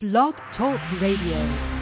Blog Talk Radio.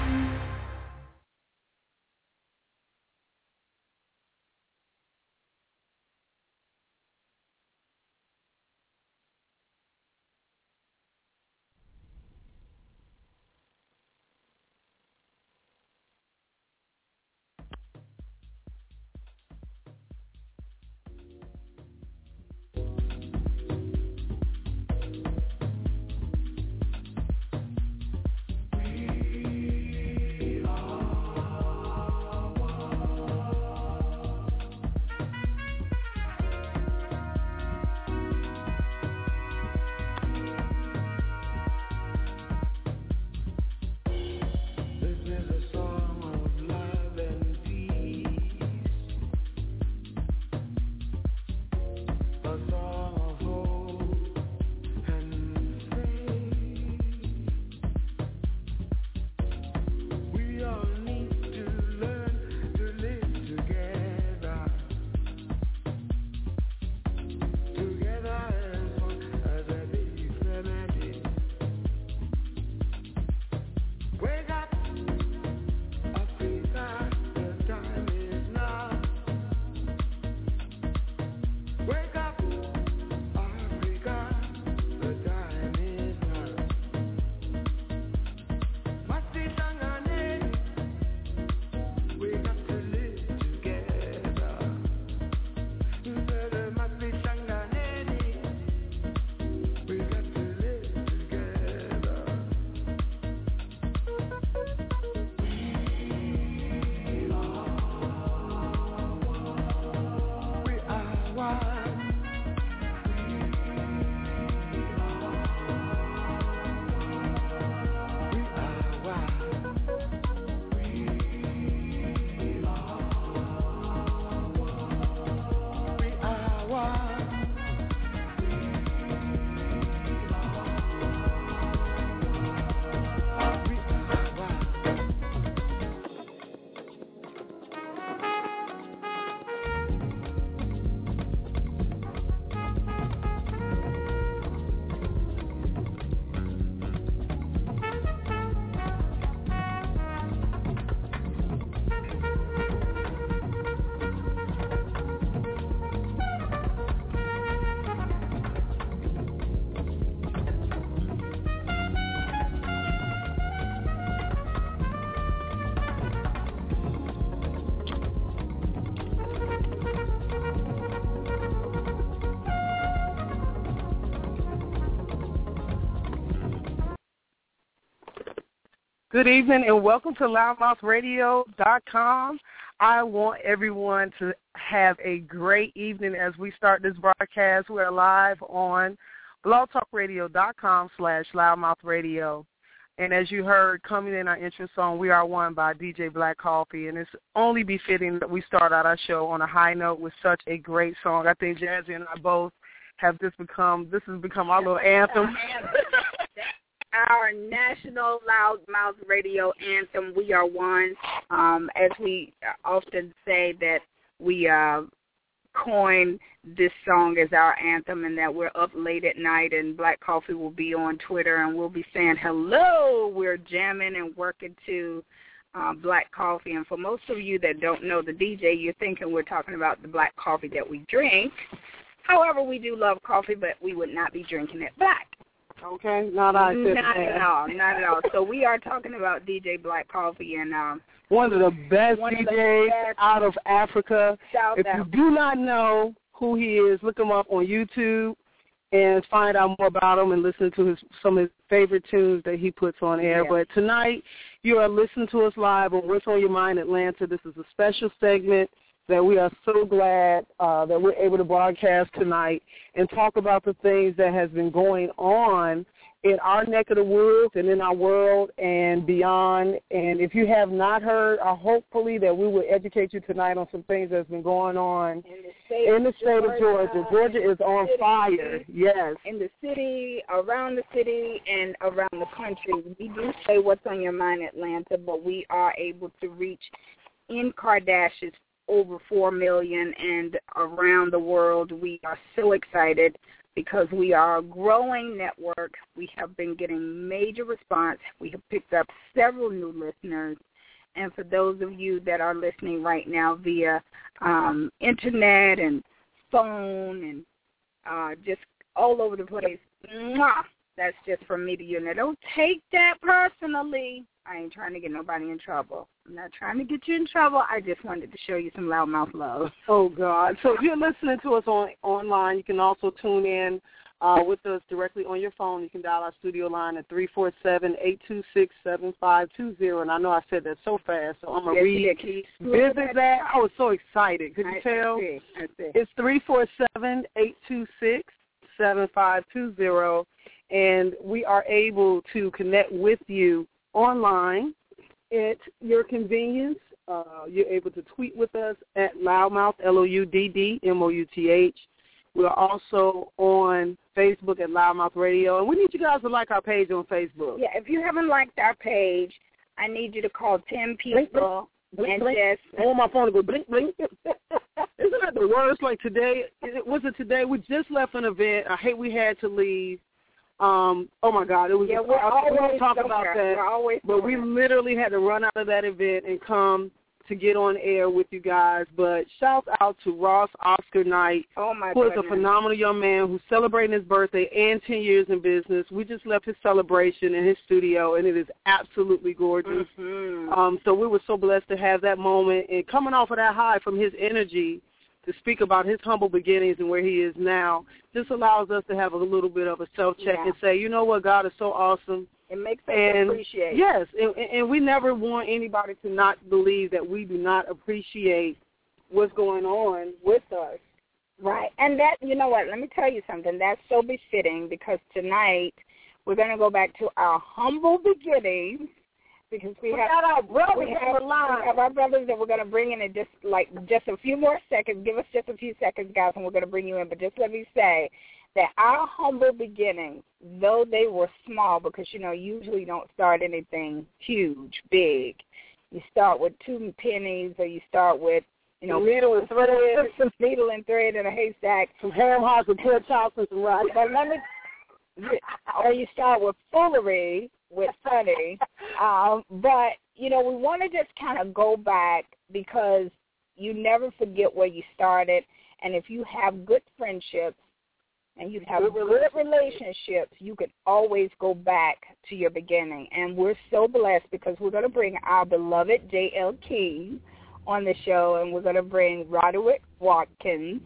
Good evening and welcome to loudmouthradio.com. I want everyone to have a great evening as we start this broadcast. We are live on blogtalkradio.com slash loudmouthradio. And as you heard, coming in our intro song, We Are One by DJ Black Coffee. And it's only befitting that we start out our show on a high note with such a great song. I think Jazzie and I both have just become, this has become our little anthem. our national loudmouth radio anthem, We Are One. Um, as we often say that we uh, coin this song as our anthem and that we're up late at night and Black Coffee will be on Twitter and we'll be saying hello. We're jamming and working to uh, black coffee. And for most of you that don't know the DJ, you're thinking we're talking about the black coffee that we drink. However, we do love coffee, but we would not be drinking it black. Okay, not I. Not at all, not at all. So we are talking about DJ Black Coffee and um, one of the best DJs the best out of Africa. South if you do not know who he is, look him up on YouTube and find out more about him and listen to his some of his favorite tunes that he puts on air. Yes. But tonight you are listening to us live on What's on Your Mind Atlanta. This is a special segment that we are so glad uh, that we're able to broadcast tonight and talk about the things that has been going on in our neck of the woods and in our world and beyond. And if you have not heard, uh, hopefully that we will educate you tonight on some things that's been going on in the state, in the state of Georgia. Georgia is on city, fire. Yes. In the city, around the city, and around the country. We do say what's on your mind, Atlanta, but we are able to reach in Kardashians over 4 million and around the world. We are so excited because we are a growing network. We have been getting major response. We have picked up several new listeners. And for those of you that are listening right now via um, internet and phone and uh, just all over the place, mwah, that's just from me to you. Now, don't take that personally. I ain't trying to get nobody in trouble. I'm not trying to get you in trouble. I just wanted to show you some loudmouth love. Oh God! So if you're listening to us on online, you can also tune in uh, with us directly on your phone. You can dial our studio line at three four seven eight two six seven five two zero. And I know I said that so fast, so I'm gonna yes, read visit that. I was so excited. Could you I tell? See, I see. It's three four seven eight two six seven five two zero, and we are able to connect with you online at your convenience. Uh, you're able to tweet with us at loudmouth l o u d d m o u t h. We're also on Facebook at Loudmouth Radio, and we need you guys to like our page on Facebook. Yeah, if you haven't liked our page, I need you to call ten Blink, people blink, and blink. just I want my phone to go blink blink. Isn't that the worst? Like today, was it today? We just left an event. I hate we had to leave. Um, oh my God, it was. yeah, we're I always talk about that. We're always But we literally had to run out of that event and come to get on air with you guys. But shout out to Ross Oscar Knight, oh my who is a phenomenal young man who's celebrating his birthday and 10 years in business. We just left his celebration in his studio, and it is absolutely gorgeous. Mhm. Um, so we were so blessed to have that moment and coming off of that high from his energy to speak about his humble beginnings and where he is now just allows us to have a little bit of a self check Yeah. and say, you know what, God is so awesome. It makes us And appreciate. yes, and, and we never want anybody to not believe that we do not appreciate what's going on with us. Right. And that, you know what, let me tell you something. That's so befitting because tonight we're going to go back to our humble beginnings because we, We have our brothers we have, we have our brothers that we're going to bring in in just like just a few more seconds. Give us just a few seconds, guys, and we're going to bring you in. But just let me say that our humble beginnings, though they were small, because you know usually you don't start anything huge, big. You start with two pennies, or you start with you know needle and thread, some needle and thread in a haystack. some ham hocks and pork chops and some rice. But let me, or you start with foolery with Sonny. Um, but you know, we want to just kind of go back because you never forget where you started, and if you have good friendships and you have Good good relationships, you can always go back to your beginning. And we're so blessed because we're going to bring our beloved J.L. King on the show, and we're going to bring Roderick Watkins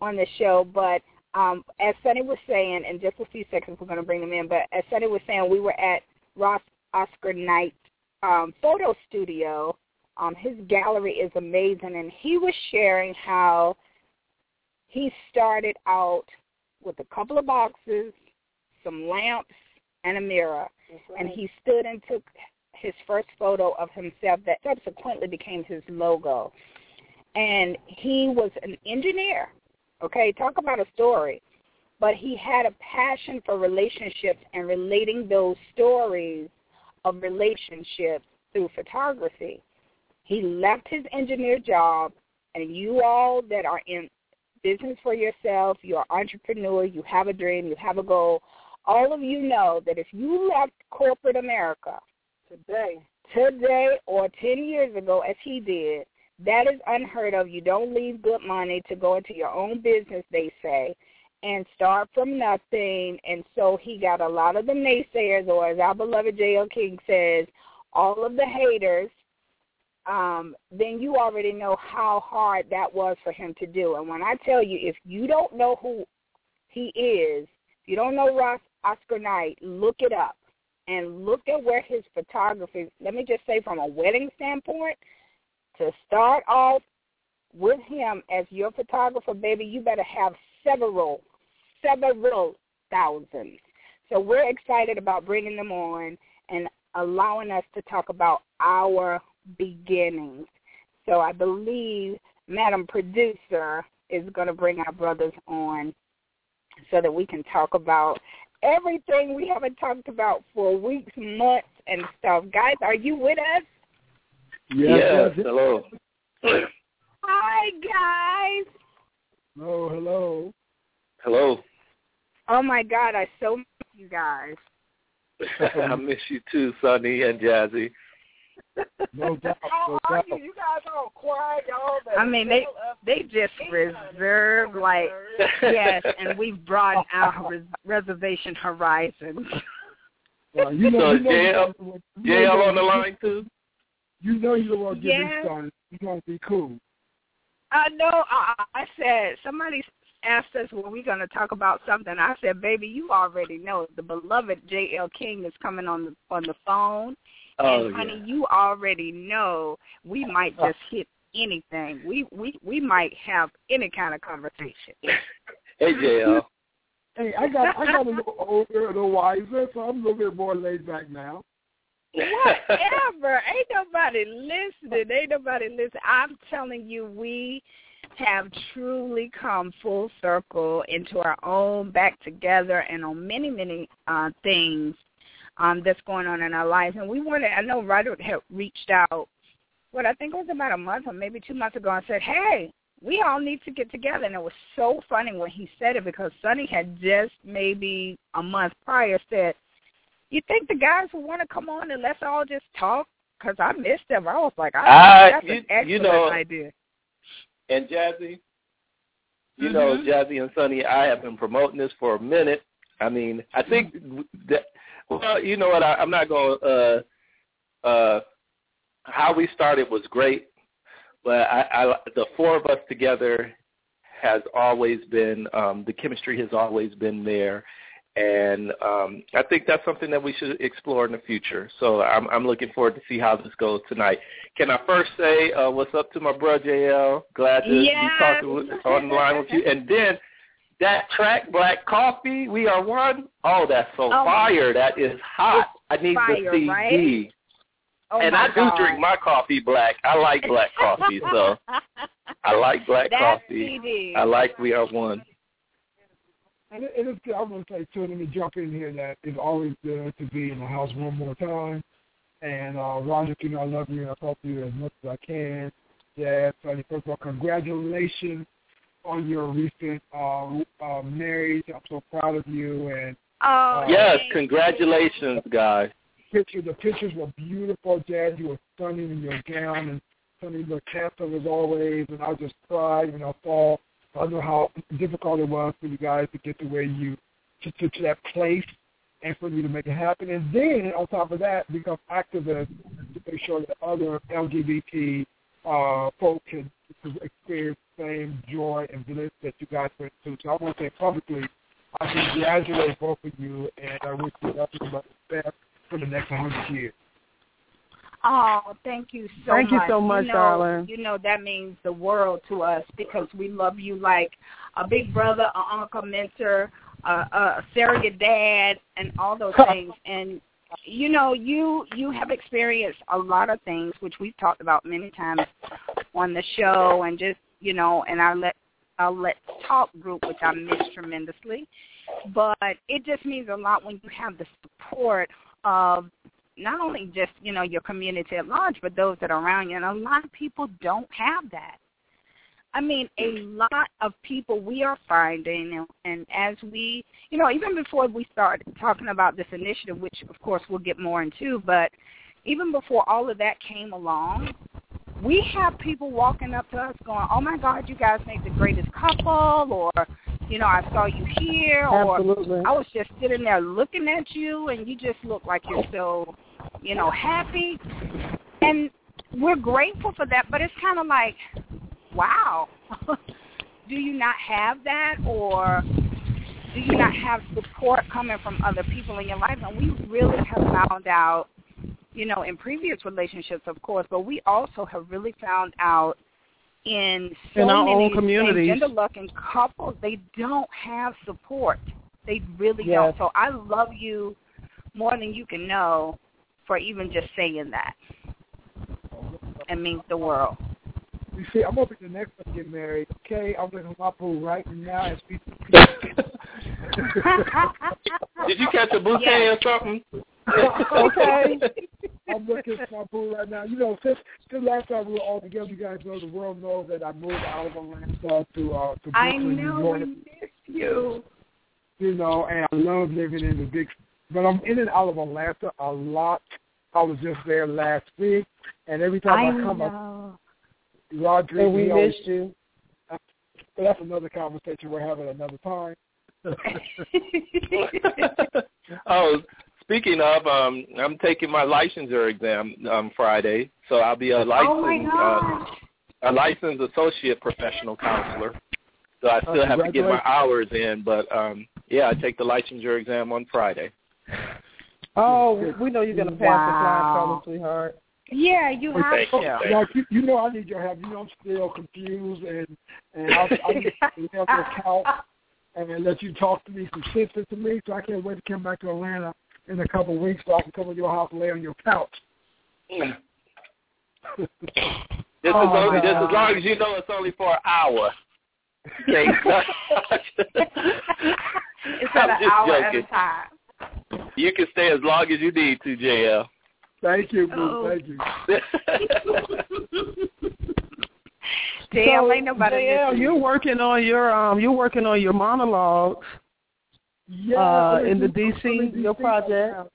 on the show. But um, as Sonny was saying, in just a few seconds we're going to bring them in, but as Sonny was saying, we were at Ross Oscar Knight um, photo studio. Um, his gallery is amazing, and he was sharing how he started out with a couple of boxes, some lamps, and a mirror, and he stood and took his first photo of himself that subsequently became his logo. And he was an engineer. Okay, talk about a story. But he had a passion for relationships and relating those stories of relationships through photography. He left his engineer job, and you all that are in business for yourself, you're an entrepreneur, you have a dream, you have a goal, all of you know that if you left corporate America Today, today or 10 years ago as he did, that is unheard of. You don't leave good money to go into your own business, they say, and start from nothing. And so he got a lot of the naysayers, or as our beloved J.L. King says, all of the haters. Um, then you already know how hard that was for him to do. And when I tell you, if you don't know who he is, if you don't know Ross Oscar Knight, look it up and look at where his photography, let me just say from a wedding standpoint, to start off with him as your photographer, baby, you better have several, several thousands. So we're excited about bringing them on and allowing us to talk about our beginnings. So I believe Madam Producer is going to bring our brothers on so that we can talk about everything we haven't talked about for weeks, months, and stuff. Guys, are you with us? Yes, hello. Hi, guys. Oh, hello, hello. Hello. Oh my God, I so miss you guys. I miss you too, Sonny and Jazzie. No doubt. No doubt. You? you guys all quiet, y'all. I mean, they they just reserve like yes, and we've broadened our res- reservation horizons. Well, you know, so you know JL, JL on the line too. You know you don't want to get yeah. me started. You're going to be cool. I know. I, I said somebody asked us, "Were we going to talk about something?" I said, "Baby, you already know. The beloved J.L. King is coming on the on the phone, oh, and honey, yeah. you already know we might oh. just hit anything. We we we might have any kind of conversation." hey, JL. Hey, I got I got a little older, a little wiser, so I'm a little bit more laid back now. Whatever. Ain't nobody listening. Ain't nobody listening. I'm telling you, we have truly come full circle into our own back together and on many, many uh, things um, that's going on in our lives. And we wanted, I know Roderick had reached out, what I think it was about a month or maybe two months ago and said, hey, we all need to get together. And it was so funny when he said it because Sonny had just maybe a month prior said, you think the guys would want to come on and let's all just talk? Because I missed them. I was like, I, I that's you, an excellent you know, idea. And Jazzie, you Mhm. know, Jazzie and Sonny, I have been promoting this for a minute. I mean, I think that. Well, you know what? I, I'm not going. to uh, uh, how we started was great, but I, I, the four of us together has always been um, the chemistry has always been there, and um, I think that's something that we should explore in the future. So I'm, I'm looking forward to see how this goes tonight. Can I first say uh, what's up to my brother JL? Glad to Yes. be talking with, on the line with you. And then that track, Black Coffee, We Are One. Oh, that's so Oh. fire! That is hot. I need Fire, the CD. right? Oh and I do God. drink my coffee black. I like black coffee, so I like black that coffee. CD. I like We Are One. And it, it is, I want to say, too, let me jump in here that it's always good to be in the house one more time. And uh, Roger, you know, I love you and I talk to you as much as I can. Yeah, so first of all, congratulations on your recent uh, uh, marriage. I'm so proud of you. And Oh, Yes, congratulations, guys. picture, the pictures were beautiful, Jazz. You were stunning in your gown and stunning looked handsome as always. And I just cried when I saw. I know how difficult it was for you guys to get to where you to, to, to that place and for you to make it happen. And then on top of that, become activists to make sure that other LGBT uh, folks can experience the same joy and bliss that you guys went through. So I want to say publicly, I congratulate both of you, and I wish you nothing but the best for the next 100 years. Oh, thank you so Thank you much. so much, know, darling. You know that means the world to us because we love you like a big brother, an uncle, mentor, a, a surrogate dad, and all those things. And you know, you you have experienced a lot of things, which we've talked about many times on the show, and just you know, and our let our let talk group, which I miss tremendously. But it just means a lot when you have the support of not only just you know your community at large, but those that are around you. And a lot of people don't have that. I mean, a lot of people we are finding, and, as we, you know, even before we start talking about this initiative, which of course we'll get more into, but even before all of that came along, we have people walking up to us going, "Oh my God, you guys make the greatest couple," or, you know, I saw you here, or Absolutely. I was just sitting there looking at you, and you just look like you're so, you know, happy. And we're grateful for that, but it's kind of like, wow, do you not have that, or do you not have support coming from other people in your life? And we really have found out, you know, in previous relationships, of course, but we also have really found out in so In our many own communities. gender loving couples, they don't have support. They really Yes. don't. So I love you more than you can know for even just saying that. It means the world. You see, I'm hoping the next one to get married. Okay, I'm looking at my pool right now as we Did you catch a bouquet or something? okay. I'm looking at my pool right now. You know, since since last time we were all together, you guys know the world knows that I moved out of Atlanta to uh to Brooklyn, I New know York. we miss you. you know, and I love living in the big. But I'm in and out of Atlanta a lot. I was just there last week, and every time I, I come, know. I, Roderick, and we you missed you. But that's another conversation we're having another time. oh, speaking of, um, I'm taking my licensure exam um, Friday, so I'll be a licensed oh uh, a licensed associate professional counselor. So I still have to get my hours in, but um, yeah, I take the licensure exam on Friday. Oh, we know you're gonna pass wow. the flying sweetheart. Yeah, you have Thank to. you. Like, you, you know, I need your help. You know, I'm still confused, and and I, I need to help your count and let you talk to me some sense to me. So I can't wait to come back to Atlanta in a couple of weeks so I can come to your house and lay on your couch. Just as, Oh, long, just God. as long as you know it's only for an hour. Okay. It's at I'm an just hour at a time. You can stay as long as you need to, JL. Thank you, Boo. Oh. Thank you. Damn, so, ain't nobody JL, listening. you're working on your um, you're working on your monologues. Yeah, Uh, in the I'm in DC, your project. right.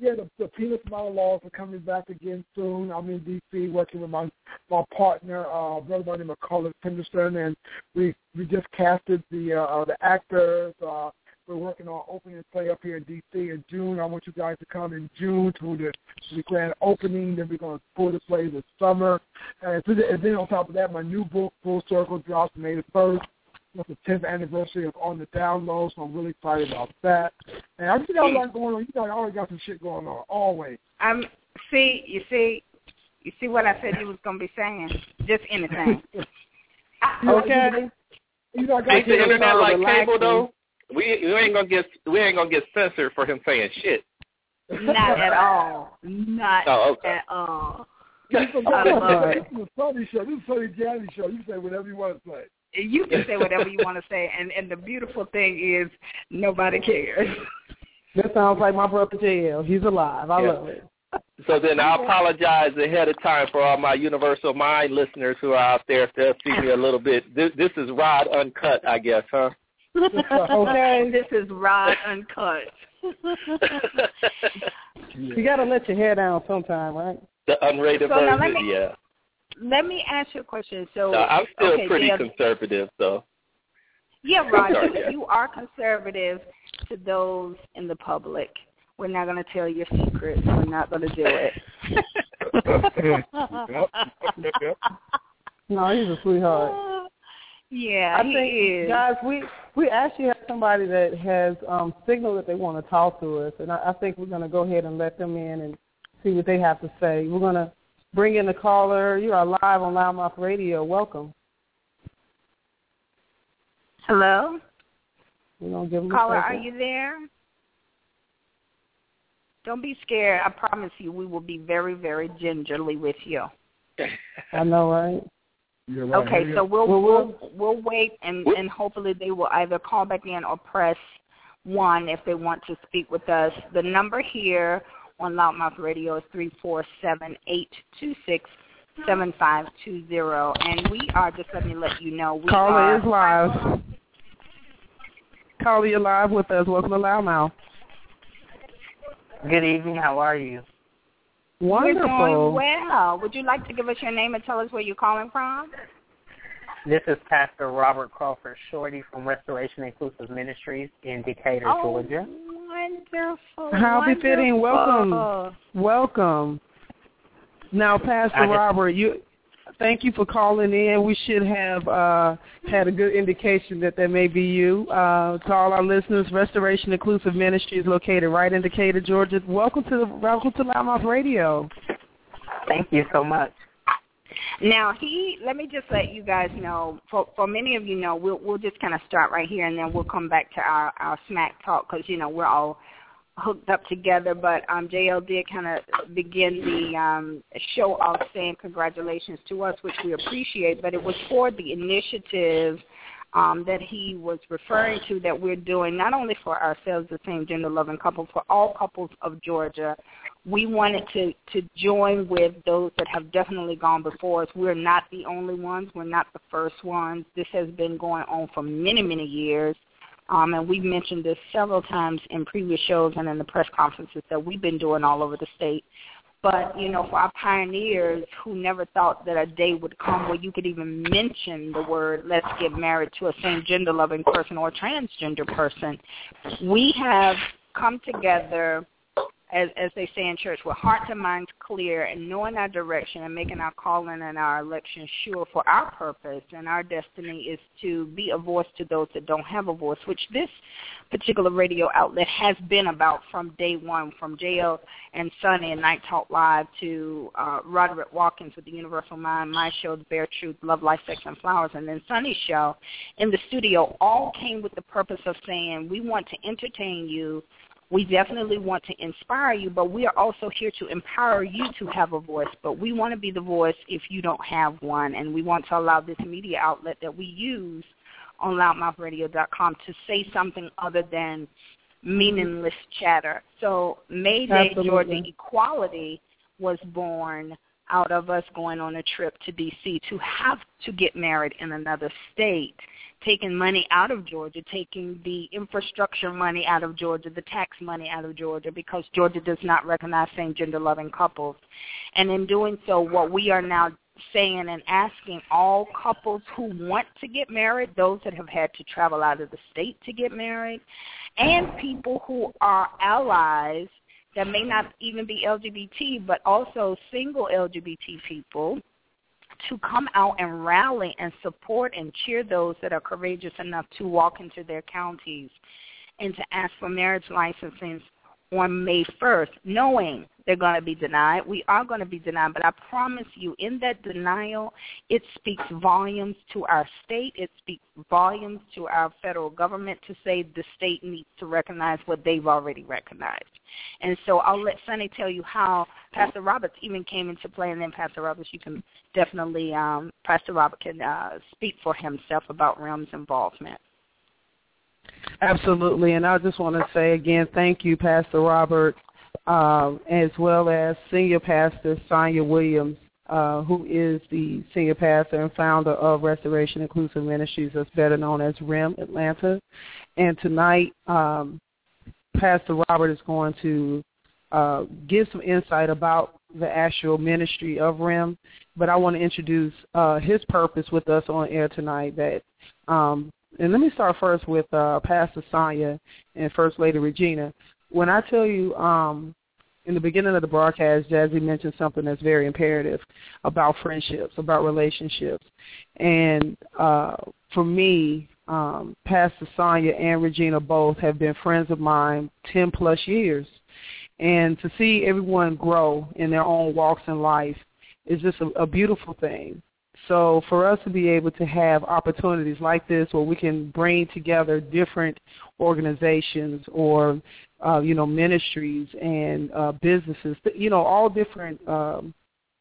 Yeah, the, the Peanuts monologues are coming back again soon. I'm in DC working with my my partner, uh, brother by the name of Colin Henderson, and we we just casted the uh, uh, the actors. Uh, we're working on opening the play up here in DC in June. I want you guys to come in June to the to the grand opening. Then we're going to pull the play this summer, and, so the, and then on top of that, my new book Full Circle drops May the first. It's the 10th anniversary of On the Down Low, so I'm really excited about that. And I just got a lot going on. You know, I always got some shit going on, always. Um, see, you see, you see what I said you was gonna be saying. Just anything. Okay. You know, I got Ain't the internet like relaxing. cable though? We we ain't gonna get we ain't gonna get censored for him saying shit. Not at all. Not Oh, okay. at all. This is, I this is a funny show. This is a funny Janny show. You can say whatever you want to say. You can say whatever you want to say, and and the beautiful thing is nobody cares. That sounds like my brother JL. He's alive. I Yeah. love it. So then I apologize ahead of time for all my Universal Mind listeners who are out there if they'll see me a little bit. This this is Rod Uncut, I guess, huh? Okay. this is Rod Uncut. You gotta let your hair down sometime, right? the unrated So now let version, me- yeah. Let me ask you a question. So No, I'm still okay, pretty Deb, conservative, so Yeah, Rod, Sorry, but yeah. you are conservative to those in the public. We're not going to tell your secrets. We're not going to do it. Yep. Yep. No, he's a sweetheart. Yeah, I he think, is. guys, we we actually have somebody that has um, signaled that they want to talk to us, and I, I think we're going to go ahead and let them in and see what they have to say. We're going to bring in the caller. You are live on Loudmouth Radio. Welcome. Hello, to give them caller, are you there? Don't be scared. I promise you, we will be very, very gingerly with you. I know, right? You're right. Okay, so we'll Well, we'll we'll- we'll wait and Whoop. and hopefully they will either call back in or press one if they want to speak with us. The number here on Loudmouth Radio is three four seven eight two six seven five two zero, and we are just let me let you know we Caller are is live. Caller, you're live with us. Welcome to Loudmouth. Good evening. How are you? We're doing Wonderful. well. Would you like to give us your name and tell us where you're calling from? This is Pastor Robert Crawford Shorty from Restoration Inclusive Ministries in Decatur, oh, Georgia. wonderful. How befitting. Welcome. Welcome. Now, Pastor just- Robert, you thank you for calling in. We should have uh, had a good indication that that may be you. Uh, to all our listeners, Restoration Inclusive Ministry is located right in Decatur, Georgia. Welcome to the welcome to Loudmouth Radio. Thank you so much. Now he, let me just let you guys know. For for many of you know, we'll we'll just kind of start right here, and then we'll come back to our our smack talk because you know we're all hooked up together. But um, JL did kind of begin the um, show off saying congratulations to us, which we appreciate. But it was for the initiative um, that he was referring to that we're doing, not only for ourselves, the same gender loving couple, for all couples of Georgia. We wanted to, to join with those that have definitely gone before us. We're not the only ones. We're not the first ones. This has been going on for many, many years. Um, and we've mentioned this several times in previous shows and in the press conferences that we've been doing all over the state. But, you know, for our pioneers who never thought that a day would come where you could even mention the word let's get married to a same gender loving person or a transgender person, we have come together as as they say in church, with hearts and minds clear and knowing our direction and making our calling and our election sure for our purpose and our destiny is to be a voice to those that don't have a voice, which this particular radio outlet has been about from day one, from JL and Sonny and Night Talk Live to uh, Roderick Watkins with the Universal Mind, my show, The Bare Truth, Love, Life, Sex, and Flowers, and then Sonny's show. In the studio all came with the purpose of saying we want to entertain you we definitely want to inspire you, but we are also here to empower you to have a voice. But we want to be the voice if you don't have one, and we want to allow this media outlet that we use on loudmouthradio.com to say something other than meaningless chatter. So May Day Georgia Equality was born out of us going on a trip to D.C. to have to get married in another state taking money out of Georgia, taking the infrastructure money out of Georgia, the tax money out of Georgia, because Georgia does not recognize same-gender loving couples. And in doing so, what we are now saying and asking all couples who want to get married, those that have had to travel out of the state to get married, and people who are allies that may not even be LGBT, but also single LGBT people to come out and rally and support and cheer those that are courageous enough to walk into their counties and to ask for marriage licenses on May 1st, knowing they're going to be denied. We are going to be denied, but I promise you, in that denial, it speaks volumes to our state. It speaks volumes to our federal government to say the state needs to recognize what they've already recognized. And so I'll let Sonny tell you how Pastor Roberts even came into play, and then Pastor Roberts, you can definitely, um, Pastor Robert can uh, speak for himself about REM's involvement. Absolutely, and I just want to say again, thank you, Pastor Robert, um, as well as Senior Pastor Sonia Williams, uh, who is the Senior Pastor and founder of Restoration Inclusive Ministries, that's better known as REM Atlanta. And tonight, um, Pastor Robert is going to uh, give some insight about the actual ministry of REM, but I want to introduce uh, his purpose with us on air tonight that um, and let me start first with uh, Pastor Sonia and First Lady Regina. When I tell you um, in the beginning of the broadcast, Jazzie mentioned something that's very imperative about friendships, about relationships. And uh, for me, um, Pastor Sonia and Regina both have been friends of mine 10 plus years. And to see everyone grow in their own walks in life is just a, a beautiful thing. So for us to be able to have opportunities like this where we can bring together different organizations or, uh, you know, ministries and uh, businesses, you know, all different um,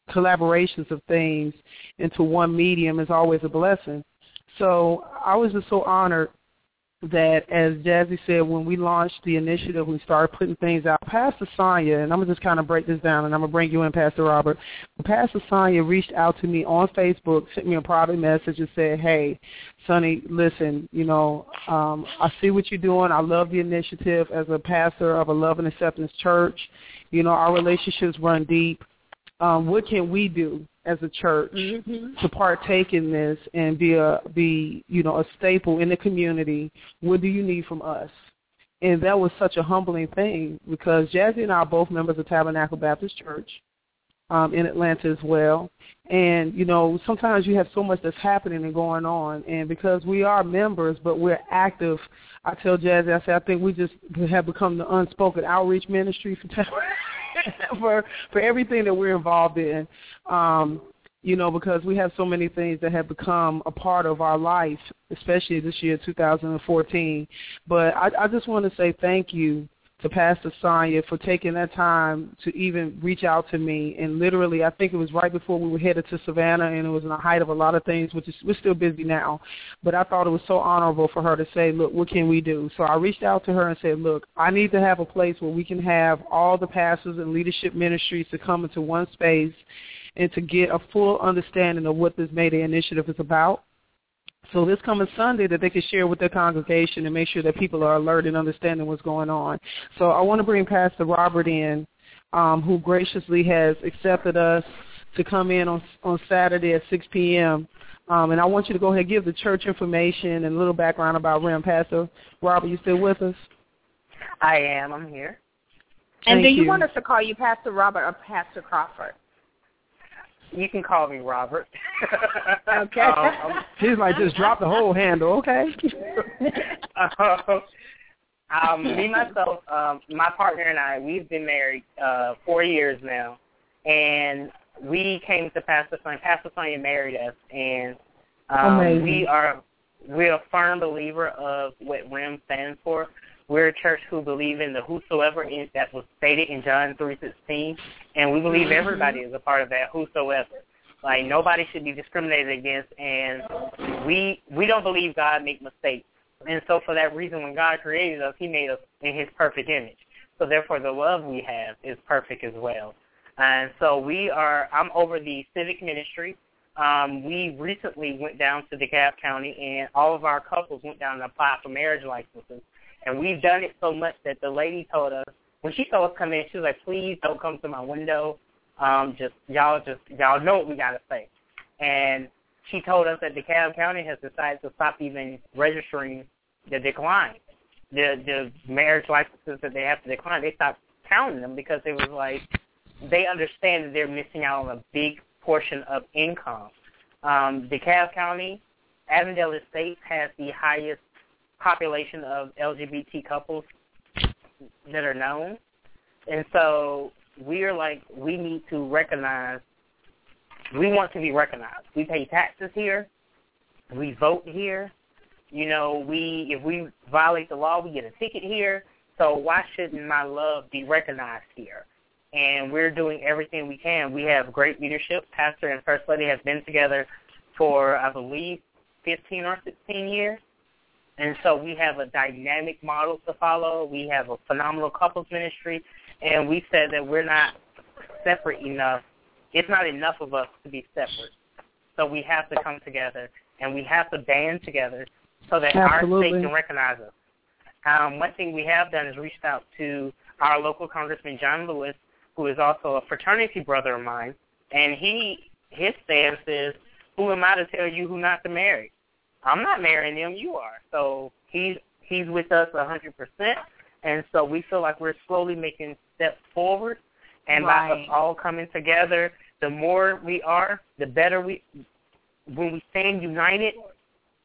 collaborations of things into one medium is always a blessing. So I was just so honored that, as Jazzie said, when we launched the initiative, we started putting things out. Pastor Sonia, and I'm going to just kind of break this down, and I'm going to bring you in, Pastor Robert. Pastor Sonia reached out to me on Facebook, sent me a private message and said, hey, Sonny, listen, you know, um, I see what you're doing. I love the initiative as a pastor of a Love and Acceptance church. You know, our relationships run deep. Um, what can we do as a church mm-hmm. to partake in this and be a be you know a staple in the community. What do you need from us? And that was such a humbling thing because Jazzie and I are both members of Tabernacle Baptist Church um, in Atlanta as well. And you know sometimes you have so much that's happening and going on, and because we are members but we're active, I tell Jazzie I say I think we just have become the unspoken outreach ministry for Tabernacle. for for everything that we're involved in. Um, you know, because we have so many things that have become a part of our life, especially this year, 2014. But I, I just want to say thank you to Pastor Sonia for taking that time to even reach out to me. And literally, I think it was right before we were headed to Savannah, and it was in the height of a lot of things, which is we're still busy now. But I thought it was so honorable for her to say, look, what can we do? So I reached out to her and said, look, I need to have a place where we can have all the pastors and leadership ministries to come into one space and to get a full understanding of what this Mayday initiative is about so this coming Sunday that they can share with their congregation and make sure that people are alert and understanding what's going on. So I want to bring Pastor Robert in, um, who graciously has accepted us to come in on on Saturday at 6 p.m. Um, and I want you to go ahead and give the church information and a little background about RIM. Pastor Robert, you still with us? I am. I'm here. And Thank do you, you. want us to call you Pastor Robert or Pastor Crawford? You can call me Robert. Okay. um, He's like, just drop the whole handle, okay? um, um, me myself, um, my partner and I, we've been married uh, four years now, and we came to Pastor Sonia. Pastor Sonia married us, and um, Amazing. we are we're a firm believer of what RIM stands for. We're a church who believe in the whosoever in, that was stated in John three sixteen, and we believe everybody is a part of that whosoever. Like nobody should be discriminated against, and we we don't believe God make mistakes. And so for that reason, when God created us, He made us in His perfect image. So therefore, the love we have is perfect as well. And so we are. I'm over the civic ministry. Um, we recently went down to DeKalb County, and all of our couples went down and applied for marriage licenses. And we've done it so much that the lady told us when she saw us come in, she was like, "Please don't come to my window. Um, just y'all, just y'all know what we gotta say." And she told us that DeKalb County has decided to stop even registering the decline, the the marriage licenses that they have to decline. They stopped counting them because it was like they understand that they're missing out on a big portion of income. Um, DeKalb County, Avondale Estates has the highest population of LGBT couples that are known, and so we are like we need to recognize. We want to be recognized. We pay taxes here. We vote here. You know, we if we violate the law, we get a ticket here. So why shouldn't my love be recognized here? And we're doing everything we can. We have great leadership. Pastor and First Lady have been together for, I believe, 15 or 16 years. And so we have a dynamic model to follow. We have a phenomenal couples ministry. And we said that we're not separate enough. It's not enough of us to be separate. So we have to come together and we have to band together so that our state can recognize us. Um, one thing we have done is reached out to our local Congressman John Lewis, who is also a fraternity brother of mine, and he his stance is, "Who am I to tell you who not to marry? I'm not marrying them. You are." So he's he's with us a hundred percent, and so we feel like we're slowly making steps forward, and by us all coming together, the more we are, the better we. When we stand united,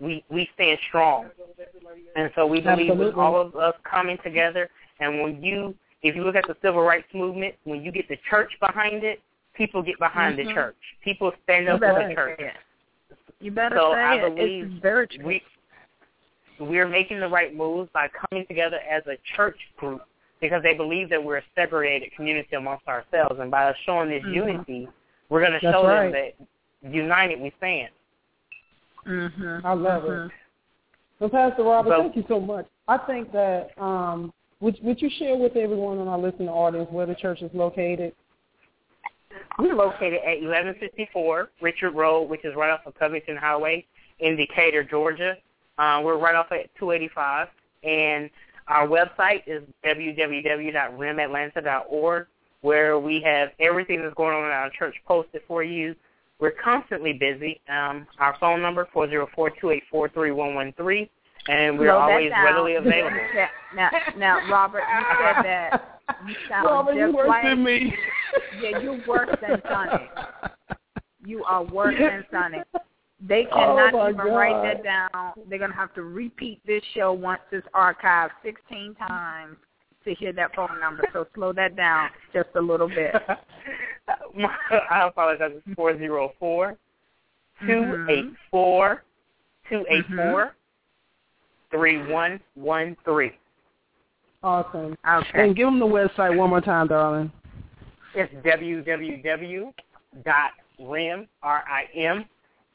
we we stand strong, and so we believe with all of us coming together. And when you, if you look at the civil rights movement, when you get the church behind it, people get behind the Mhm. church. People stand up for the church. Say it. You better So say I it. believe it's very true. We we're making the right moves by coming together as a church group because they believe that we're a segregated community amongst ourselves, and by showing this Mhm. unity, we're going to That's show right. them that united we stand. Mhm. I love mhm. it. So, Pastor Robert, So- thank you so much. I think that um, would would you share with everyone in our listening audience where the church is located? We're located at 1154 Richard Road, which is right off of Covington Highway in Decatur, Georgia. Uh, we're right off at 285, and our website is www.rimatlanta.org, where we have everything that's going on in our church posted for you. We're constantly busy. Um, our phone number 404-284-3113, and we're Slow always readily available. Yeah, now, now, Robert, you said that you sound you just worse like than me. yeah, you're worse than Sonny. You are worse than Sonny. They Oh, cannot my even write that down. They're gonna have to repeat this show once it's archived sixteen times to hear that phone number. So slow that down just a little bit. I apologize. It's 404 284 mm-hmm. 284 mm-hmm. 3113. Awesome. Okay. And give them the website one more time, darling. It's www.rim, R-I-M,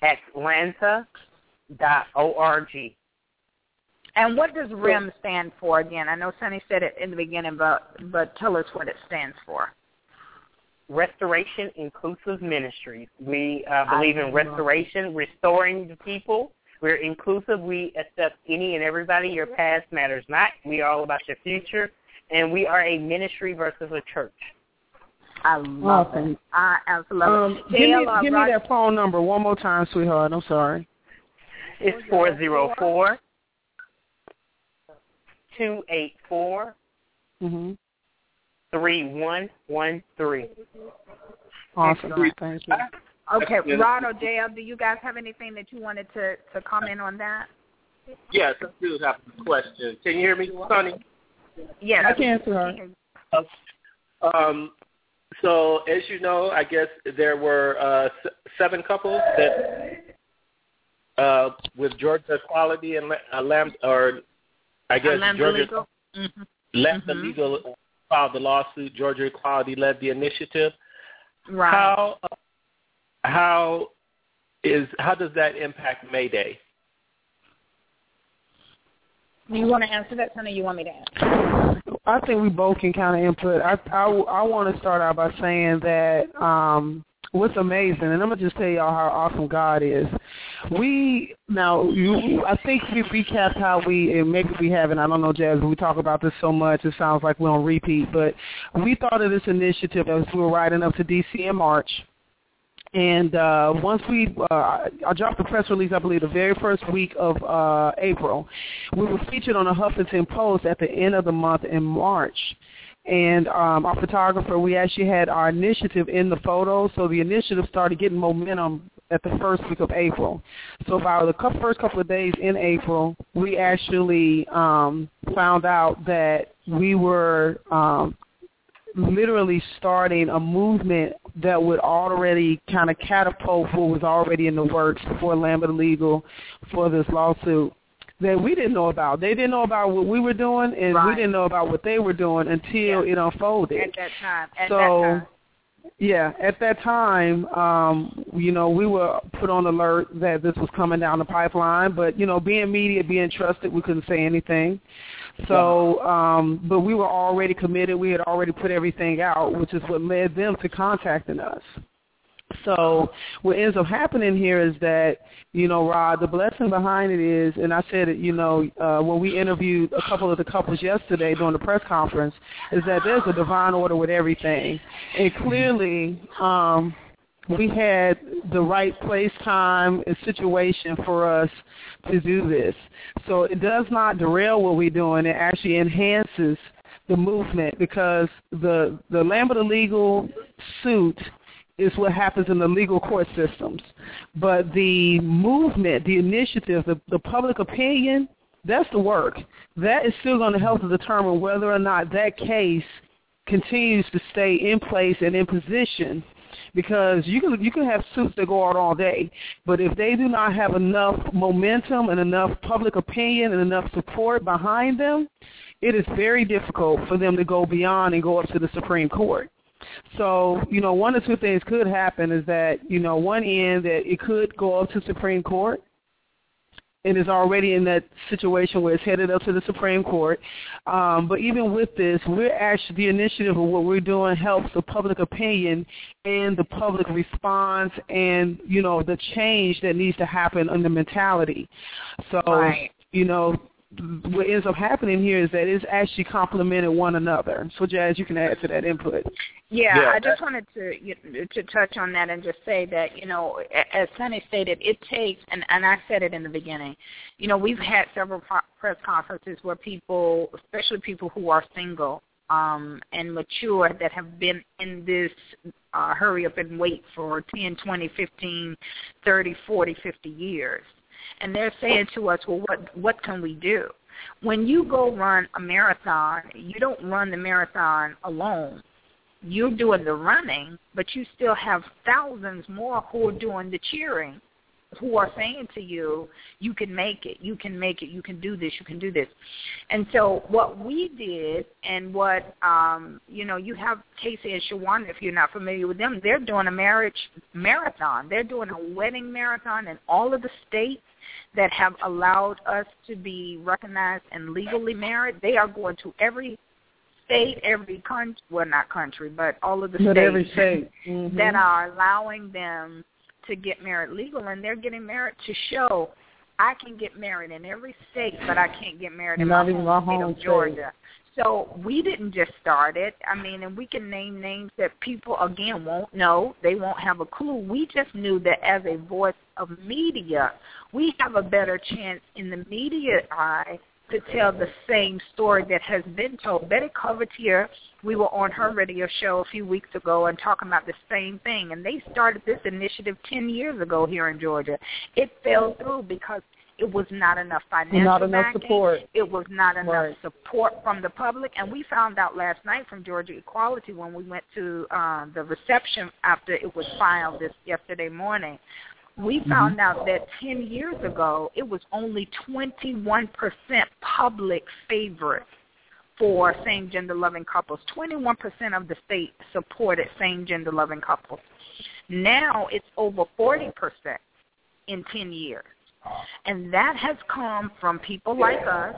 Atlanta.org. And what does RIM stand for again? I know Sonny said it in the beginning, but but tell us what it stands for. Restoration Inclusive Ministries. We uh, believe in restoration, restoring the people. We're inclusive. We accept any and everybody. Your past matters not. We are all about your future. And we are a ministry versus a church. I love awesome. it. I absolutely love um, it. Give, me, give me that phone number one more time, sweetheart. I'm sorry. It's four zero four two eight four mm-hmm. three one one three. Awesome. Thank you. Okay, Rod or JL, do you guys have anything that you wanted to to comment on that? Yes, I do have a question. Can you hear me, Sonny? Yes, I can, sir. Um, so as you know, I guess there were uh, seven couples that uh, with Georgia Equality and uh, Lam, or I guess Georgia Legal. Mm-hmm. Lambda mm-hmm. Legal filed the lawsuit. Georgia Equality led the initiative. Right. How uh, how is how does that impact Mayday? Do you want to answer that, Sonny? You want me to answer? I think we both can kind of input. I I, I want to start out by saying that um, what's amazing, and I'm gonna just tell y'all how awesome God is. We now, you, I think we recapped how we, and maybe we haven't. I don't know, Jazz. We talk about this so much, it sounds like we don't repeat. But we thought of this initiative as we were riding up to DC in March and uh, once we, uh, I dropped the press release, I believe, the very first week of uh, April. We were featured on the Huffington Post at the end of the month in March. And um, our photographer, we actually had our initiative in the photo, so the initiative started getting momentum at the first week of April. So by the first couple of days in April, we actually um, found out that we were um, literally starting a movement that would already kind of catapult what was already in the works for Lambda Legal for this lawsuit that we didn't know about. They didn't know about what we were doing, and right. we didn't know about what they were doing until yeah. it unfolded. At that time. At so, that time. Yeah, at that time, um, you know, we were put on alert that this was coming down the pipeline, but you know, being media, being trusted, we couldn't say anything. So, um, but we were already committed. We had already put everything out, which is what led them to contacting us. So what ends up happening here is that, you know, Rod, the blessing behind it is, and I said it, you know, uh, when we interviewed a couple of the couples yesterday during the press conference, is that there's a divine order with everything. And clearly, um, we had the right place, time, and situation for us to do this. So it does not derail what we're doing. It actually enhances the movement because the the Lambda Legal suit is what happens in the legal court systems. But the movement, the initiative, the, the public opinion, that's the work. That is still going to help to determine whether or not that case continues to stay in place and in position because you can you can have suits that go out all day, but if they do not have enough momentum and enough public opinion and enough support behind them, it is very difficult for them to go beyond and go up to the Supreme Court. So, you know, one or two things could happen is that, you know, one end that it could go up to Supreme Court and is already in that situation where it's headed up to the Supreme Court. Um, but even with this, we're actually the initiative of what we're doing helps the public opinion and the public response and you know the change that needs to happen in the mentality. So right. you know what ends up happening here is that it's actually complemented one another. So, Jazz, you can add to that input. Yeah, yeah I just wanted to you to touch on that and just say that you know, as Sonny stated, it takes, and and I said it in the beginning. You know, we've had several press conferences where people, especially people who are single um, and mature, that have been in this uh, hurry up and wait for 10, 20, 15, 30, 40, 50 years and they're saying to us, well, what what can we do? When you go run a marathon, you don't run the marathon alone. You're doing the running, but you still have thousands more who are doing the cheering who are saying to you, you can make it, you can make it, you can do this, you can do this. And so what we did and what, um, you know, you have Kacey and Shawan, if you're not familiar with them, they're doing a marriage marathon. They're doing a wedding marathon in all of the states that have allowed us to be recognized and legally married. They are going to every state, every country, well, not country, but all of the but states every state. Mm-hmm. that are allowing them to get married legal, and they're getting married to show I can get married in every state, but I can't get married in Not my even home my home state of Georgia. So we didn't just start it. I mean, and we can name names that people again won't know. They won't have a clue. We just knew that as a voice of media, we have a better chance in the media eye to tell the same story that has been told. Betty Couvertier, we were on her radio show a few weeks ago and talking about the same thing. And they started this initiative 10 years ago here in Georgia. It fell through because it was not enough financial Not enough backing. support. It was not enough Right. support from the public. And we found out last night from Georgia Equality when we went to uh, the reception after it was filed this yesterday morning. We found out that 10 years ago, it was only 21% public favorite for same-gender loving couples. 21% of the state supported same-gender loving couples. Now it's over 40% in 10 years. And that has come from people like us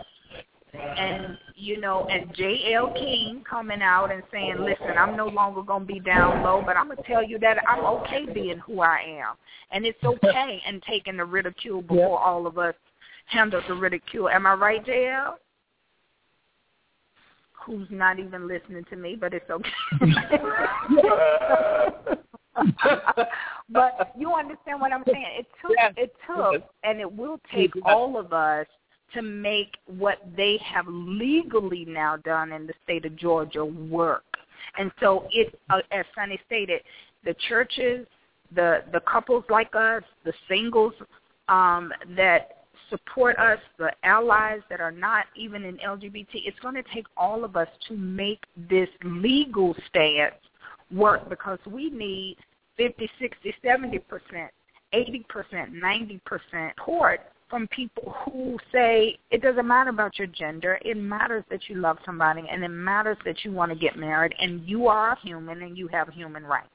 and you know, and J.L. King coming out and saying, "Listen, I'm no longer going to be down low, but I'm going to tell you that I'm okay being who I am, and it's okay and taking the ridicule before all of us handle the ridicule." Am I right, J.L.? Who's not even listening to me, but it's okay. but you understand what I'm saying? It took Yes. it took and it will take Yes. all of us to make what they have legally now done in the state of Georgia work. And so it uh, as Sonny stated, the churches, the the couples like us, the singles um that support us, the allies that are not even in LGBT, it's going to take all of us to make this legal stance work because we need 50, 60, 70%, 80%, 90% support from people who say it doesn't matter about your gender. It matters that you love somebody and it matters that you want to get married and you are a human and you have human rights.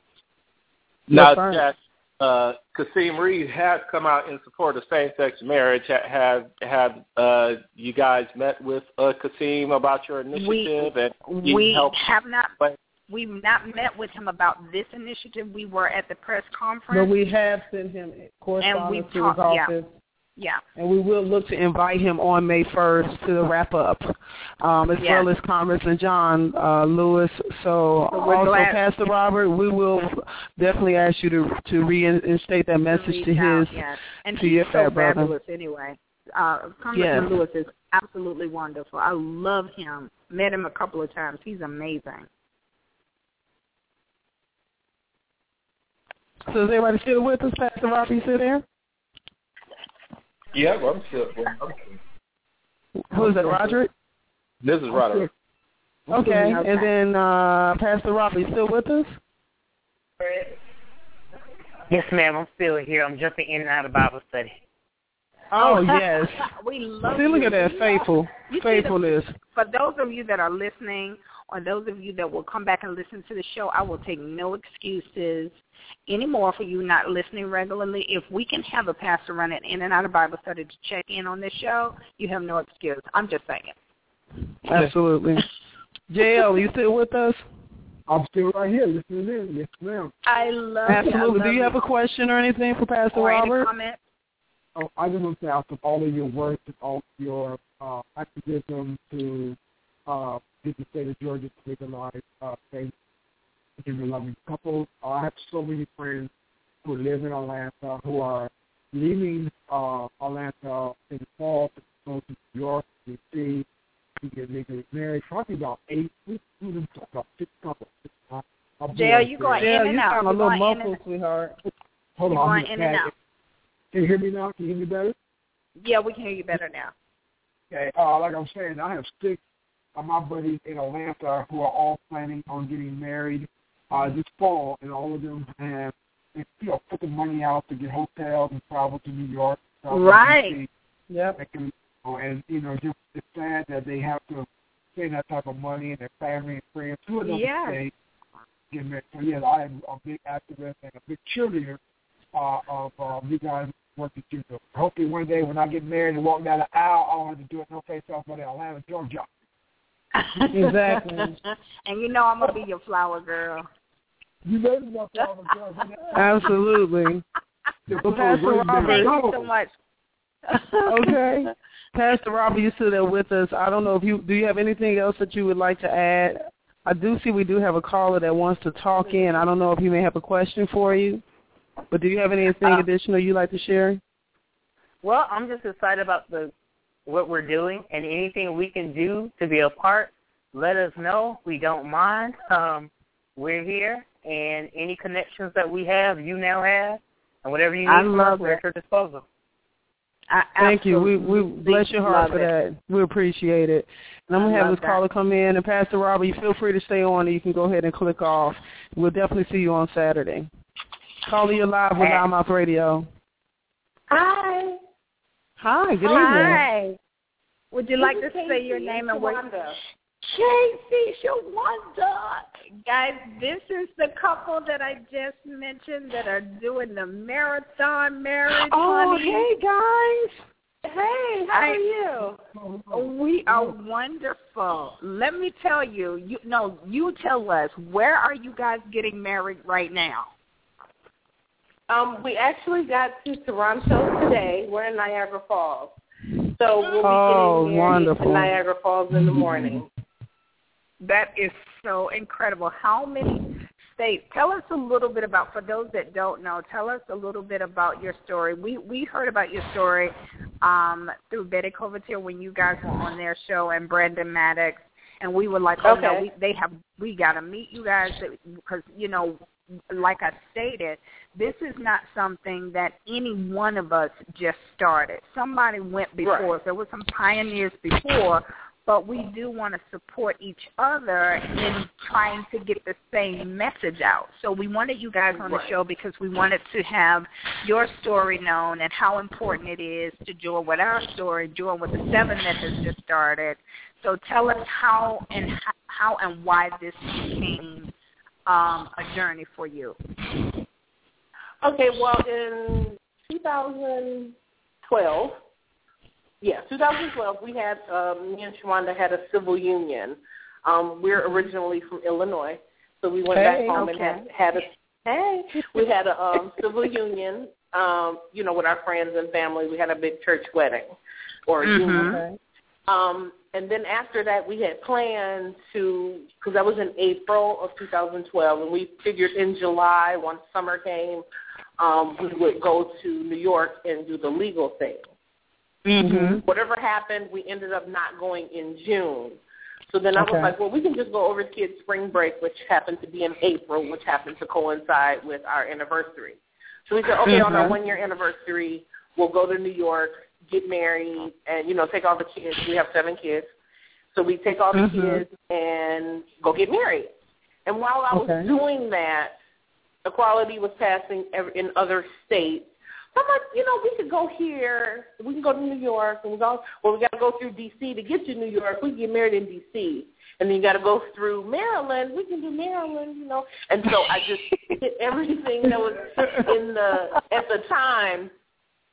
Now, That's right. Uh, Kasim Reed has come out in support of same-sex marriage. Have have uh, you guys met with uh, Kasim about your initiative? and he We helped have not But- we've not met with him about this initiative. We were at the press conference. But we have sent him correspondence to his talked- yeah. office. yeah. And we will look to invite him on May 1st to the wrap up, um, as Yeah. well as Congressman John uh, Lewis. So, So also, glad- Pastor Robert, we will definitely ask you to to reinstate that message to his. yes. and to your so fat brother. fabulous anyway. Uh, Congressman Yes. Lewis is absolutely wonderful. I love him. Met him a couple of times. He's amazing. So is everybody still with us, Pastor Robert? You still there? Yeah, well, I'm still. Who is that, Roderick? This is Roderick. Okay, Okay. and then uh, Pastor Robert, you still with us? Yes, ma'am. I'm still here. I'm jumping in and out of Bible study. Oh yes. we love See, look you. at that We faithful You see the- faithfulness. For those of you that are listening, or those of you that will come back and listen to the show, I will take no excuses anymore for you not listening regularly. If we can have a pastor running in and out of Bible study to check in on this show, you have no excuse. I'm just saying. Absolutely. JL, you still with us? I'm still right here listening in. Yes, ma'am. I love Absolutely. I Do you love have a question or anything for Pastor or Robert? comment? Oh, I just want to say after all of your work and all of your uh, activism to uh, get the state of Georgia to legalize uh, same gender loving couples. Uh, I have so many friends who live in Atlanta who are leaving uh, Atlanta in the fall to go to New York, D.C. to get legally married. Probably about eight. We we done about six couples. I'll be Jail, right you there. going Yeah, in and you out. sound a You're little going in and muffled, sweetheart. Hold You're on. I'm going in and out. Can you hear me now? Can you hear me better? Yeah, we can hear you better now. Okay. Uh, like I'm saying, I have six of my buddies in Atlanta who are all planning on getting married uh, this fall, and all of them have you know put the money out to get hotels and travel to New York. Right. Yep. and, can- and you know, just it's sad that they have to spend that type of money and their family and friends. Two of them Yeah. stay get married. So yes, I am a big activist and a big cheerleader uh, of uh, you guys working together. Hopefully, one day when I get married and walk down the aisle, I don't have to do it no place else but Atlanta, Georgia. Exactly. and you know I'm gonna be your flower girl. You know this my father, Georgia. Absolutely. Pastor Robert- Thank you me- so much. okay. Pastor Robert, you still there with us. I don't know if you do you have anything else that you would like to add? I do see we do have a caller that wants to talk in. I don't know if he may have a question for you. But do you have anything uh, additional you'd like to share? Well, I'm just excited about the what we're doing and anything we can do to be a part. Let us know. We don't mind. Um, we're here, and any connections that we have, you now have, and whatever you need, I love we're at your disposal. I Thank you. We we bless your heart for that. We appreciate it. And I'm gonna have this that. caller come in. And Pastor Robert, you feel free to stay on. And you can go ahead and click off. We'll definitely see you on Saturday. Caller, you live with LouddMouth Radio. Hi. Hi. Good Hi. evening. Hi. Would you like to say your name and where? Kacey Chwanda. Guys, this is the couple that I just mentioned that are doing the marathon marriage. Oh, honey. hey guys. Hey, how are you? We are wonderful. Let me tell you, you no, you tell us, where are you guys getting married right now? Um, we actually got to Toronto today. We're in Niagara Falls. So we'll be oh, getting married wonderful. in Niagara Falls in the morning. That is so incredible. How many states? Tell us a little bit about, for those that don't know, tell us a little bit about your story. We we heard about your story um, through Betty Couvertier when you guys were on their show and Brandon Maddox, and we were like, oh okay. no, we, they have we got to meet you guys because you know, like I stated, this is not something that any one of us just started. Somebody went before right. us. There were some pioneers before but we do want to support each other in trying to get the same message out. So we wanted you guys on the show because we wanted to have your story known and how important it is to join with our story, join with the seven that has just started. So tell us how and how and why this became um, a journey for you. Okay, well, in 2012, yeah, 2012, we had, um, me and Chwanda had a civil union. Um, we're originally from Illinois, so we went hey, back home okay. and had, had a, hey, we had a um, civil union, um, you know, with our friends and family. We had a big church wedding or a mm-hmm. union. Um, and then after that, we had planned to, because that was in April of 2012, and we figured in July, once summer came, um, we would go to New York and do the legal thing. Mm-hmm. Whatever happened, we ended up not going in June. So then I okay. was like, well, we can just go over to kids' spring break, which happened to be in April, which happened to coincide with our anniversary. So we said, okay, mm-hmm. on our one-year anniversary, we'll go to New York, get married, and, you know, take all the kids. We have seven kids. So we take all the mm-hmm. kids and go get married. And while I was okay. doing that, equality was passing in other states I'm like, you know, we could go here. We can go to New York, and we go. Well, we got to go through D.C. to get to New York. We can get married in D.C. And then you got to go through Maryland. We can do Maryland, you know. And so I just did everything that was in the at the time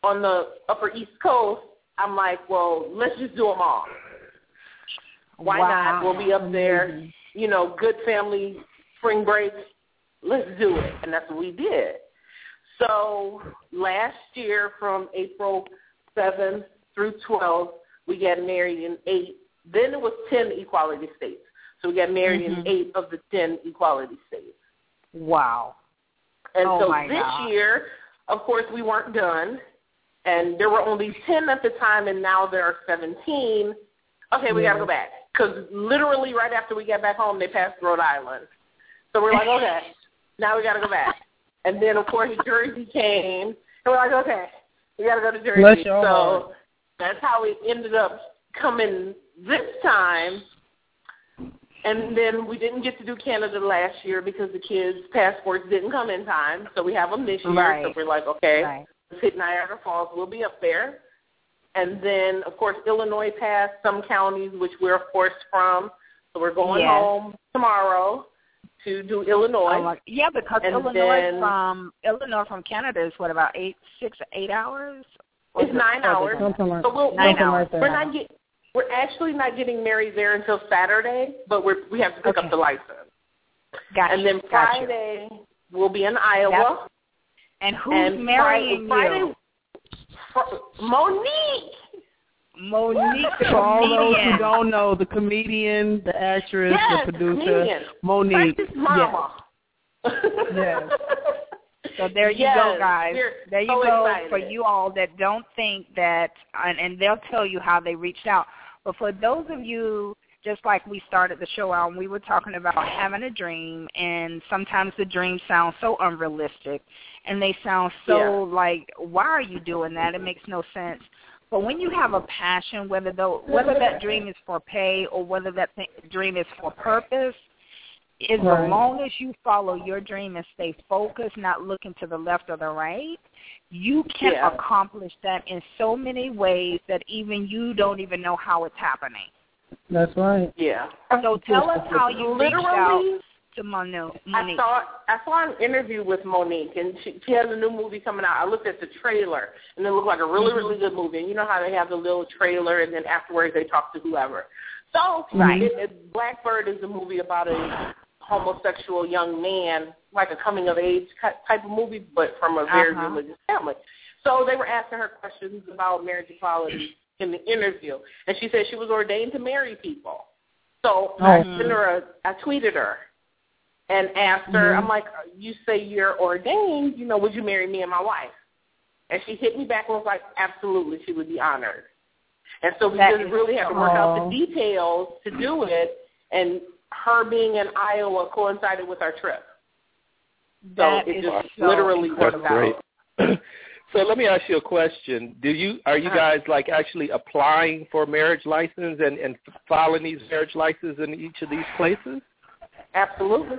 on the Upper East Coast. I'm like, well, let's just do them all. Why wow. not? We'll be up there. You know, good family spring break. Let's do it, and that's what we did. So last year, from April 7th through 12th, we got married in eight. Then it was 10 equality states. So we got married mm-hmm. in eight of the 10 equality states. Wow. And oh so this God. year, of course, we weren't done. And there were only 10 at the time, and now there are 17. Okay, we yeah. got to go back. Because literally right after we got back home, they passed Rhode Island. So we're like, okay, now we got to go back. And then, of course, Jersey came. And we're like, okay, we got to go to Jersey. Bless your so heart. that's how we ended up coming this time. And then we didn't get to do Canada last year because the kids' passports didn't come in time. So we have them this year. Right. So we're like, okay, Right. Let's hit Niagara Falls. We'll be up there. And then, of course, Illinois passed some counties, which we're, of course, from. So we're going Yes. home tomorrow to do Illinois. Oh, like, yeah, because And Illinois then- from Illinois from Canada is what about eight, six, eight hours? Or It's is it nine hours. than that? Something like, So we'll, Nine we'll hours. we're not get we're actually not getting married there until Saturday, but we're we have to pick Okay. up the license. Gotcha. And then gotcha. Friday we'll be in Iowa. And who's and marrying Friday, you? Mo'Nique. Mo'Nique, For all those who don't know, the comedian, the actress, yes, the producer, comedian. Mo'Nique. Precious mama. Yes. So there you Yes, go, guys. we're There you so go excited. for you all that don't think that, and, and they'll tell you how they reached out. But for those of you, just like we started the show out, and we were talking about having a dream, and sometimes the dreams sound so unrealistic, and they sound so Yeah. like, why are you doing that? It makes no sense. But when you have a passion, whether though whether that dream is for pay or whether that th- dream is for purpose, as Right. long as you follow your dream and stay focused, not looking to the left or the right, you can Yeah. accomplish that in so many ways that even you don't even know how it's happening. That's right. yeah. So tell us how you reached out Literally, to Mo'Nique. I saw I saw an interview with Mo'Nique, and she, she has a new movie coming out. I looked at the trailer, and it looked like a really, really good movie. And you know how they have the little trailer, and then afterwards they talk to whoever. So, Right. it, it, Blackbird is a movie about a homosexual young man, like a coming of age type of movie, but from a very Uh-huh. religious family. So they were asking her questions about marriage equality in the interview, and she said she was ordained to marry people. So I Oh. sent her a, I tweeted her and asked her, Mhm. I'm like, you say you're ordained, you know, would you marry me and my wife? And she hit me back and was like, absolutely, she would be honored. And so we That just really had to work out the details to do it, and her being in Iowa coincided with our trip. So That it is just so literally worked out. so let me ask you a question. Do you are you Uh-huh. guys like actually applying for marriage license and and filing these marriage licenses in each of these places? Absolutely.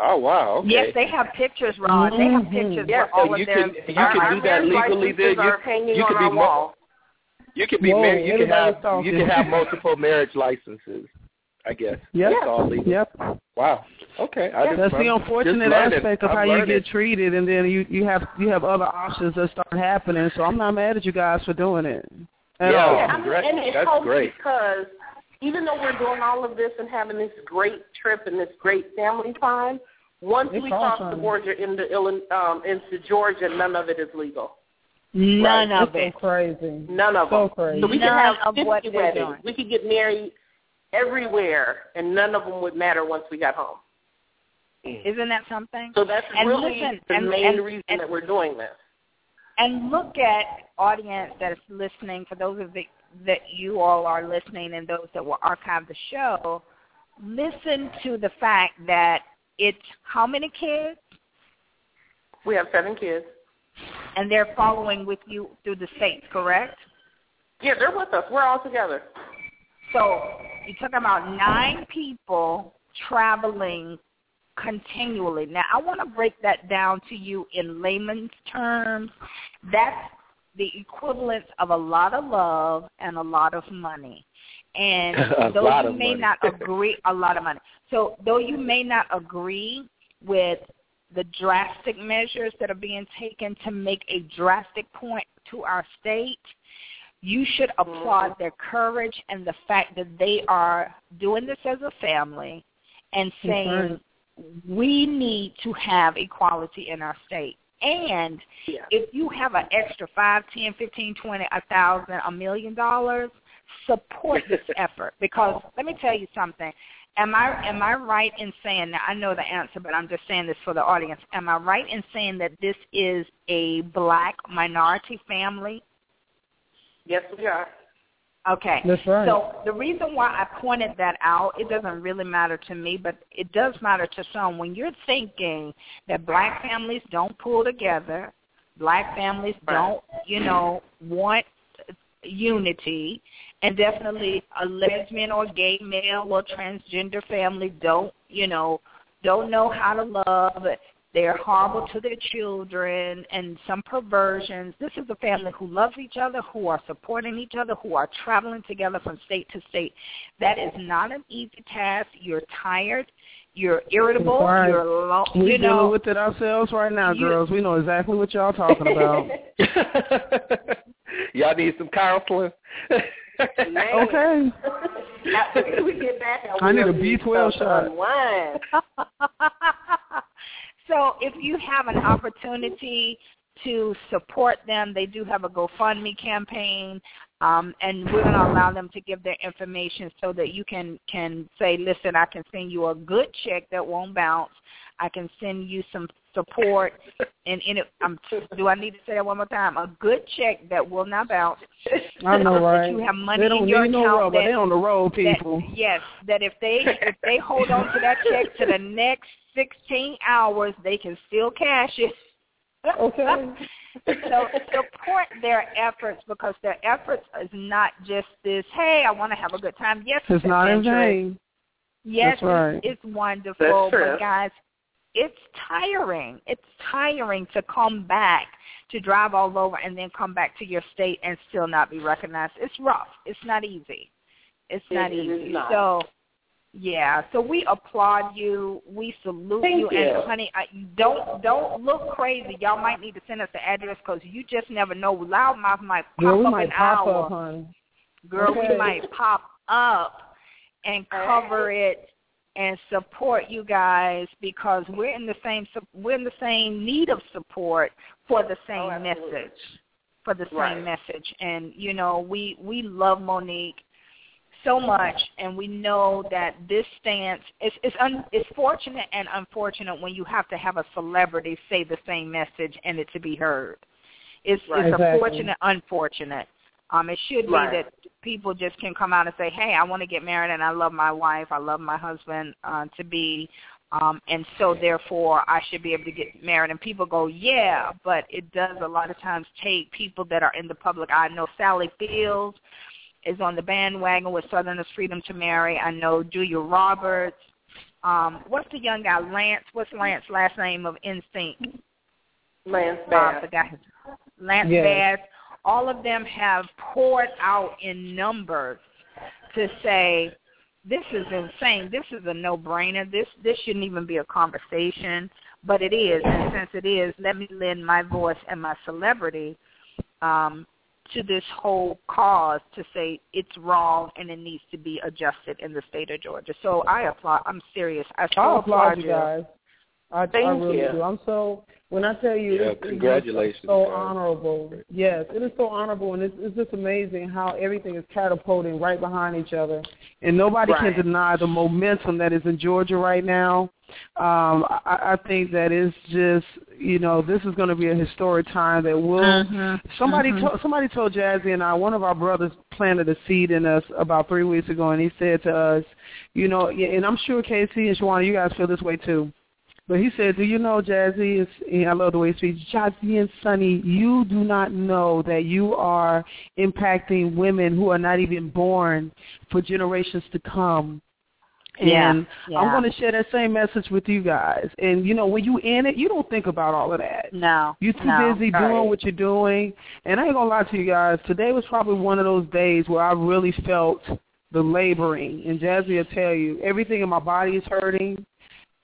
Oh wow. Okay. Yes, they have pictures, Ron. They have Mhm. pictures Yes, with all so of you them. can you our, can our do that legally. Then you are hanging you on can be our mo- wall. you can be Whoa, married. You can have talking. you can have multiple marriage licenses. I guess Yep. that's all legal. Yep. Wow. Okay. I just, That's I'm the unfortunate aspect of I'm how you learning. get treated, and then you you have you have other options that start happening. So I'm not mad at you guys for doing it at Yeah. all. Yeah, I mean, Great. and it That's helps great. because even though we're doing all of this and having this great trip and this great family time, once It's we all cross fun. the border into Illinois, um, into Georgia, none of it is legal. None Right. of It's it. so crazy. None of So them. crazy. So we could None have of 50 what they're weddings. doing. We could get married everywhere, and none of them would matter once we got home. Mm. Isn't that something? So that's And really listen, the and- main and- reason and- that we're doing this. And look at audience that is listening. For those of the, that you all are listening, and those that will archive the show, listen to the fact that it's how many kids, We have seven kids. and they're following with you through the states, correct? Yeah, they're with us. We're all together. So you're talking about nine people traveling continually. Now, I want to break that down to you in layman's terms. That's the equivalent of a lot of love and a lot of money. And A though you may money. not agree, a lot of money. So though you may not agree with the drastic measures that are being taken to make a drastic point to our state, you should applaud their courage and the fact that they are doing this as a family and saying right. We need to have equality in our state. And Yeah. if you have an extra five, ten, fifteen, twenty, a thousand, a million dollars, support this effort. Because let me tell you something. Am I am I right in saying that I know the answer, but I'm just saying this for the audience. Am I right in saying that this is a black minority family? Yes, we are. Okay. That's right. So the reason why I pointed that out, it doesn't really matter to me, but it does matter to some. When you're thinking that black families don't pull together, black families don't, you know, want unity, and definitely a lesbian or gay male or transgender family don't, you know, don't know how to love. They're horrible to their children and some perversions. This is a family who loves each other, who are supporting each other, who are traveling together from state to state. That is not an easy task. You're tired. You're irritable. Right. You're alone. We're you know, dealing with it ourselves right now, you- girls. We know exactly what y'all talking about. Y'all need some counseling. Okay. After we get back, I need a we'll need B12 some shot. So if you have an opportunity to support them. They do have a GoFundMe campaign, um, and we're going to allow them to give their information so that you can can say, listen, I can send you a good check that won't bounce. I can send you some support, and in it, um, do I need to say that one more time? A good check that will not bounce. I know, right? You have money they don't in your account. no rubber. that, they on the road, people. That, yes, that if they if they hold on to that check to the next 16 hours, they can still cash it. Okay. so support their efforts because their efforts is not just this, hey, I want to have a good time. Yes, it's, it's not in vain. Yes, right. it's, it's wonderful, That's true. but guys, it's tiring. It's tiring to come back to drive all over and then come back to your state and still not be recognized. It's rough. It's not easy. It's not It is easy. not. So yeah, so we applaud you. We salute Thank you. you. And honey, I, don't don't look crazy. Y'all might need to send us the address because you just never know. LouddMouth might pop Girl, we up might an pop hour. up, honey. Girl, Okay. we might pop up and cover it and support you guys because we're in the same we're in the same need of support for the oh, same Oh, message for the same Right. message and you know we we love Mo'Nique so much and we know that this stance is it's un, it's fortunate and unfortunate when you have to have a celebrity say the same message and it to be heard it's Right. it's Exactly. a fortunate unfortunate um, it should be that people just can come out and say, "Hey, I want to get married, and I love my wife, I love my husband uh, to be, um, and so therefore I should be able to get married." And people go, "Yeah," but it does a lot of times take people that are in the public. I know Sally Fields is on the bandwagon with Southerners Freedom to Marry. I know Julia Roberts. Um, what's the young guy, Lance? What's Lance's last name of NSYNC? Lance Uh, I Bass. forgot his Lance Yes. Bass. All of them have poured out in numbers to say this is insane. This is a no-brainer. This this shouldn't even be a conversation, but it is. And since it is, let me lend my voice and my celebrity um, to this whole cause to say it's wrong and it needs to be adjusted in the state of Georgia. So I applaud. I'm serious. I so I applaud you you. guys. I, I Thank really you. do. I'm so when I tell you, Yeah, it's, congratulations, it's so guys. honorable. Yes, it is so honorable, and it's, it's just amazing how everything is catapulting right behind each other, and nobody Right. can deny the momentum that is in Georgia right now. Um, I, I think that it's just you know this is going to be a historic time that will. Mm-hmm. Somebody told somebody told Jazzie and I one of our brothers planted a seed in us about three weeks ago, and he said to us, you know, and I'm sure Kacey and Shawana, you guys feel this way too. But he said, "Do you know, Jazzie? Is, I love the way he speaks. Jazzie and Sonny, you do not know that you are impacting women who are not even born for generations to come." Yeah, And yeah. I'm going to share that same message with you guys. And you know, when you in it, you don't think about all of that. No, You're too no. busy Right. doing what you're doing. And I ain't gonna lie to you guys. Today was probably one of those days where I really felt the laboring. And Jazzie will tell you, everything in my body is hurting.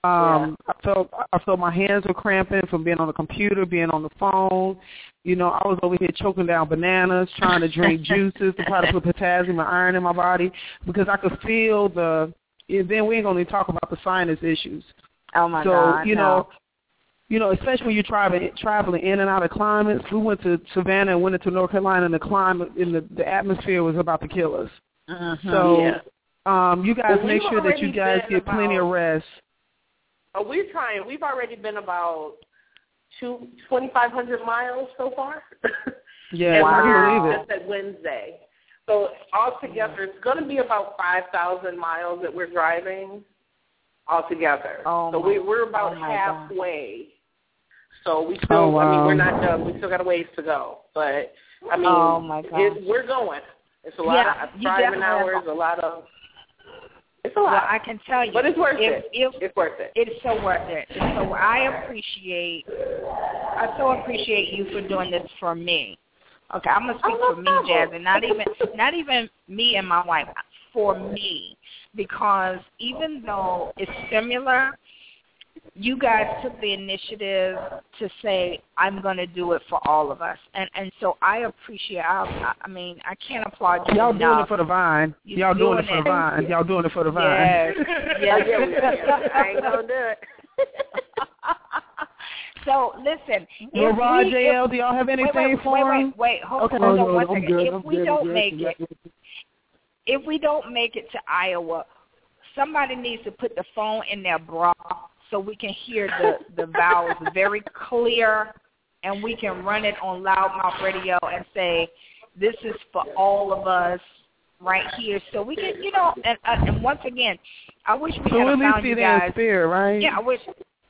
Um, I felt I felt my hands were cramping from being on the computer, being on the phone. You know, I was over here choking down bananas, trying to drink juices to try to put potassium and iron in my body because I could feel the. And then we ain't gonna talk about the sinus issues. Oh my so God, you no. know, you know, especially when you're traveling traveling in and out of climates. We went to Savannah and went into North Carolina, and the climate in the the atmosphere was about to kill us. Mhm. So, Yeah. um, you guys Well, make sure that you guys get plenty of rest. Oh, we're trying. We've already been about two twenty five hundred miles so far. Yeah, and I can believe it. just at Wednesday. So altogether, it's going to be about five thousand miles that we're driving altogether. Oh so my- we, we're about oh God. halfway. So we oh, still, Oh, wow. I mean, we're not done. We still got a ways to go. But I mean, Oh, my gosh. it, we're going. It's a lot Yeah, of driving hours, a lot of. It's a Well, lot, I can tell you, but it's worth if, it. If It's worth it. it's so worth it. So I appreciate, I so appreciate you for doing this for me. Okay, I'm gonna speak for me. Jasmine. Not even, not even me and my wife. For me, because even though it's similar, you guys took the initiative to say I'm going to do it for all of us, and and so I appreciate. I, I mean, I can't applaud you Y'all doing it for the vine. You're Y'all doing it for the vine. Y'all doing it for the vine. Yes, yes. I get what you're saying. I ain't gonna do it. So listen, well, if Rod we, JL, if, do y'all have anything wait, wait, for wait, him? wait, wait, hold, okay. Oh, hold no, on no, one I'm second. good. If I'm we good. don't I'm make good. it, if we don't make it to Iowa, somebody needs to put the phone in their bra so we can hear the the vowels very clear, and we can run it on LouddMouth Radio and say, "This is for all of us." Right here, so we can, you know, and uh, and once again, I wish we So had found you guys. spirit, right? Yeah, I wish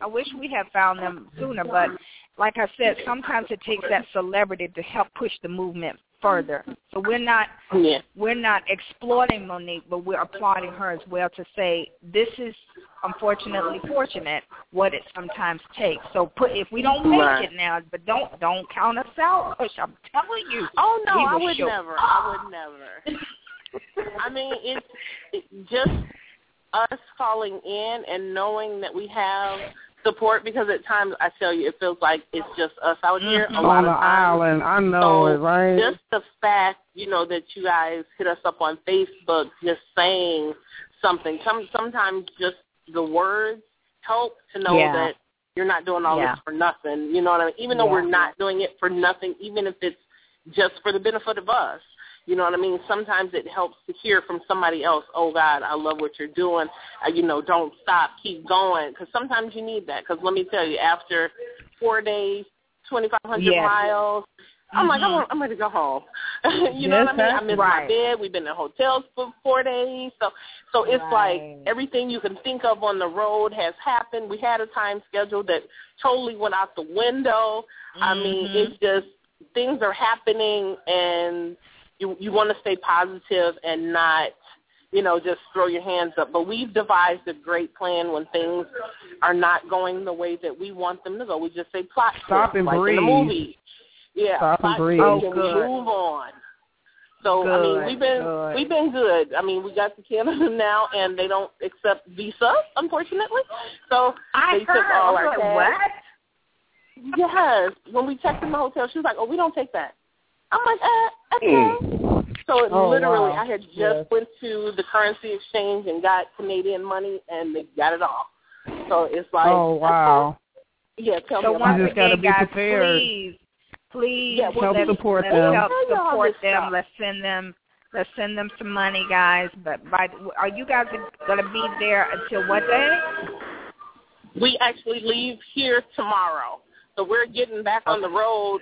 I wish we had found them sooner, but like I said, sometimes it takes that celebrity to help push the movement further. So we're not Yeah. we're not exploiting Mo'Nique, but we're applauding her as well to say this is unfortunately fortunate what it sometimes takes. So put if we don't make Right. it now, but don't don't count us out. Push, I'm telling you. Oh no, I would show- never. I would never. I mean, it's it, just us calling in and knowing that we have support because at times I tell you it feels like it's just us out here a mm-hmm. lot On the of times. island, I know So, it, right? Just the fact, you know, that you guys hit us up on Facebook just saying something. Some sometimes just the words help to know Yeah. that you're not doing all Yeah. this for nothing. You know what I mean? Even though Yeah. we're not doing it for nothing, even if it's just for the benefit of us. You know what I mean? Sometimes it helps to hear from somebody else, oh, God, I love what you're doing. Uh, you know, don't stop. Keep going. Because sometimes you need that. Because let me tell you, after four days, 2,500 Yes. miles, I'm like, I'm, Mhm. I'm ready to go home. you know Yes, what I mean? I miss right. my bed. We've been in hotels for four days. So so it's Right. like everything you can think of on the road has happened. We had a time schedule that totally went out the window. I mean, Mhm. it's just things are happening and you you want to stay positive and not you know just throw your hands up but we've devised a great plan when things are not going the way that we want them to go we just say plot Stop twist, and like in breathe. the movie yeah Stop and plot breathe. twist, Oh, and we good. move on so I mean we've been good. we've been good. I mean we got to Canada now and they don't accept visa unfortunately. So I they heard. took all I our was cash. what? Yes. When we checked in the hotel, she was like, "Oh, we don't take that." I'm like, uh, okay. So it Oh, literally, wow. I had just Yes. went to the currency exchange and got Canadian money, and they got it all. So it's like, oh wow. yeah, tell So me once about just gotta again, be guys, prepared. please, please Yeah, well, Help let's, support let's them. help support them. stuff. Let's send them. Let's send them some money, guys. But by, are you guys gonna be there until what day? We actually leave here tomorrow, so we're getting back on the road,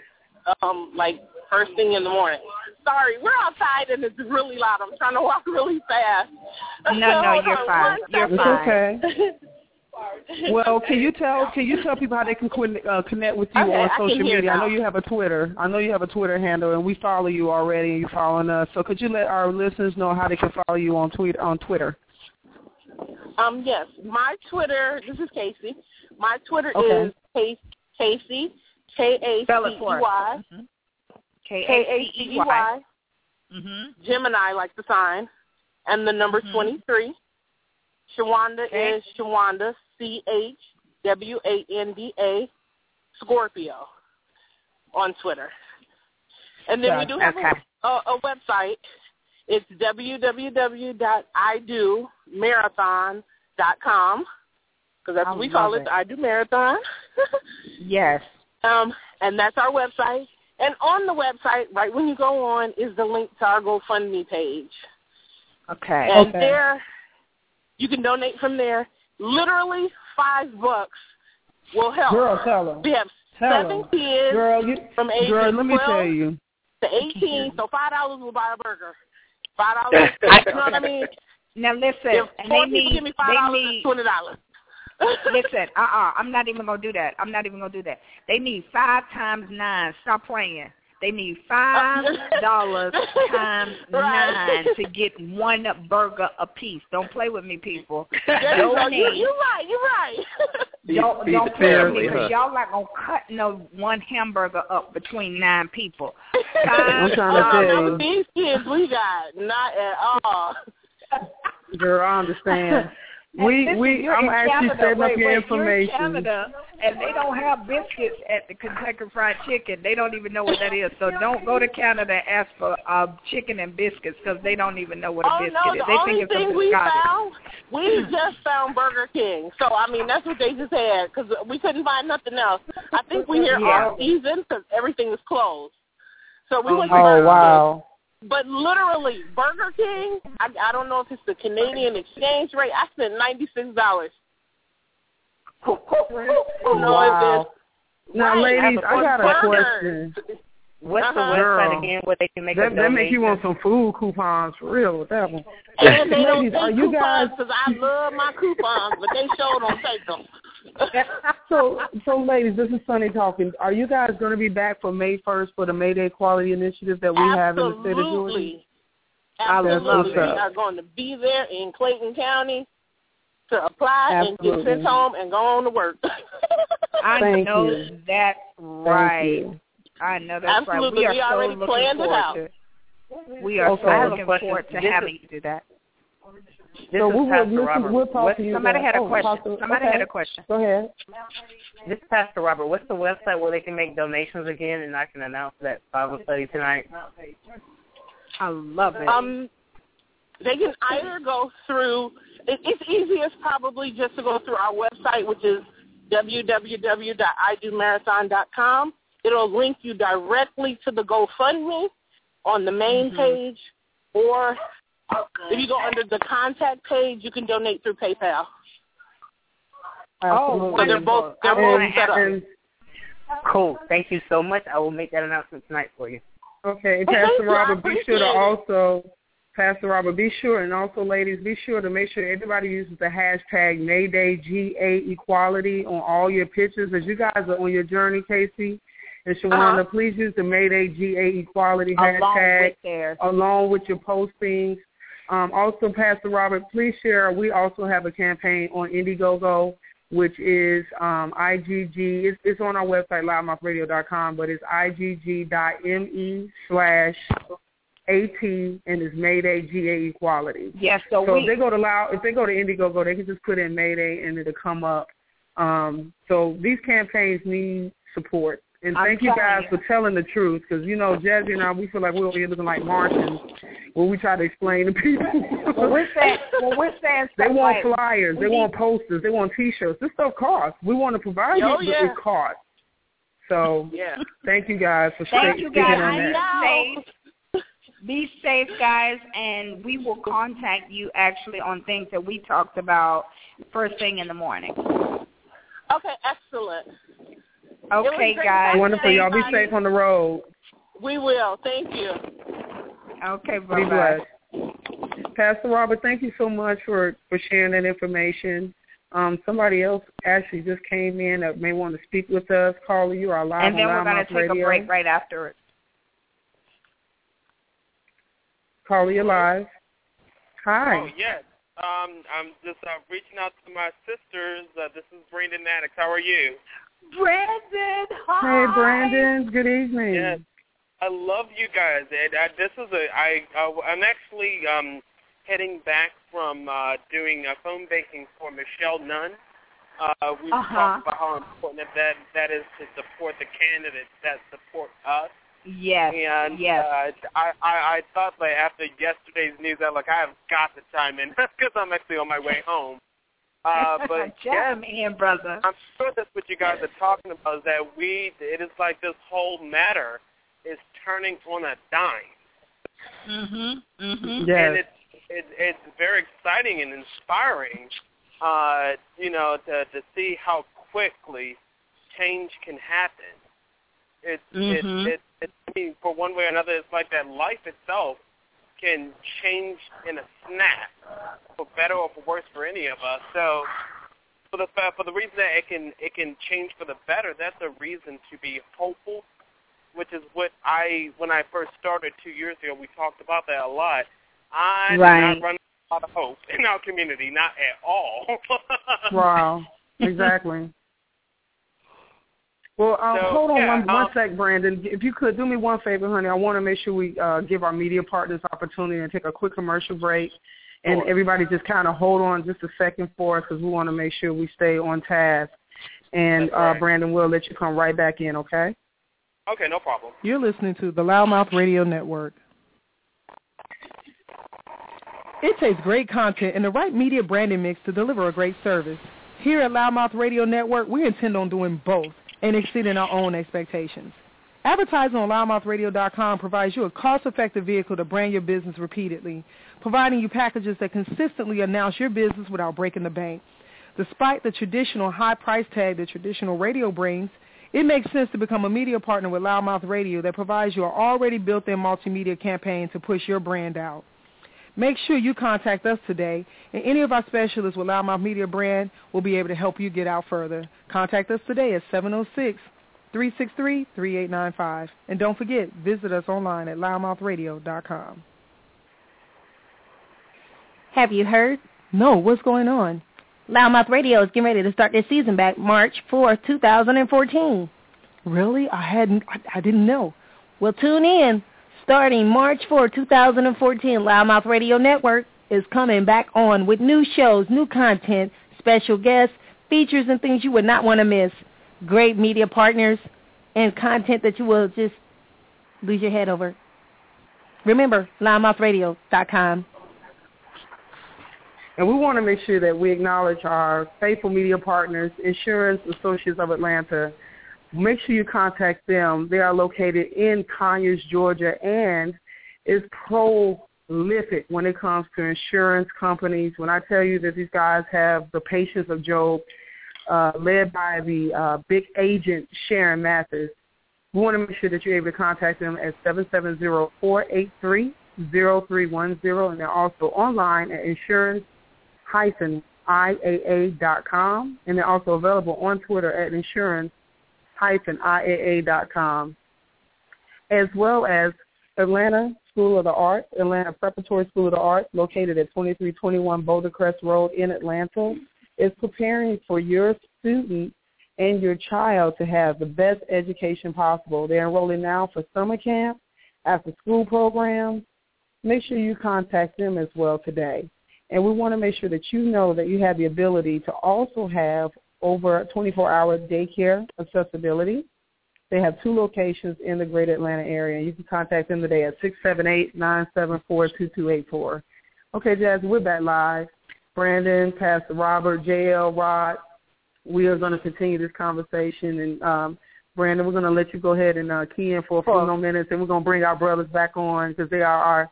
um, like first thing in the morning. Sorry, we're outside and it's really loud. I'm trying to walk really fast. No, no, you're fine. You're It's fine. okay. Well, can you tell can you tell people how they can uh, connect with you Okay, on social hear media? I know you have a Twitter. I know you have a Twitter handle, and we follow you already, and you're following us. So could you let our listeners know how they can follow you on tweet on Twitter? Um, yes, my Twitter. This is Kacey. My Twitter Okay. is Cas- Kacey K A Spell C it E for us. Y K K A C E Y Mhm. Gemini like the sign, and the number Mhm. twenty three. Chwanda Okay. is Chwanda C H W A N D A Scorpio on Twitter, and then we do have Okay. a, a, a website. It's www.idomarathon.com because that's I what we call it, it. I Do Marathon. Yes. um, and that's our website. And on the website, right when you go on, is the link to our GoFundMe page. Okay. And Okay. there, you can donate from there. Literally five bucks will help. Girl, tell them. We have Tell seven them. kids Girl, you, from ages girl, let me 12 tell you. to 18, so five dollars will buy a burger. Five dollars, you know what I mean? Now listen, If and they people need give me five they dollars, need twenty dollars. Listen, uh uh-uh, I'm not even gonna do that. I'm not even gonna do that. They need five times nine. Stop playing. They need five dollars times Right. nine to get one burger a piece. Don't play with me, people. There you go. Donate. You, you're right. You're right. Feed- don't feed don't the play with me because huh? y'all not gonna cut no one hamburger up between nine people. I'm trying to tell no, you. these kids we got not at all. Girl, I understand. We listen, we I'm actually Canada, setting wait, up your wait, information. You're in Canada, and they don't have biscuits at the Kentucky Fried Chicken. They don't even know what that is. So don't go to Canada and ask for uh, chicken and biscuits because they don't even know what a oh, biscuit no, is. the They only think it's thing something we Scottish. found, we just found Burger King. So I mean, that's what they just had because we couldn't find nothing else. I think we here Yeah. all season because everything is closed. So we went to Oh Burger King. Wow. But literally, Burger King, I, I don't know if it's the Canadian exchange rate. I spent ninety six dollars. Wow. Now, Right. ladies, I got a question. What's Uh-huh. the website Girl. again where they can make a That, that make you want some food coupons for real with that one. And they don't Ladies, take are you guys coupons because I love my coupons, but they sure don't take them. So so ladies, this is Sonny talking. Are you guys going to be back for May first for the May Day Quality Initiative that we have in the state of Georgia? Absolutely. I love Absolutely. We are going to be there in Clayton County to apply and get sent home and go on to work. I Thank know you. that's Thank right. you. I know that's Absolutely. right. We are We already so looking planned it forward out. to it. We are Okay. so I have a looking forward to This is- having you do that. This so is we will Pastor listen, Robert. we'll talk What- to you. Somebody guys. had a Oh, question. Pastor- Somebody okay. had a question. Go ahead. This is Pastor Robert. What's the website where they can make donations again, and I can announce that Bible study tonight? I love it. Um, they can either go through. It, it's easiest probably just to go through our website, which is www.idomarathon.com. It'll link you directly to the GoFundMe on the main Mhm. page, or if you go under the contact page, you can donate through PayPal. Oh, So they're both they're both set up. Cool. Thank you so much. I will make that announcement tonight for you. okay, Well, Pastor thank Robert, be sure to also, Pastor Robert, be sure, and also ladies, be sure to make sure everybody uses the hashtag Mayday GA Equality on all your pictures. As you guys are on your journey, Kacey and Chwanda, Uh-huh. please use the Mayday GA Equality along hashtag. with along with your postings. Um, also, Pastor Robert, please share. We also have a campaign on Indiegogo, which is um, IGG. It's, it's on our website, loudmouthradio.com, but it's igg.me slash AT, and it's Mayday GA Equality. Yes, so, So we if they go to Loud, if they go to Indiegogo, they can just put in Mayday and it'll come up. Um, so these campaigns need support. And thank you guys you. for telling the truth, because you know, Jazzie and I, we feel like we're over here looking like Martians when we try to explain to people. when we're saying when we're saying they want like, flyers, they we want posters, they want T-shirts. This stuff costs. We want to provide Oh, it, but yeah. it costs. So Yeah. thank you guys for Thank sta- you speaking guys. on Be that. safe. Be safe, guys, and we will contact you actually on things that we talked about first thing in the morning. Okay, excellent. Okay, guys. talking Wonderful. Y'all be safe on the road. We will. Thank you. Okay, bye bye. blessed. Pastor Robert, thank you so much for, for sharing that information. Um, somebody else actually just came in that may want to speak with us. Carla, you are live And then on we're going to take Radio. a break right after it. Carla, you're live. Hi. Oh yes. Um, I'm just uh, reaching out to my sisters. Uh, this is Brandon Maddox. How are you? Brandon, Hi. Hey, Brandon. Good evening. Yes. I love you guys. And uh, this is a I uh, I'm actually um heading back from uh doing uh, phone banking for Michelle Nunn. Uh, we Uh-huh. talked about how important that that is to support the candidates that support us. Yes, And yes. uh, I, I I thought that after yesterday's news that like I have got to chime in because I'm actually on my way home. Uh, but yeah, Chime in, brother. I'm sure that's what you guys are talking about. Is that we? It is like this whole matter is turning on a dime, Mhm. Mhm. Yes. and it's it, it's very exciting and inspiring. Uh, you know, to to see how quickly change can happen. It's Mhm. it, it it I mean, for one way or another. It's like that life itself can change in a snap, for better or for worse for any of us. So for the for the reason that it can it can change for the better, that's a reason to be hopeful, which is what I when I first started two years ago. We talked about that a lot. I Right. not run lot of hope in our community, not at all. Wow. Exactly. Well, um, So, hold on yeah, one, one um, sec, Brandon. If you could do me one favor, honey, I want to make sure we uh, give our media partners opportunity and take a quick commercial break. And everybody just kind of hold on just a second for us because we want to make sure we stay on task. And uh, Brandon, we'll let you come right back in, okay? Okay, no problem. You're listening to the LouddMouth Radio Network. It takes great content and the right media branding mix to deliver a great service. Here at LouddMouth Radio Network, we intend on doing both and exceeding our own expectations. Advertising on loudmouthradio.com provides you a cost-effective vehicle to brand your business repeatedly, providing you packages that consistently announce your business without breaking the bank. Despite the traditional high price tag that traditional radio brings, it makes sense to become a media partner with LouddMouth Radio that provides you an already built-in multimedia campaign to push your brand out. Make sure you contact us today, and any of our specialists with LouddMouth Media Brand will be able to help you get out further. Contact us today at 706-363-3895. And don't forget, visit us online at loudmouthradio.com. Have you heard? No, what's going on? LouddMouth Radio is getting ready to start their season back March 4th, 2014. Really? I hadn't I, I didn't know. Well, tune in. Starting March 4, 2014, LouddMouth Radio Network is coming back on with new shows, new content, special guests, features, and things you would not want to miss. Great media partners and content that you will just lose your head over. Remember, loudmouthradio.com. And we want to make sure that we acknowledge our faithful media partners, Insurance Associates of Atlanta, make sure you contact them. They are located in Conyers, Georgia, and is prolific when it comes to insurance companies. When I tell you that these guys have the patience of Job, uh, led by the uh, big agent Sharon Mathis, we want to make sure that you're able to contact them at 770-483-0310, and they're also online at insurance-iaa.com, and they're also available on Twitter at insurance iaa.com, as well as Atlanta School of the Arts, Atlanta Preparatory School of the Arts, located at 2321 Boulder Crest Road in Atlanta, is preparing for your student and your child to have the best education possible. They're enrolling now for summer camp, after school programs. Make sure you contact them as well today. And we want to make sure that you know that you have the ability to also have over 24-hour daycare accessibility. They have two locations in the greater Atlanta area. You can contact them today at 678-974-2284. Okay, Jazz, we're back live. Brandon, Pastor Robert, JL, Rod, we are going to continue this conversation. And um, Brandon, we're going to let you go ahead and uh, key in for a few more minutes, and we're going to bring our brothers back on because they are our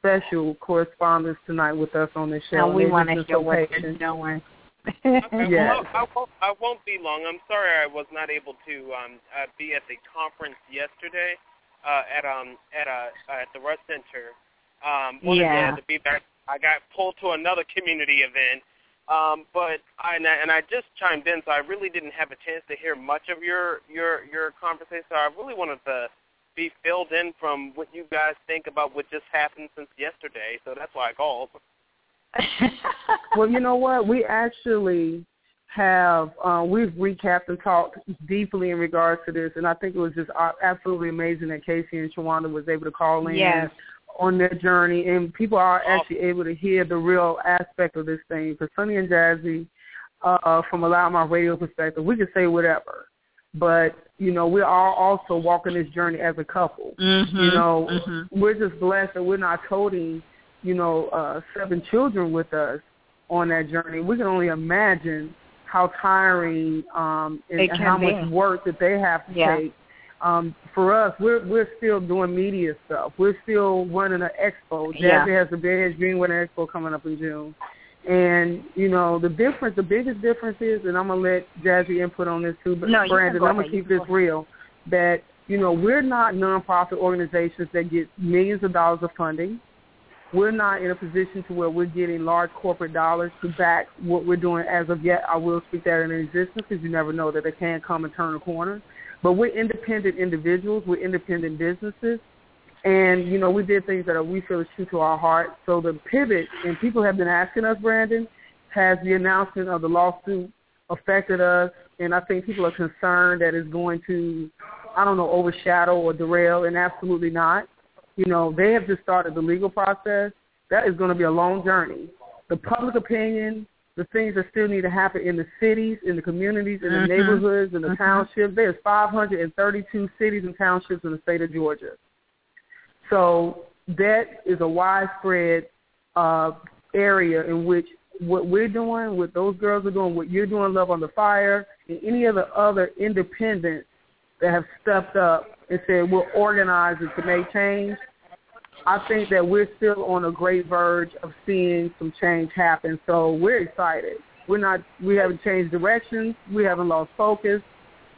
special correspondents tonight with us on this show. And we want to hear what they're doing okay, yeah. Well, I, won't, I won't be long. I'm sorry I was not able to um, uh, be at the conference yesterday uh, at um at uh, at the Rush Center. Um, wanted yeah. to, to be back. I got pulled to another community event, um, but I and, I and I just chimed in, so I really didn't have a chance to hear much of your your your conversation. So I really wanted to be filled in from what you guys think about what just happened since yesterday. So that's why I called. Well, you know what? We actually have uh, we've recapped and talked deeply in regards to this, and I think it was just uh, absolutely amazing that Kacey and Chwanda was able to call in yes. on their journey, and people are actually able to hear the real aspect of this thing. Because Sonny and Jazzie, uh, from a LouddMouth Radio perspective, we can say whatever, but you know we're all also walking this journey as a couple. Mm-hmm. You know, mm-hmm. we're just blessed that we're not toting you know, uh, seven children with us on that journey, we can only imagine how tiring um, and, and how be. much work that they have to yeah. take. Um, for us, we're we're still doing media stuff. We're still running an expo. Jazzie yeah. has the Bay Edge Greenwood Expo coming up in June. And you know the difference, the biggest difference is, and I'm gonna let Jazzie input on this too, but no, Brandon, go I'm gonna keep this go real. That you know we're not nonprofit organizations that get millions of dollars of funding we're not in a position to where we're getting large corporate dollars to back what we're doing as of yet. I will speak that in existence because you never know that they can come and turn a corner. But we're independent individuals. We're independent businesses. And, you know, we did things that are, we feel is true to our heart. So the pivot, and people have been asking us, Brandon, has the announcement of the lawsuit affected us? And I think people are concerned that it's going to, I don't know, overshadow or derail, and absolutely not. You know, they have just started the legal process. that is going to be a long journey. The public opinion, the things that still need to happen in the cities, in the communities, in the mm-hmm. neighborhoods, in the mm-hmm. townships. There's 532 cities and townships in the state of Georgia. So that is a widespread uh, area in which what we're doing, what those girls are doing, what you're doing, Love on the Fire, and any of the other independents that have stepped up and said we're organizing to make change, I think that we're still on a great verge of seeing some change happen. So we're excited. We're not. We haven't changed directions. We haven't lost focus.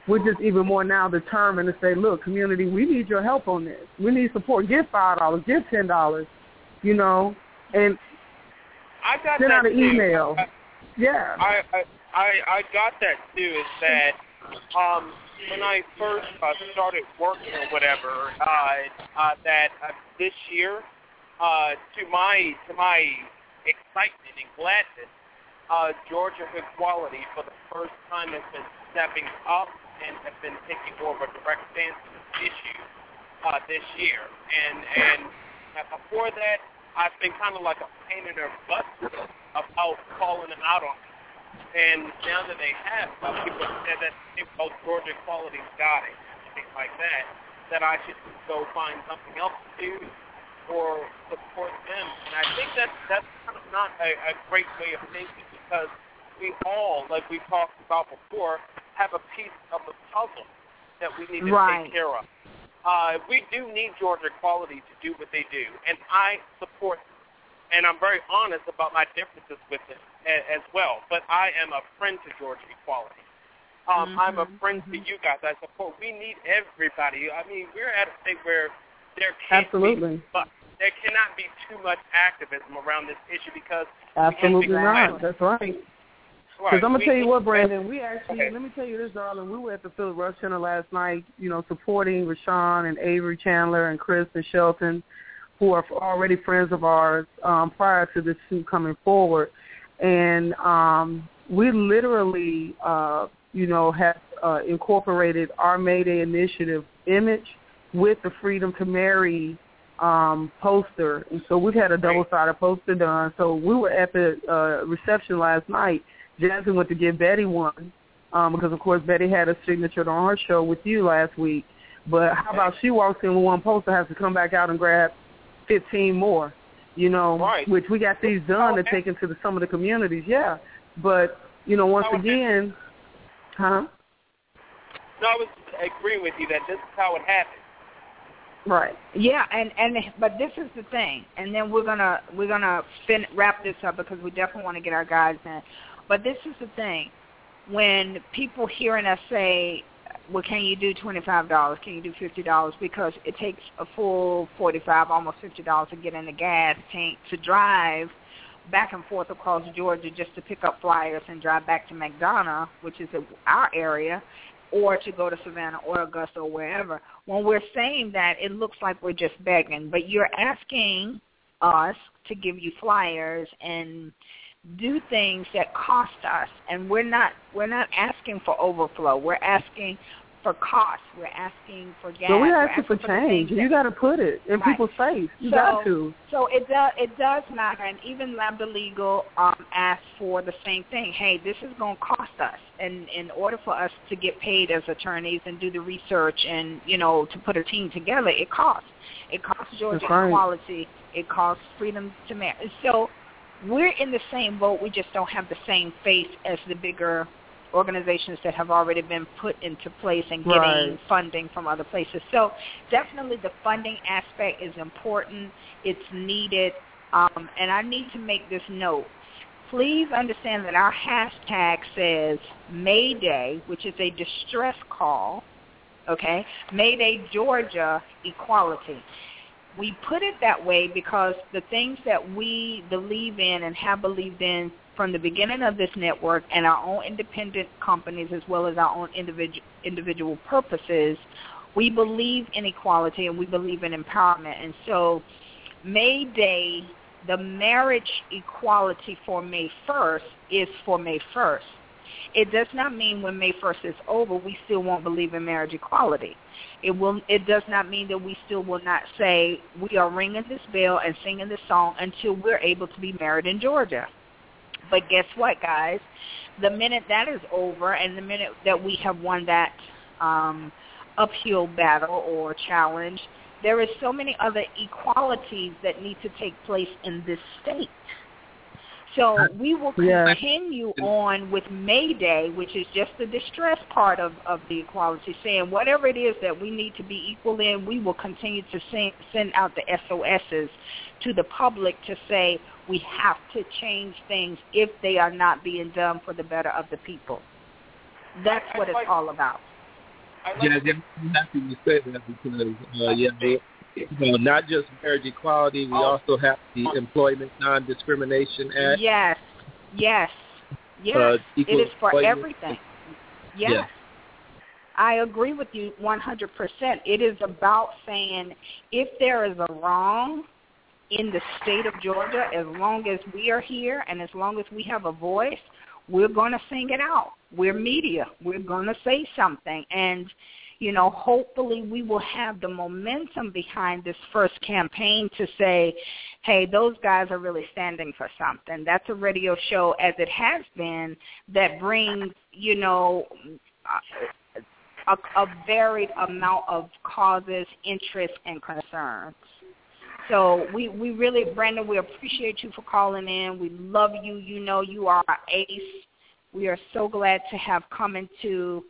We're just even more now determined to say, look, community, we need your help on this. We need support. Give five dollars. Give ten dollars. You know, and I got send that out an too. email. I, yeah. I, I I got that too. Is that um when I first uh, started working or whatever, uh, uh, that uh, this year, uh, to my to my excitement and gladness, uh, Georgia Equality for the first time has been stepping up and have been taking more of a direct stance to this issue uh, this year. And and before that, I've been kind of like a pain in their butt about calling them out on and now that they have, people said that they both Georgia Equality's got it, things like that, that I should go find something else to do or support them. And I think that's that's kind of not a, a great way of thinking because we all, like we talked about before, have a piece of the puzzle that we need to right. take care of. Uh, we do need Georgia Equality to do what they do, and I support and I'm very honest about my differences with them as well. But I am a friend to Georgia Equality. Um, mm-hmm, I'm a friend mm-hmm. to you guys. I support. We need everybody. I mean, we're at a state where there can't Absolutely. be, but there cannot be too much activism around this issue because Absolutely not. That's right. Because right. I'm gonna we, tell you what, Brandon. We actually okay. let me tell you this, darling. We were at the Phillip Rush Center last night. You know, supporting Rayshawn and Avery Chandler and Chris and Shelton who are already friends of ours um, prior to this suit coming forward, and um, we literally, uh, you know, have uh, incorporated our Mayday initiative image with the Freedom to Marry um, poster, and so we've had a double-sided poster done. So we were at the uh, reception last night. Jasmine went to give Betty one um, because, of course, Betty had a signature on her show with you last week. But how about she walks in with one poster, has to come back out and grab 15 more, you know, right. which we got these done oh, to take into the, some of the communities. Yeah, but you know, once again, huh? No, I was agreeing with you that this is how it happened. Right. Yeah, and and but this is the thing, and then we're gonna we're gonna fin- wrap this up because we definitely want to get our guys in. But this is the thing, when people hearing us say well, can you do twenty-five dollars? Can you do fifty dollars? Because it takes a full forty-five, almost fifty dollars to get in the gas tank to drive back and forth across Georgia just to pick up flyers and drive back to McDonough, which is our area, or to go to Savannah or Augusta or wherever. When we're saying that, it looks like we're just begging, but you're asking us to give you flyers and do things that cost us and we're not we're not asking for overflow. We're asking for cost. We're asking for gas. But we're asking, for, for change. That, you got to put it in right. people's face. You so, got to. so it does it does matter. And even lambda legal um asked for the same thing. Hey this is going to cost us. And in order for us to get paid as attorneys and do the research and you know to put a team together it costs. It costs georgia right. equality. It costs freedom to marry so we're in the same boat. We just don't have the same face as the bigger organizations that have already been put into place and getting right. funding from other places. So definitely the funding aspect is important. It's needed. Um, and I need to make this note. Please understand that our hashtag says Mayday, which is a distress call, okay? Mayday Georgia Equality we put it that way because the things that we believe in and have believed in from the beginning of this network and our own independent companies as well as our own individual individual purposes, we believe in equality and we believe in empowerment. And so May Day, the marriage equality for May 1st is for May 1st. It does not mean when May 1st is over, we still won't believe in marriage equality. It will. It does not mean that we still will not say we are ringing this bell and singing this song until we're able to be married in Georgia. But guess what, guys? The minute that is over, and the minute that we have won that um, uphill battle or challenge, there is so many other equalities that need to take place in this state. So we will continue yeah. on with May Day, which is just the distress part of, of the equality, saying whatever it is that we need to be equal in, we will continue to send, send out the SOSs to the public to say we have to change things if they are not being done for the better of the people. That's what it's all about. Yeah, I'm happy you say that because uh, yeah, you know, not just marriage equality, we oh. also have the Employment Non-Discrimination Act. Yes, yes, yes. Uh, it is for everything. Yes. yes. I agree with you 100%. It is about saying if there is a wrong in the state of Georgia, as long as we are here and as long as we have a voice, we're going to sing it out. We're media. We're going to say something. And you know, hopefully we will have the momentum behind this first campaign to say, hey, those guys are really standing for something. That's a radio show, as it has been, that brings, you know, a, a varied amount of causes, interests, and concerns. So we, we really, Brandon, we appreciate you for calling in. We love you. You know you are our ace. We are so glad to have come into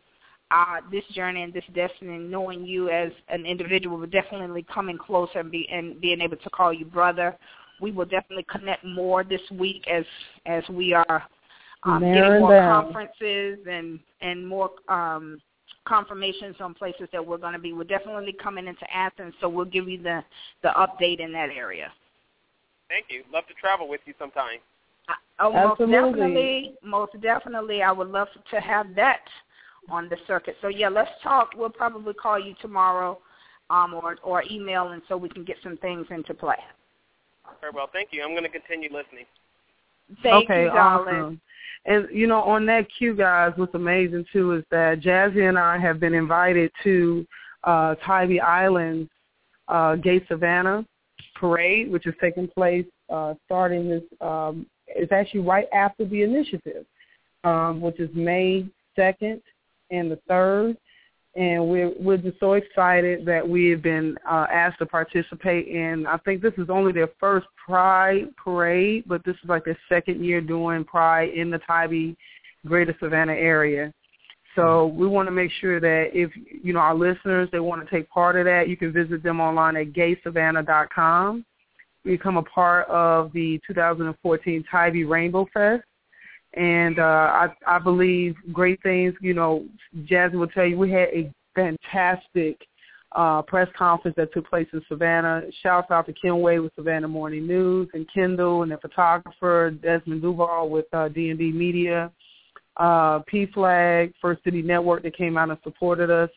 uh, this journey and this destiny, knowing you as an individual, but definitely coming closer and, be, and being able to call you brother. We will definitely connect more this week as as we are um, getting more down. conferences and and more um, confirmations on places that we're going to be. We're definitely coming into Athens, so we'll give you the the update in that area. Thank you. Love to travel with you sometime. Uh, oh, Absolutely. most definitely, most definitely. I would love to have that on the circuit. So yeah, let's talk. We'll probably call you tomorrow, um, or or email, and so we can get some things into play. Very well, thank you. I'm going to continue listening. Thank okay, you, darling. Awesome. And you know, on that cue, guys, what's amazing too is that Jazzy and I have been invited to uh, Tybee Island's uh, Gay Savannah parade, which is taking place uh, starting this. Um, it's actually right after the initiative, um, which is May second and the third. And we're we're just so excited that we have been uh, asked to participate in. I think this is only their first Pride parade, but this is like their second year doing Pride in the Tybee, Greater Savannah area. So we want to make sure that if you know our listeners they want to take part of that, you can visit them online at gaysavannah.com. Become a part of the 2014 Tybee Rainbow Fest and uh, I, I believe great things. You know, Jasmine will tell you we had a fantastic uh, press conference that took place in Savannah. Shouts out to Kenway with Savannah Morning News and Kendall and the photographer Desmond Duval with uh, D&D Media, uh, PFLAG, First City Network that came out and supported us.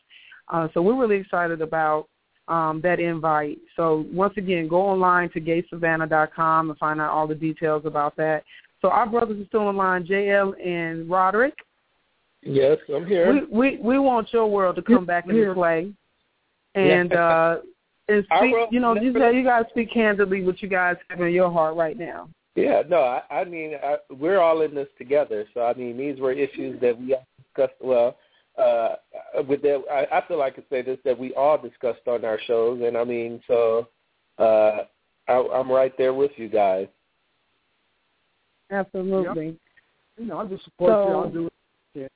Uh, so we're really excited about um, that invite. So once again, go online to gaysavannah.com and find out all the details about that. So our brothers are still on line, JL and Roderick. Yes, I'm here. We we, we want your world to come back into play, and yeah. uh, and speak. You know, you, you guys speak candidly what you guys have in your heart right now. Yeah, no, I, I mean I, we're all in this together. So I mean, these were issues that we discussed. Well, uh, with that, I, I feel like I could say this that we all discussed on our shows, and I mean, so uh, I, I'm right there with you guys. Absolutely. Yep. You know, I just support so, you. I'll do it. Yeah.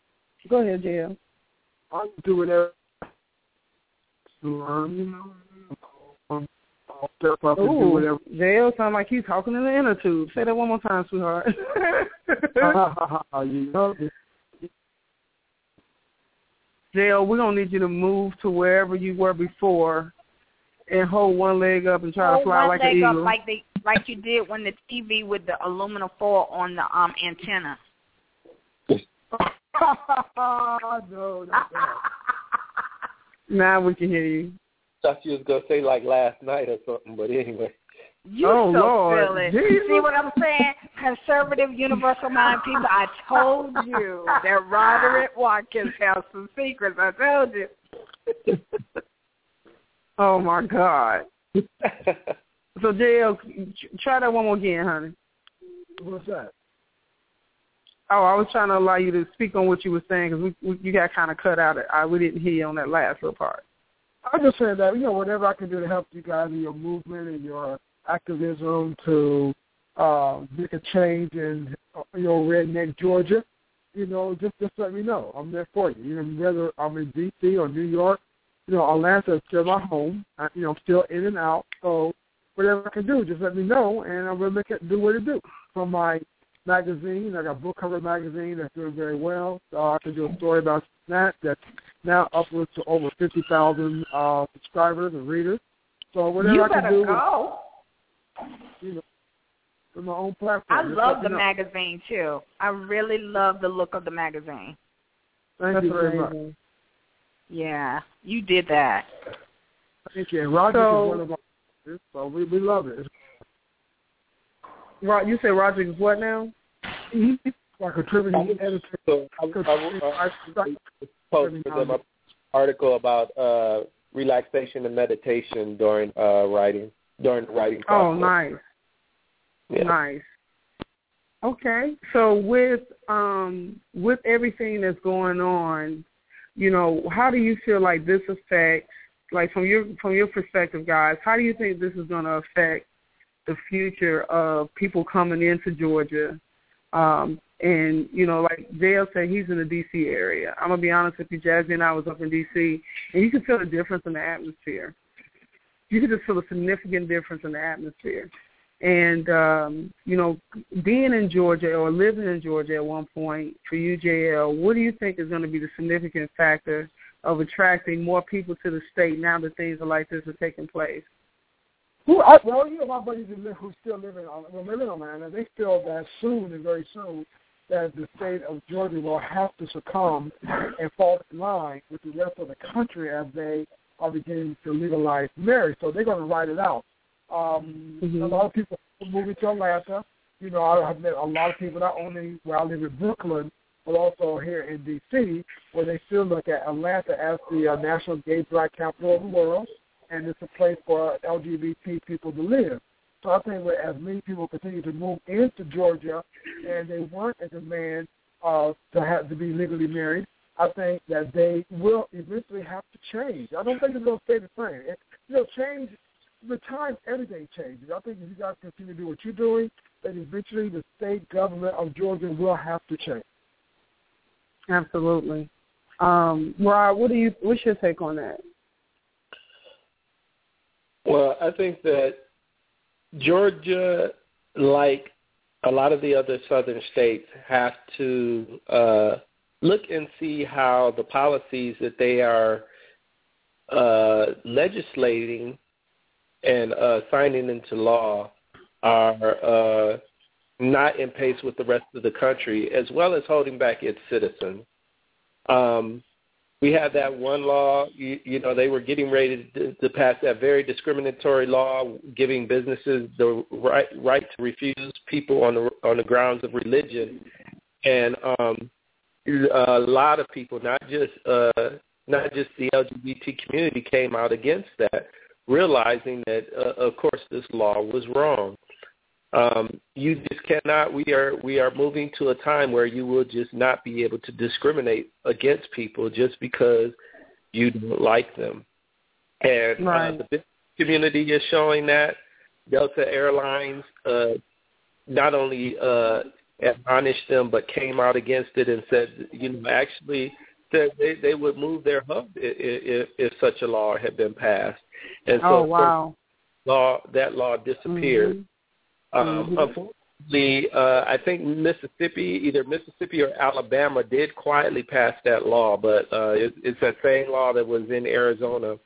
Go ahead, JL. I'll do whatever to learn, you know. Um, I'll step up and do whatever. JL sound like he's talking in the inner tube. Say that one more time, sweetheart. you know, JL, we're gonna need you to move to wherever you were before and hold one leg up and try hold to fly one like leg an up eagle. like they like you did when the TV with the aluminum foil on the um antenna. no, no, no. now we can hear you. Thought you was gonna say like last night or something, but anyway. You oh, so Lord. silly. Jesus. See what I'm saying? Conservative, universal mind people. I told you that Roderick Watkins has some secrets. I told you. oh my God. so JL, try that one more again, honey. What's that? Oh, I was trying to allow you to speak on what you were saying because we, we, you got kind of cut out. I we didn't hear you on that last little part. I'm just saying that you know whatever I can do to help you guys in your movement and your activism to uh, make a change in your you know redneck Georgia, you know just just let me know. I'm there for you. You know whether I'm in D.C. or New York, you know Atlanta is still my home. I, you know I'm still in and out. So whatever I can do, just let me know, and I'm gonna make it do what it do. From my magazine, I got book cover magazine that's doing very well. So I can do a story about that that's now upwards to over fifty thousand uh, subscribers and readers. So whatever you I can better do, go. you know, for my own platform. I just love the know. magazine too. I really love the look of the magazine. Thank That's you very much. Amazing. Yeah, you did that. Thank you. And Roger So- is one of our so we we love it. Ro- you said Roger is what now? It's like contributing editor. So I, I, I, I posted an article about uh, relaxation and meditation during uh, writing during the writing process. Oh, nice. Yeah. Nice. Okay. So with um with everything that's going on, you know, how do you feel like this affects like from your from your perspective, guys, how do you think this is gonna affect the future of people coming into Georgia? Um and, you know, like JL said, he's in the DC area. I'm gonna be honest with you, Jazzie and I was up in DC and you can feel the difference in the atmosphere. You can just feel a significant difference in the atmosphere. And um, you know, being in Georgia or living in Georgia at one point for you, JL, what do you think is going to be the significant factor of attracting more people to the state now that things like this are taking place? Well, you know, my buddies who, still live in, uh, well, live in Atlanta, they feel that soon and very soon that the state of Georgia will have to succumb and fall in line with the rest of the country as they are beginning to legalize marriage. So they're going to write it out. Um, Mhm. A lot of people are moving to Atlanta. You know, I have met a lot of people not only where I live in Brooklyn, but also here in D.C., where they still look at Atlanta as the uh, national gay black capital of the world, and it's a place for LGBT people to live. So I think as many people continue to move into Georgia, and they want a demand uh, to have to be legally married, I think that they will eventually have to change. I don't think it's going to stay the same. It, you know, change with time, everything changes. I think if you guys continue to do what you're doing, that eventually the state government of Georgia will have to change. Absolutely. Um, Rob, what do you? What's your take on that? Well, I think that Georgia, like a lot of the other southern states, have to uh, look and see how the policies that they are uh, legislating and uh, signing into law are uh, not in pace with the rest of the country, as well as holding back its citizens. Um, we had that one law, you, you know, they were getting ready to, to pass that very discriminatory law, giving businesses the right right to refuse people on the on the grounds of religion, and um, a lot of people, not just uh, not just the LGBT community, came out against that, realizing that, uh, of course, this law was wrong. Um, you just cannot. We are we are moving to a time where you will just not be able to discriminate against people just because you don't like them. And Right. uh, the business community is showing that. Delta Airlines uh, not only uh, admonished them, but came out against it and said, you know, actually said they, they would move their hub if, if, if such a law had been passed. And so oh wow. law that law disappeared. Mhm. Um, Mhm. Unfortunately, uh, I think Mississippi, either Mississippi or Alabama, did quietly pass that law, but uh, it, it's that same law that was in Arizona,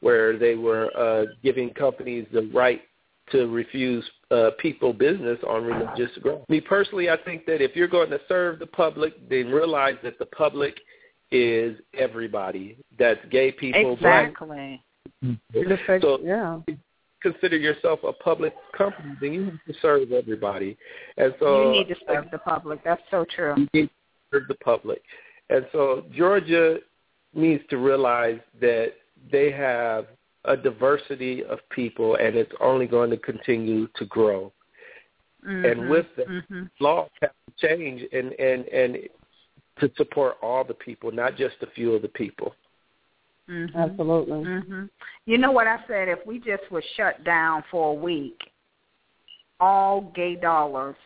where they were uh, giving companies the right to refuse uh, people business on religious grounds. Me personally, I think that if you're going to serve the public, then realize that the public is everybody. That's gay people, black Exactly. It affects, So- yeah. consider yourself a public company, then you have to serve everybody. And so you need to serve the public. That's so true. You need to serve the public. And so Georgia needs to realize that they have a diversity of people and it's only going to continue to grow. Mm-hmm. And with that, mm-hmm. laws have to change and, and, and to support all the people, not just a few of the people. Mm-hmm. Absolutely. Mm-hmm. You know what I said? If we just were shut down for a week, all gay dollars.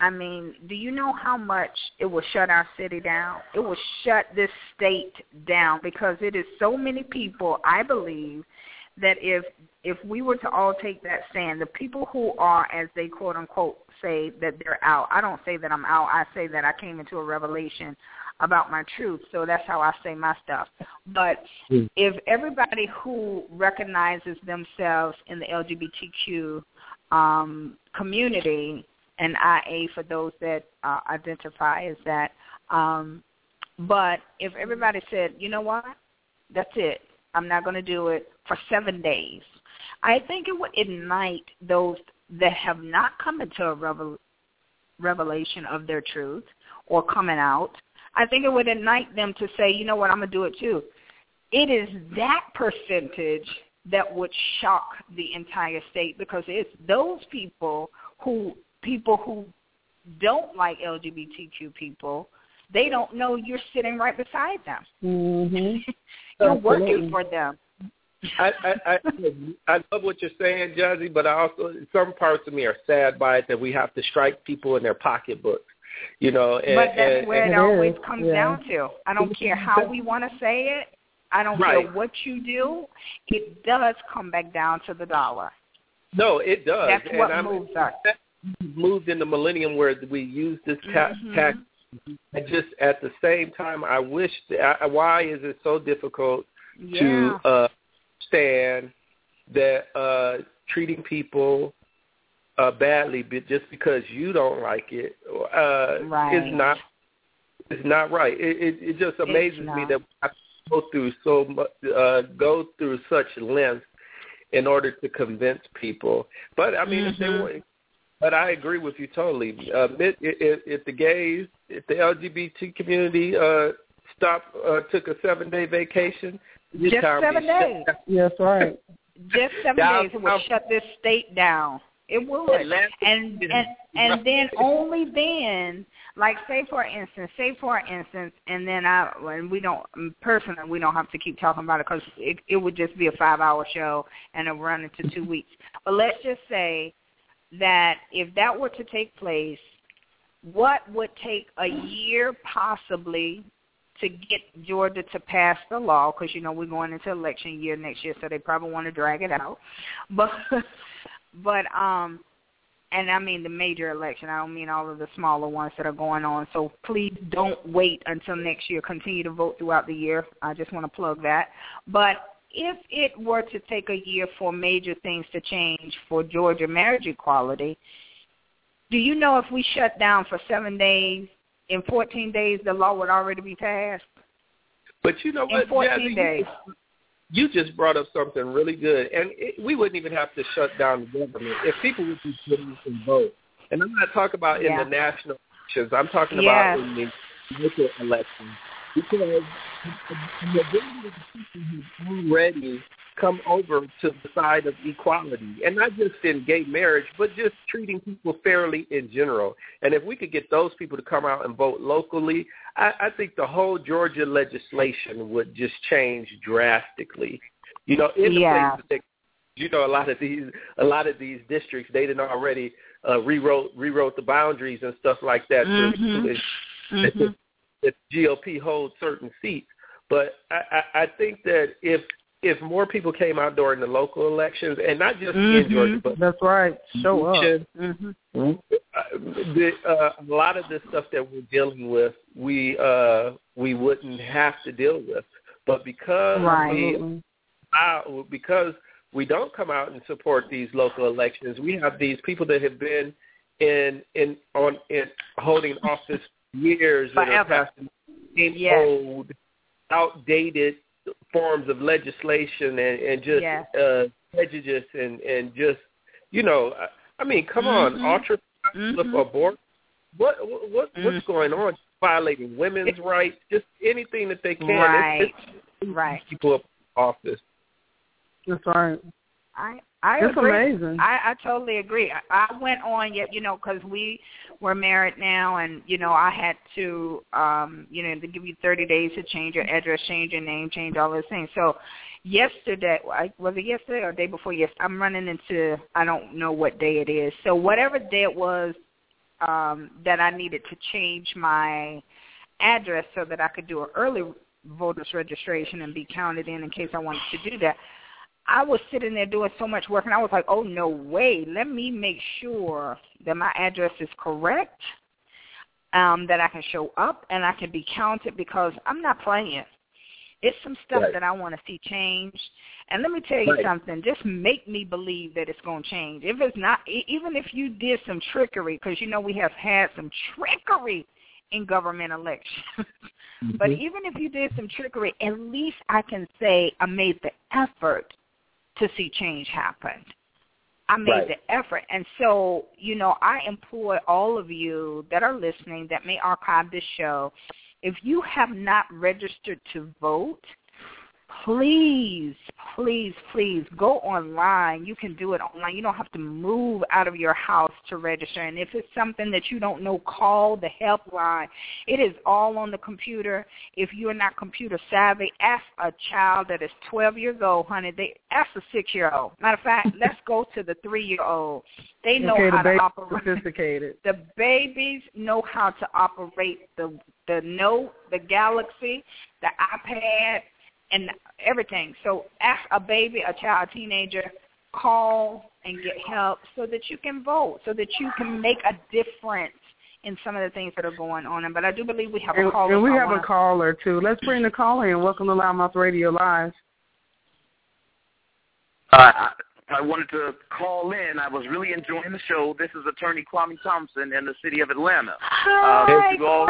I mean, do you know how much it will shut our city down? It will shut this state down because it is so many people. I believe that if if we were to all take that stand, the people who are, as they quote unquote say that they're out. I don't say that I'm out. I say that I came into a revelation about my truth. So that's how I say my stuff. But mm. if everybody who recognizes themselves in the LGBTQ um, community, and IA for those that uh, identify as that, um, but if everybody said, you know what, that's it, I'm not going to do it for seven days, I think it would ignite those that have not come into a revel- revelation of their truth or coming out I think it would ignite them to say, you know what, I'm going to do it too. It is that percentage that would shock the entire state because it's those people who people who don't like LGBTQ people, they don't know you're sitting right beside them. Mm-hmm. you're working for them. I, I I I love what you're saying, Jazzie, but I also some parts of me are sad by it that we have to strike people in their pocketbooks you know. And, but that's and, where and it always comes yeah. down to. I don't care how we want to say it. I don't right. care what you do. It does come back down to the dollar. No, it does. That's and what I'm, moves us. Moved in the millennium where we use this tax. Mm-hmm. tax and just at the same time, I wish. That, I, why is it so difficult yeah. to uh, stand that uh, treating people uh, badly just because you don't like it uh, right. is not is not right. It, it, it just amazes me that I go through so much, uh, go through such lengths in order to convince people. But I mean, mm-hmm. if they want, but I agree with you totally. Uh, if, if, if the gays, if the LGBT community uh, stopped, uh, took a seven day vacation, just seven days. Yes, right. Just seven days it would shut this state down. It would. And and and then only then, like say for instance, say for instance, and then I when we don't personally we don't have to keep talking about it because it it would just be a five hour show and it run into two weeks. But let's just say that if that were to take place, what would take a year possibly to get Georgia to pass the law because you know we're going into election year next year, so they probably want to drag it out. But but um and I mean the major election. I don't mean all of the smaller ones that are going on. So please don't wait until next year. Continue to vote throughout the year. I just want to plug that. But if it were to take a year for major things to change for Georgia marriage equality, do you know if we shut down for seven days, in 14 days the law would already be passed? But you know what, in 14 Jazzie, days you just brought up something really good, and it, we wouldn't even have to shut down the government if people would be putting some vote. And I'm not talking about yeah. in the national elections. I'm talking yes. about in the local elections because the majority of the people who already come over to the side of equality, and not just in gay marriage, but just treating people fairly in general. And if we could get those people to come out and vote locally, I, I think the whole Georgia legislation would just change drastically. You know, in the yeah. places that you know a lot of these a lot of these districts they didn't already uh, rewrote rewrote the boundaries and stuff like that. Mm-hmm. To, mm-hmm. That GOP holds certain seats, but I, I, I think that if if more people came out during the local elections, and not just mm-hmm. in Georgia, but that's right, show up. Mm-hmm. The, uh, a lot of the stuff that we're dealing with, we uh, we wouldn't have to deal with, but because right. we uh, because we don't come out and support these local elections, we have these people that have been in in on in holding office years Forever. that are passing yes. old, outdated forms of legislation and, and just yes. uh, prejudice and and just you know, I I mean, come mm-hmm. on, ultra mm-hmm. abort. What what what's mm-hmm. going on? Violating women's rights, just anything that they can. Right, it's, it's right. People up office. That's right. I I It's agree. amazing. I I totally agree. I, I went on yet, you know, because we were married now, and you know, I had to, um, you know, to give you 30 days to change your address, change your name, change all those things. So, yesterday, I, was it yesterday or day before? Yes, I'm running into. I don't know what day it is. So whatever day it was um, that I needed to change my address so that I could do an early voters registration and be counted in in case I wanted to do that. I was sitting there doing so much work, and I was like, "Oh no way! Let me make sure that my address is correct, um, that I can show up and I can be counted because I'm not playing. It's some stuff Right. that I want to see change. And let me tell you Right. something. Just make me believe that it's going to change. If it's not, even if you did some trickery, because you know we have had some trickery in government elections. But Mhm. even if you did some trickery, at least I can say I made the effort to see change happen. I made Right. the effort. And so, you know, I implore all of you that are listening that may archive this show, if you have not registered to vote, please, please, please go online. You can do it online. You don't have to move out of your house to register. And if it's something that you don't know, call the helpline. It is all on the computer. If you're not computer savvy, ask a child that is 12 years old, honey. They ask a six-year-old. Matter of fact, let's go to the three-year-old. They know okay, how the to operate sophisticated. the babies know how to operate the the note, the Galaxy, the iPad, and everything. So ask a baby, a child, a teenager, call and get help so that you can vote, so that you can make a difference in some of the things that are going on. But I do believe we have a And, caller. and we have a wanna- caller too. Let's bring the caller in. Welcome to LouddMouth Radio Live. Uh, I, I wanted to call in. I was really enjoying the show. This is Attorney Kwame Thompson in the city of Atlanta. Hi, first of all,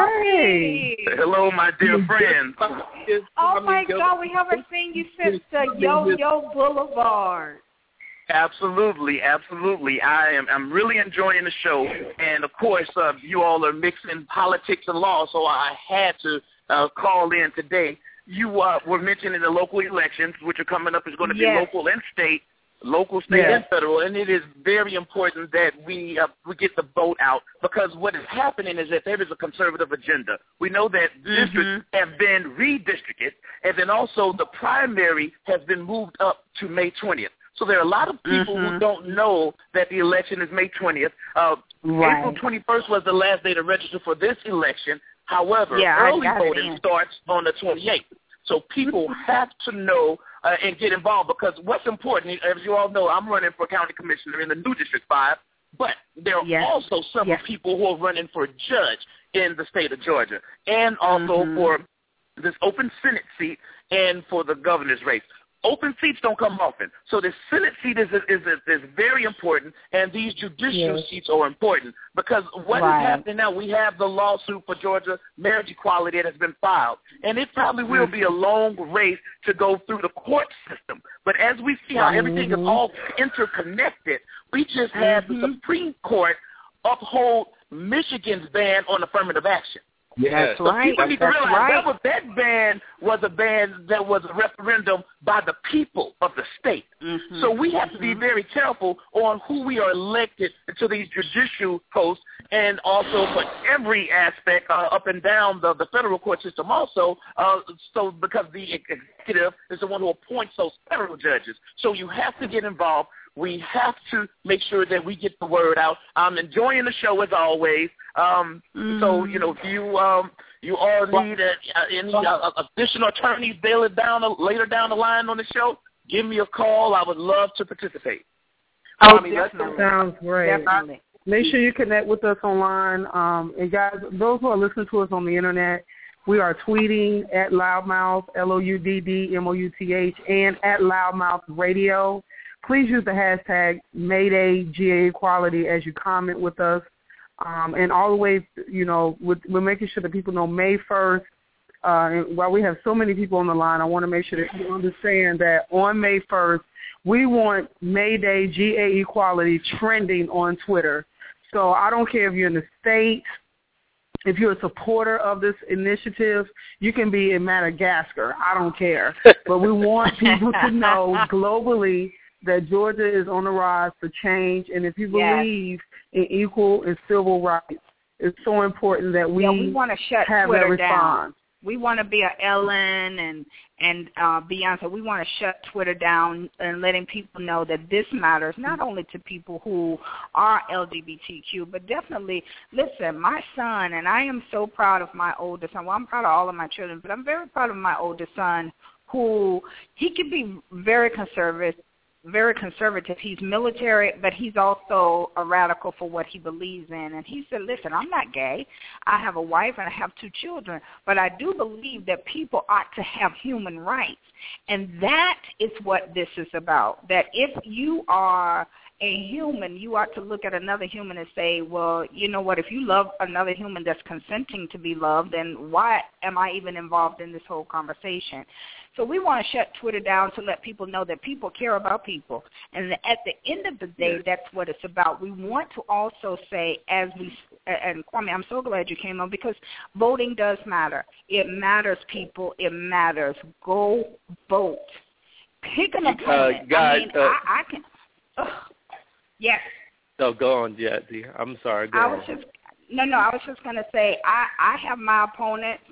hello, my dear friends. Oh my God, we haven't seen you since the Yo Yo Boulevard. Absolutely, absolutely. I am. I'm really enjoying the show, and of course, uh, you all are mixing politics and law, so I had to uh, call in today. You uh, were mentioning the local elections, which are coming up. is going to be Yes. local and state, local, state, Yes. and federal, and it is very important that we uh, we get the vote out because what is happening is that there is a conservative agenda. We know that districts have been redistricted, and then also the primary has been moved up to May 20th. So there are a lot of people who Mhm. don't know that the election is May 20th. Uh, Right. April 21st was the last day to register for this election. However, Yeah, early voting starts on the 28th. So people have to know uh, and get involved because what's important, as you all know, I'm running for county commissioner in the new District 5, but there are Yes. also several Yes. people who are running for judge in the state of Georgia and also Mhm. for this open Senate seat and for the governor's race. Open seats don't come often, so the Senate seat is is is, is very important, and these judicial Yes. seats are important because what is Right. happening now? We have the lawsuit for Georgia marriage equality that has been filed, and it probably will be a long race to go through the court system. But as we see how Right. everything is all interconnected, we just had the Mhm. Supreme Court uphold Michigan's ban on affirmative action. Yes. So people need to That's realize right. that was that ban was a ban that was a referendum by the people of the state. Mhm. So we have to be Mhm. very careful on who we are elected to these judicial posts, and also for every aspect uh, up and down the, the federal court system. Also, uh, so because the executive is the one who appoints those federal judges, so you have to get involved. We have to make sure that we get the word out. I'm enjoying the show as always. Um, So you know, if you um, you all need uh, uh, any uh, additional attorneys later down the, later down the line on the show, give me a call. I would love to participate. Oh, I mean, let's definitely. Sounds great. Definitely. Make sure you connect with us online. Um, and guys, those who are listening to us on the internet, we are tweeting at LouddMouth, L-O-U-D-D-M-O-U-T-H, and at LouddMouth Radio. Please use the hashtag Mayday GA Equality as you comment with us. Um, and always, you know, with, we're making sure that people know May 1st. Uh, while we have so many people on the line, I want to make sure that you understand that on May 1st, we want Mayday GA Equality trending on Twitter. So I don't care if you're in the States, if you're a supporter of this initiative, you can be in Madagascar. I don't care. but we want people to know globally that Georgia is on the rise for change. And if you believe yes. in equal and civil rights, it's so important that we, yeah, we want to shut have Twitter that response. Down. We want to be a Ellen and and uh, Beyonce. We want to shut Twitter down and letting people know that this matters not only to people who are LGBTQ, but definitely listen. My son and I am so proud of my oldest son. Well, I'm proud of all of my children, but I'm very proud of my oldest son who he can be very conservative very conservative. He's military, but he's also a radical for what he believes in. And he said, listen, I'm not gay. I have a wife and I have two children, but I do believe that people ought to have human rights. And that is what this is about, that if you are a human, you ought to look at another human and say, well, you know what, if you love another human that's consenting to be loved, then why am I even involved in this whole conversation? So we want to shut Twitter down to let people know that people care about people. And at the end of the day, that's what it's about. We want to also say, as we, and Kwame, I'm so glad you came on because voting does matter. It matters, people. It matters. Go vote. Pick an opponent. Uh, God, I mean, uh, I, I can. Ugh. Yes. No, go on, Jazzie. I'm sorry. Go I on. was just no, no. I was just going to say I I have my opponents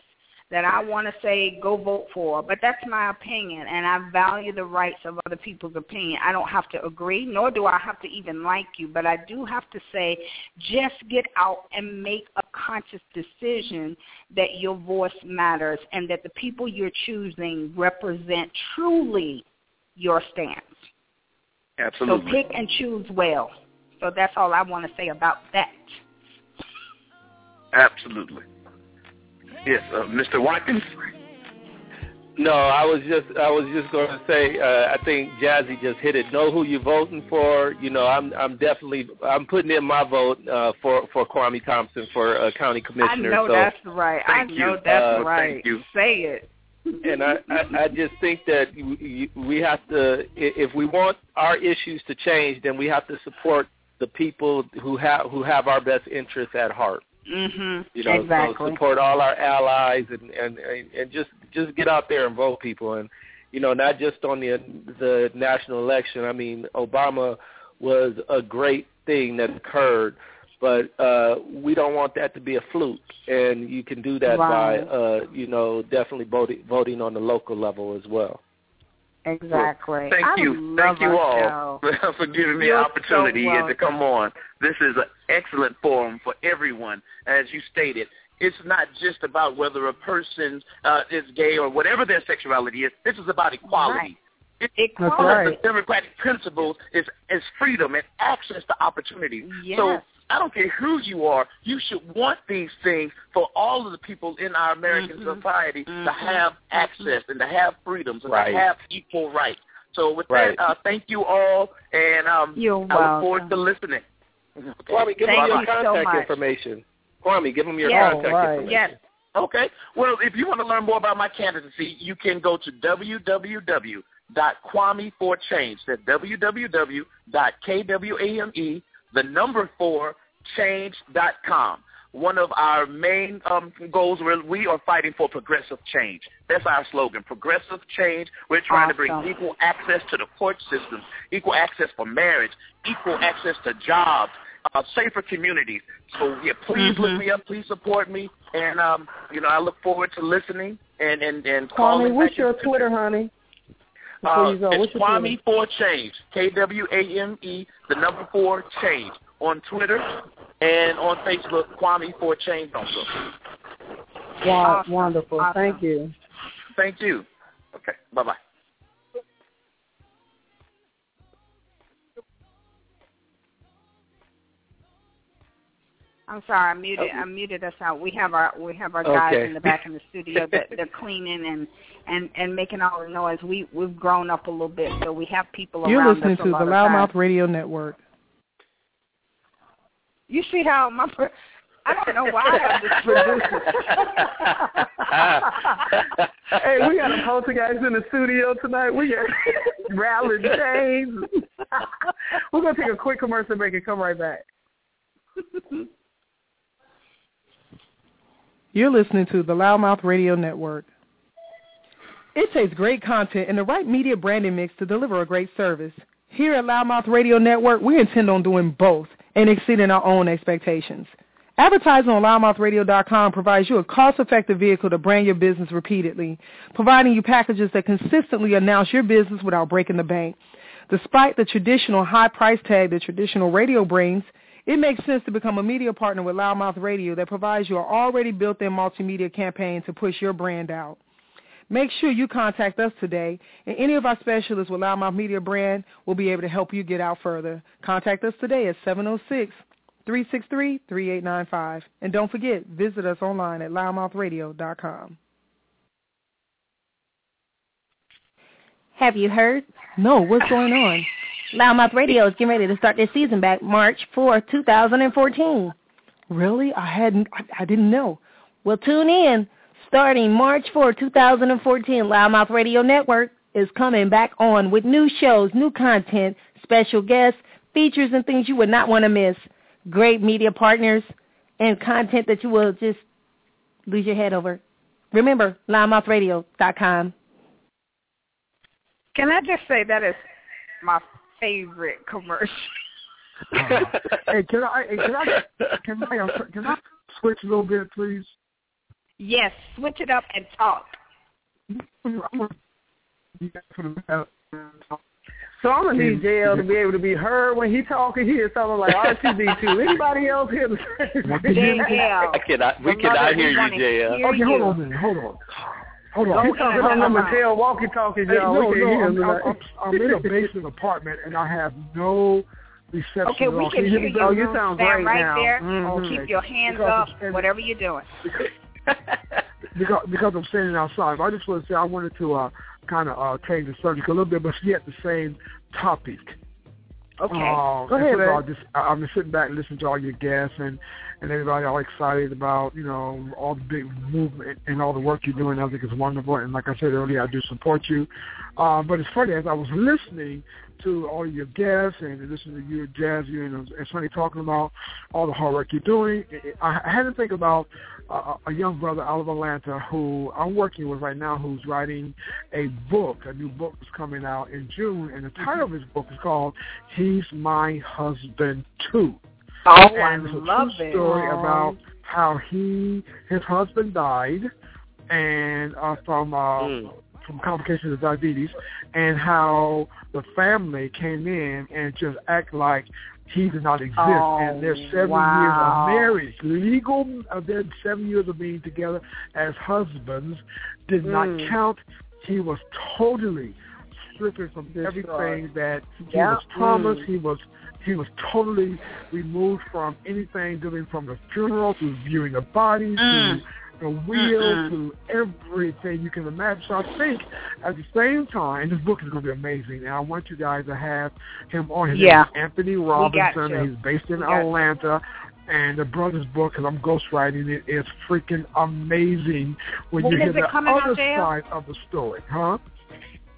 that I want to say go vote for, but that's my opinion, and I value the rights of other people's opinion. I don't have to agree, nor do I have to even like you, but I do have to say just get out and make a conscious decision that your voice matters and that the people you're choosing represent truly your stance. Absolutely. So pick and choose well. So that's all I want to say about that. Absolutely. Yes, uh, Mr. Watkins. No, I was just I was just going to say uh, I think Jazzie just hit it. Know who you're voting for. You know, I'm I'm definitely I'm putting in my vote uh, for for Kwame Thompson for uh, county commissioner. I know so, that's right. I Thank know you. that's Uh, right. thank you. Say it. And I, I I just think that we have to if we want our issues to change, then we have to support the people who have who have our best interests at heart. Mm-hmm. You know, exactly. so support all our allies and, and and and just just get out there and vote people and you know not just on the the national election. I mean, Obama was a great thing that occurred, but uh we don't want that to be a fluke. And you can do that Right. by uh you know definitely voting voting on the local level as well. Exactly. Thank I you. Thank you all show. for giving me You're an opportunity so and to come on. This is an excellent forum for everyone, as you stated. It's not just about whether a person uh, is gay or whatever their sexuality is. This is about equality. Right. It- Equality. One of the democratic principles is is freedom and access to opportunity. Yes. So I don't care who you are, you should want these things for all of the people in our American Mhm. society to Mhm. have access and to have freedoms and Right. to have equal rights. So with Right. that, uh, thank you all, and um, You're I look forward to listening. Kwame, give Thank them your you so contact much. information. Kwame, give them your Yes. contact Right. information. Yes. Okay. Well, if you want to learn more about my candidacy, you can go to www.kwame4change. That's www.kwame, the number four, change.com. One of our main um, goals, where we are fighting for progressive change. That's our slogan, progressive change. We're trying to bring equal access to the court system, equal access for marriage, equal access to jobs, uh, safer communities. So yeah, please Mhm. look me up, please support me, and um, you know I look forward to listening and and and calling. Kwame, what's your Twitter, honey? Uh, it's what's Kwame for Change, K W A M E, the number four change on Twitter and on Facebook, Kwame for Change also. Wow, Awesome. wonderful. Awesome. Thank you. Thank you. Okay, bye bye. I'm sorry, I muted I muted us out. We have our we have our guys Okay. in the back in the studio that they're cleaning and and and making all the noise. We we've grown up a little bit, so we have people around us. You're listening us a to lot the LouddMouth. Radio Network. You see how my per- I don't know why I'm just producer. hey, we got a poltergeist in the studio tonight. We got rattling chains. We're gonna take a quick commercial break and come right back. You're listening to the LouddMouth Radio Network. It takes great content and the right media branding mix to deliver a great service. Here at LouddMouth Radio Network, we intend on doing both and exceeding our own expectations. Advertising on loudmouthradio.com provides you a cost-effective vehicle to brand your business repeatedly, providing you packages that consistently announce your business without breaking the bank. Despite the traditional high price tag that traditional radio brings, it makes sense to become a media partner with LouddMouth Radio that provides you an already built-in multimedia campaign to push your brand out. Make sure you contact us today, and any of our specialists with LouddMouth Media Brand will be able to help you get out further. Contact us today at 706-363-3895. And don't forget, visit us online at loudmouthradio.com. Have you heard? No, what's going on? LouddMouth Radio is getting ready to start their season back March 4, 2014. Really? I hadn't I, I didn't know. Well, tune in. Starting March 4, 2014, LouddMouth Radio Network is coming back on with new shows, new content, special guests, features, and things you would not want to miss. Great media partners and content that you will just lose your head over. Remember, loudmouthradio.com. Can I just say that is my favorite commercial? hey, can I? Hey, can I? Can I? Can I switch a little bit, please? Yes, switch it up and talk. So I'm gonna need JL to be able to be heard when he talking. He is sounding like R2D2. Anybody else here? JL. I cannot. We cannot hear you, JL. Okay, hold on a minute. Hold on. Hold on. Don't talk about no Mattel walkie-talkie, Hey, y'all. no, we no, I'm, I'm. I'm, I'm in a basement apartment and I have no reception. Okay, we all. can hear you. Oh, you now? sound Stand great right now. there. Mhm. Keep your hands Because up, whatever you're doing. because because I'm standing outside. But I just want to say I wanted to uh, kind of uh, change the subject a little bit, but yet the same topic. Okay. Uh, Go ahead, and first of all, man. just I'm just sitting back and listening to all your guests and and everybody all excited about you know all the big movement and all the work you're doing. I think it's wonderful, and like I said earlier, I do support you. Uh, but it's funny as I was listening to all your guests and listening to you, Jazz, you and, and Sonny talking about all the hard work you're doing. I, I had to think about a young brother out of Atlanta who I'm working with right now, who's writing a book. A new book is coming out in June, and the title of his book is called "He's My Husband Too." Oh, and it's a love true it. story about how he his husband died and uh from uh Mm. from complications of diabetes and how the family came in and just act like he did not exist Oh, and their seven wow. years of marriage legal of their seven years of being together as husbands did not Mm. count he was totally stripping from Destroyed. everything that he Yeah. was promised Mm. he was he was totally removed from anything dealing from the funeral to viewing the bodies Mm. to the will Mm-mm. to everything you can imagine. So I think at the same time, this book is going to be amazing, and I want you guys to have him on. His Yeah. name is Anthony Robinson, and he's based in We got. Atlanta. And the brother's book, because I'm ghostwriting it, is freaking amazing when When you hear it the coming out, other JL? side of the story, huh?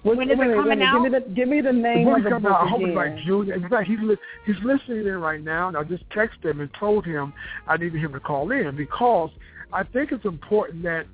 When is it Wait, wait, coming wait, out? Give me the, give me the The name book of the coming book out. I hope it's again. like June. In fact, he's li- he's listening in right now, and I just texted him and told him I needed him to call in because I think it's important that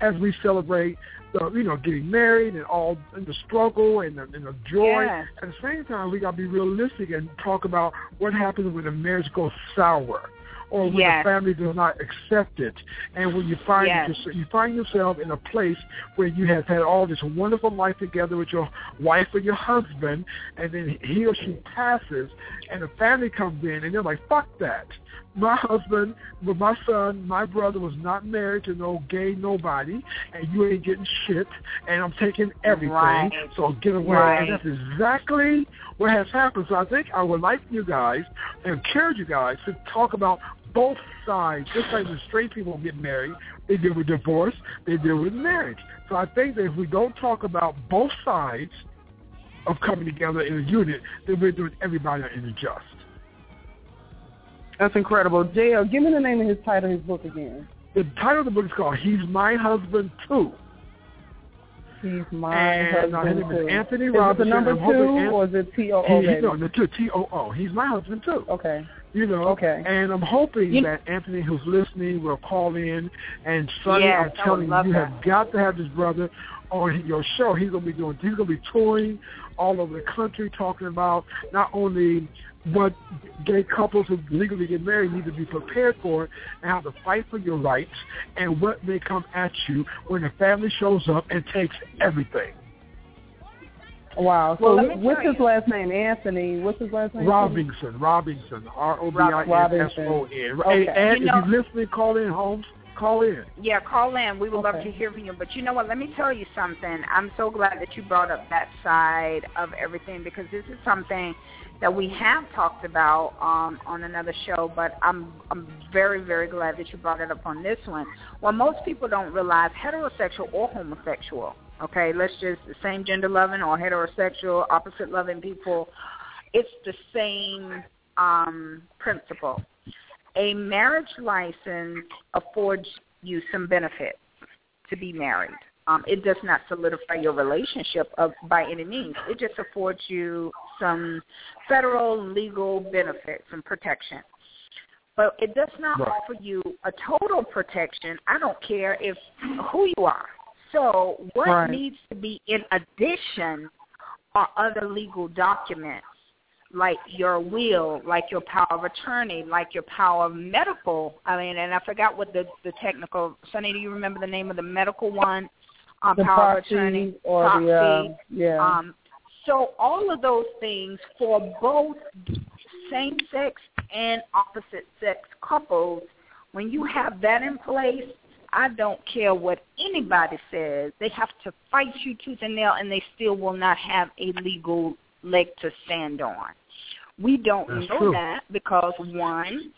as we celebrate the you know getting married and all and the struggle and the, and the joy, Yes. at the same time we got to be realistic and talk about what happens when a marriage goes sour. Or when Yes. the family does not accept it, and when you find Yes. yourself, you find yourself in a place where you have had all this wonderful life together with your wife or your husband, and then he or she passes, and the family comes in, and they're like, "Fuck that." My husband, my son, my brother was not married to no gay nobody, and you ain't getting shit, and I'm taking everything. Right. So get away. Right. And that's exactly what has happened. So I think I would like you guys and encourage you guys to talk about both sides, just like the straight people get married, they deal with divorce, they deal with marriage. So I think that if we don't talk about both sides of coming together in a unit, then we're doing everybody an injustice. That's incredible. JL, give me the name of his title, his book again. The title of the book is called "He's My Husband Too." He's my and, husband uh, his name too. is Anthony is Robinson. it the number two, An- or is it T O O? No, the two T O O. He's my husband too. Okay. You know. Okay. And I'm hoping You- that Anthony, who's listening, will call in. And Sonny, Yes, I'm telling you, you that. have got to have this brother on your show. He's gonna be doing. He's gonna be touring all over the country, talking about not only what gay couples who legally get married need to be prepared for and how to fight for your rights and what may come at you when the family shows up and takes everything. Wow. So Well, what's tell his last name? Anthony. What's his last name? Robinson, Robinson, R O B I N S O N. Okay. And, and You know- if you're listening, call in, Holmes. Call in. Yeah, call in. We would love to hear from you. But you know what? Let me tell you something. I'm so glad that you brought up that side of everything because this is something that we have talked about um, on another show. But I'm I'm very very glad that you brought it up on this one. Well, most people don't realize heterosexual or homosexual. Okay, let's just same gender loving or heterosexual, opposite loving people. It's the same um, principle a marriage license affords you some benefits to be married. Um, it does not solidify your relationship of, by any means. It just affords you some federal legal benefits and protection. But it does not Right. offer you a total protection. I don't care if who you are. So what Right. needs to be in addition are other legal documents like your will, like your power of attorney, like your power of medical. I mean, and I forgot what the the technical. Sonny, do you remember the name of the medical one? Um, The power proxy of attorney, or proxy. the uh, yeah. Um, so all of those things for both same-sex and opposite-sex couples, when you have that in place, I don't care what anybody says. They have to fight you tooth and nail, and they still will not have a legal leg to stand on. We don't That's know true. that because one,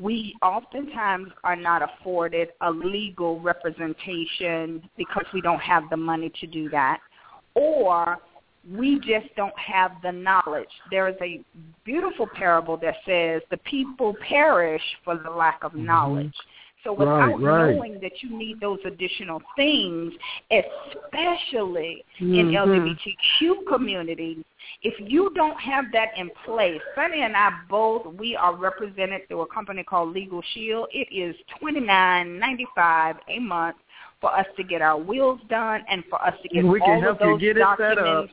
we oftentimes are not afforded a legal representation because we don't have the money to do that, or we just don't have the knowledge. There is a beautiful parable that says the people perish for the lack of knowledge. So without Right, right. knowing that you need those additional things, especially in Mhm. LGBTQ communities, if you don't have that in place, Sonny and I both we are represented through a company called Legal Shield. It is twenty nine ninety five a month for us to get our wills done and for us to get We can all help of you those get it set documents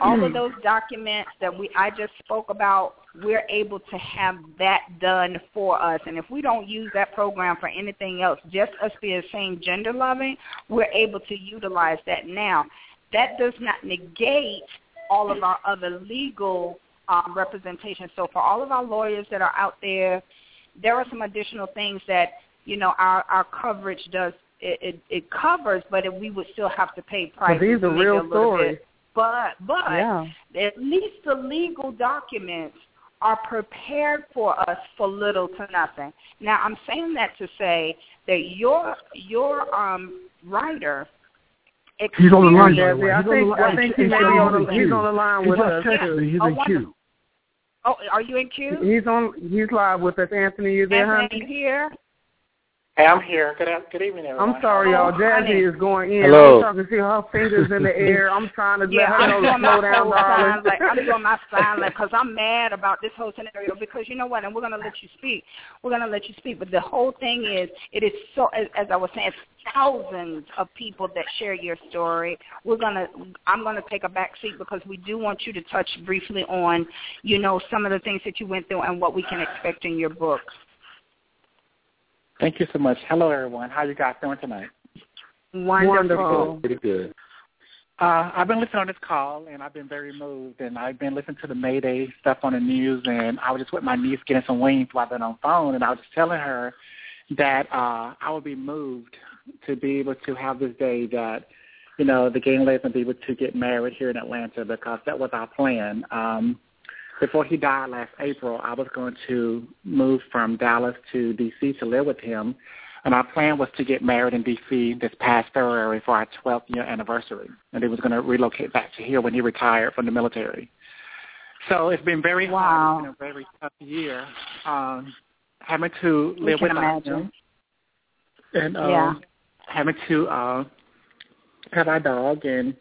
all of those documents that we I just spoke about, we're able to have that done for us. And if we don't use that program for anything else, just us being same gender loving, we're able to utilize that now. That does not negate all of our other legal um, representation. So for all of our lawyers that are out there, there are some additional things that you know our our coverage does. It, it, it covers, but it, we would still have to pay prices. But these are real stories. bit. But but Yeah. at least the legal documents are prepared for us for little to nothing. Now I'm saying that to say that your your um writer He's on the line, by the experience- way. I He's on think- the line. I think he He's may be on on the the- he's on the line with just us, too. He's Oh, in queue. Oh, are you in queue? He's on. He's live with us. Anthony, you there, Anthony honey? here. Hey, I'm here. Good, good evening, everyone. I'm sorry, y'all. Jazzie honey. is going in. Hello. I'm talking to see her fingers in the air. I'm trying to Yeah, let her I'm know to doing my slow down, darling. sign like I'm doing my sign like because I'm mad about this whole scenario because you know what, and we're gonna let you speak. We're gonna let you speak, but the whole thing is, it is so as, as I was saying, it's thousands of people that share your story. We're gonna, I'm gonna take a back seat because we do want you to touch briefly on, you know, some of the things that you went through and what we can expect in your book. Thank you so much. Hello, everyone. How you guys doing tonight? Wonderful. Pretty good. Uh, I've been listening on this call, and I've been very moved. And I've been listening to the Mayday stuff on the news, and I was just with my niece getting some wings while I've been on the phone, and I was just telling her that uh, I would be moved to be able to have this day that, you know, the gay and lesbian be able to get married here in Atlanta because that was our plan. Um, before he died last April, I was going to move from Dallas to D.C. to live with him, and our plan was to get married in D.C. this past February for our 12th year anniversary, and he was going to relocate back to here when he retired from the military. So it's been very Wow. hard. It's been a very tough year. Um, having to live with imagine. him, and um, Yeah. having to uh, have our dog, and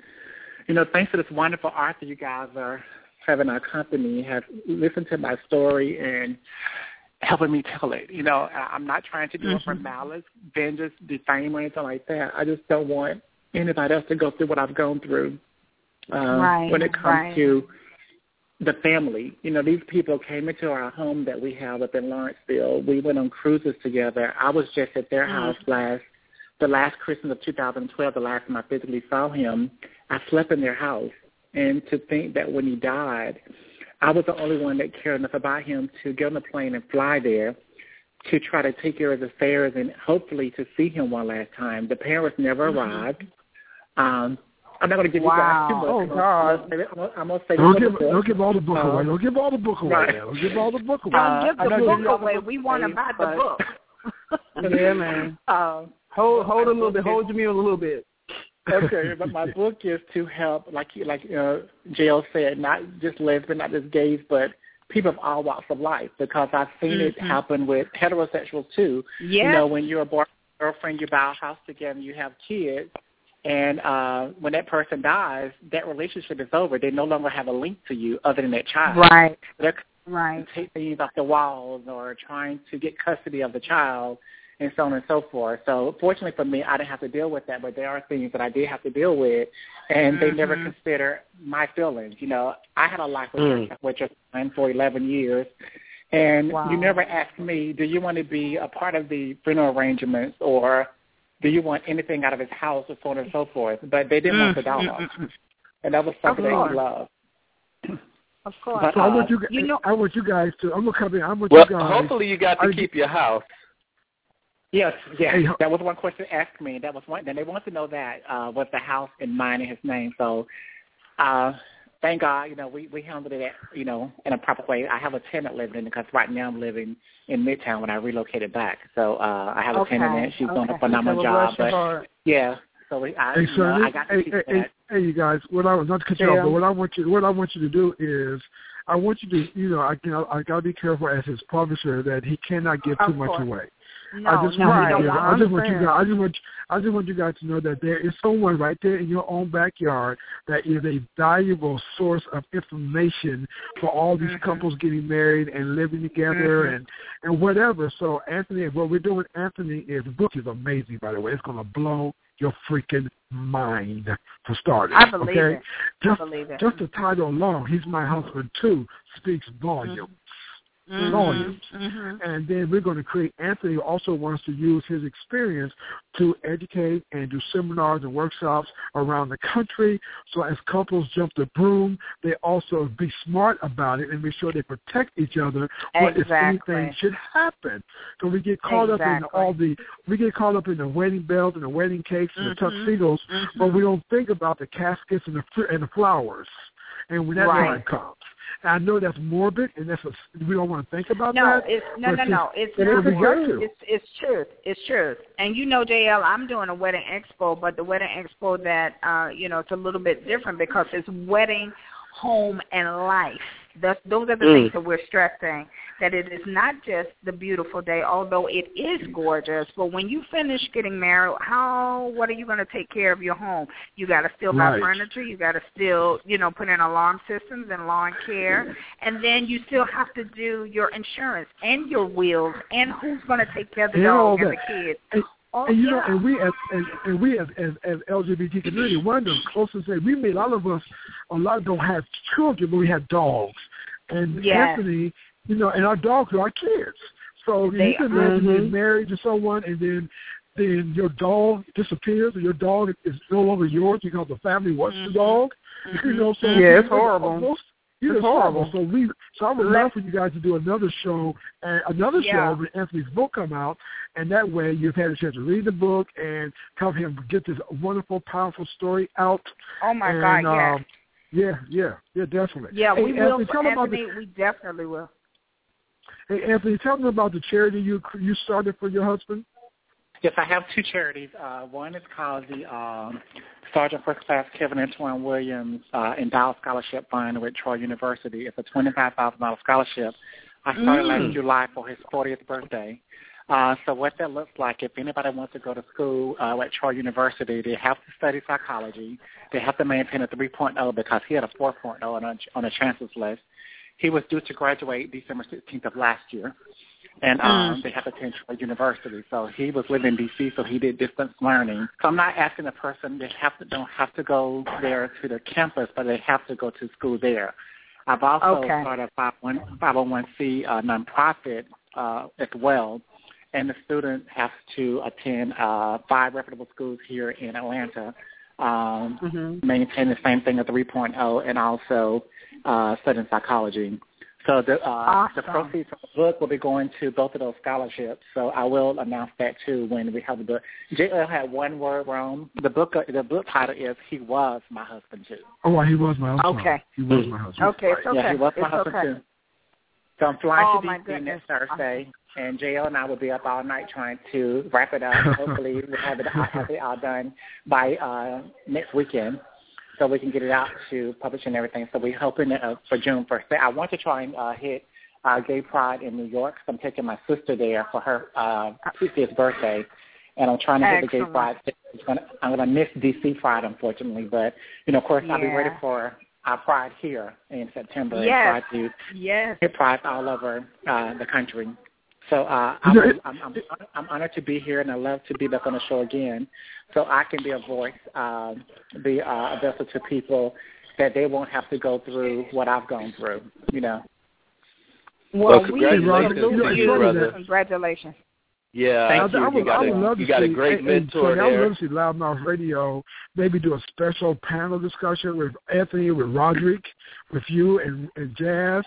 you know, thanks to this wonderful art that you guys are having our company, have listened to my story and helping me tell it. You know, I'm not trying to do it for Mhm. malice, vengeance, defame, or anything like that. I just don't want anybody else to go through what I've gone through um, Right, when it comes right. to the family. You know, these people came into our home that we have up in Lawrenceville. We went on cruises together. I was just at their Mm. house last, the last Christmas of 2012, the last time I physically saw him. I slept in their house. And to think that when he died, I was the only one that cared enough about him to get on a plane and fly there to try to take care of his affairs and hopefully to see him one last time. The parents never Mhm. arrived. Um, I'm not going to give Wow. you guys too much. Oh, God. I'm gonna, I'm I'm gonna say Don't give, the book. don't give all the book Uh, away. Don't give all the book away. right. Don't give all the book away. Don't give the know you book away. book We want to buy the book. Yeah, man. Um, Hold hold a little bit. Hold your meal a little bit. Okay, but my book is to help, like you- like uh, JL said, not just lesbians, not just gays, but people of all walks of life. Because I've seen it Mhm. happen with heterosexuals too. You know, when you're a boyfriend, girlfriend, you buy a house together, you have kids, and uh when that person dies, that relationship is over. They no longer have a link to you other than that child. Right. They're Right. take things off the walls or trying to get custody of the child and so on and so forth. So fortunately for me, I didn't have to deal with that, but there are things that I did have to deal with, and they never Mhm. consider my feelings. You know, I had a life with, Mm. your, with your son for 11 years, and Wow. you never asked me, do you want to be a part of the funeral arrangements or do you want anything out of his house or so on and so forth? But they didn't want the dog, Mm-mm-mm. and that was something that course. he loved. Of course. But, So I want uh, you, guys, you know- I want you guys to. I'm gonna come in. I want Well, you guys. hopefully you got to I- keep your house. Yes, yes. That was one question asked me. That was one. Then they want to know that uh, was the house in mine and his name. So, uh, thank God, you know, we we handled it, you know, in a proper way. I have a tenant living in it because right now I'm living in Midtown when I relocated back. So uh, I have a Okay, tenant in it. She's doing okay. a phenomenal So job. But heart. yeah, so we, I, Hey, you know, I got to hey, keep hey, that. hey, you guys. What I not to cut you off, but what I want you, what I want you to do is, I want you to, you know, I you know, I gotta be careful as his publisher that he cannot give Of too much away. No, I just no, want you want I just want you guys, I just want, I just want you guys to know that there is someone right there in your own backyard that is a valuable source of information for all these Mhm. couples getting married and living together Mhm. and and whatever. So Anthony, what we're doing, Anthony, is the book is amazing. By the way, it's going to blow your freaking mind for starters. I believe okay? it. Just, I believe it. just the title alone, "He's My Husband Too," speaks volumes. Mhm. volumes. Mhm. And then we're going to create. Anthony also wants to use his experience to educate and do seminars and workshops around the country. So as couples jump the broom, they also be smart about it and make sure they protect each other. What if Exactly. anything should happen? So we get caught up in all the we get caught up in the wedding bells and the wedding cakes and the Mhm. tuxedos, but we don't think about the caskets and the and the flowers. And when that Right. time comes, and I know that's morbid, and that's a, we don't want to think about No, that. it's no, but no, it's- no. It's not morbid. It's it's truth. It's truth. And you know, JL, I'm doing a wedding expo, but the wedding expo that uh, you know, it's a little bit different because it's wedding, home, and life. That's, those are the Mm. things that we're stressing. That it is not just the beautiful day, although it is gorgeous. But when you finish getting married, how what are you going to take care of your home? You got to still buy Right. furniture. You got to still you know put in alarm systems and lawn care, and then you still have to do your insurance and your wills and who's going to take care of the all dog and the kids. And, Oh, and you know, and we as and, and we as, as as LGBT community, one of the closest things we made. A lot of us, a lot of don't have children, but we have dogs. And Yes. Anthony, you know, and our dogs are our kids. So They you can are. imagine being Mhm. married to someone, and then then your dog disappears, or your dog is no longer yours because the family wants Mhm. the dog. You know, so Yeah, it's horrible. Most, you know, It's it's horrible. horrible. So we, so I would love for you guys to do another show, and another Yeah. show when Anthony's book come out, and that way you've had a chance to read the book and help him get this wonderful, powerful story out. Oh my and, God, yeah. um, yeah, yeah, yeah, definitely. Yeah, Hey, we will. Anthony, tell them about Anthony, the, we definitely will. Hey, Anthony, tell me about the charity you you started for your husband. Yes, I have two charities. Uh, one is called the um, Sergeant First Class Kevin Antoine Williams uh, Endowed Scholarship Fund with Troy University. It's a $25,000 scholarship I started Mm. last July for his 40th birthday. Uh, so what that looks like, if anybody wants to go to school uh, at Troy University, they have to study psychology. They have to maintain a 3.0 because he had a 4.0 on a, on a chancellor's list. He was due to graduate December 16th of last year, and um, Mm. they have to attend Troy University. So he was living in D.C., so he did distance learning. So I'm not asking the person they have to don't have to go there to the campus, but they have to go to school there. I've also Okay. started a 501c uh, nonprofit uh, as well, and the student has to attend uh, five reputable schools here in Atlanta, um, Mm-hmm. maintain the same thing at 3.0, and also uh, studying psychology. So the uh, the proceeds from the book will be going to both of those scholarships. So I will announce that too when we have the book. JL had one word wrong. The book the book title is "He Was My Husband Too." Oh, well, he was my husband. Okay. He was my husband. Okay, it's okay. Yeah, he was my it's husband okay. too. So I'm flying Oh, to DC next Thursday, and JL and I will be up all night trying to wrap it up. Hopefully, we'll have it, I'll have it all done by uh, next weekend, so we can get it out to publish and everything. So we're hoping uh, for June 1st. I want to try and uh, hit uh, Gay Pride in New York. 'cause I'm taking my sister there for her uh, 50th birthday, and I'm trying to hit the Gay Pride. It's gonna, I'm going to miss DC Pride, unfortunately, but you know, of course, I'll be ready for our Pride here in September Yes. and try to Yes. hit Pride all over uh, the country. So uh, I'm, I'm, I'm, I'm honored to be here, and I love to be back on the show again, so I can be a voice, uh, be uh, a vessel to people that they won't have to go through what I've gone through. You know. Well, we congratulations salute to you, you. brother. Congratulations. Yeah, Thank I, you. I would, you got I would a love you to got see, a great and, and mentor Tony, I would love to see LouddMouth Radio maybe do a special panel discussion with Anthony, with Roderick, with you and, and Jazz,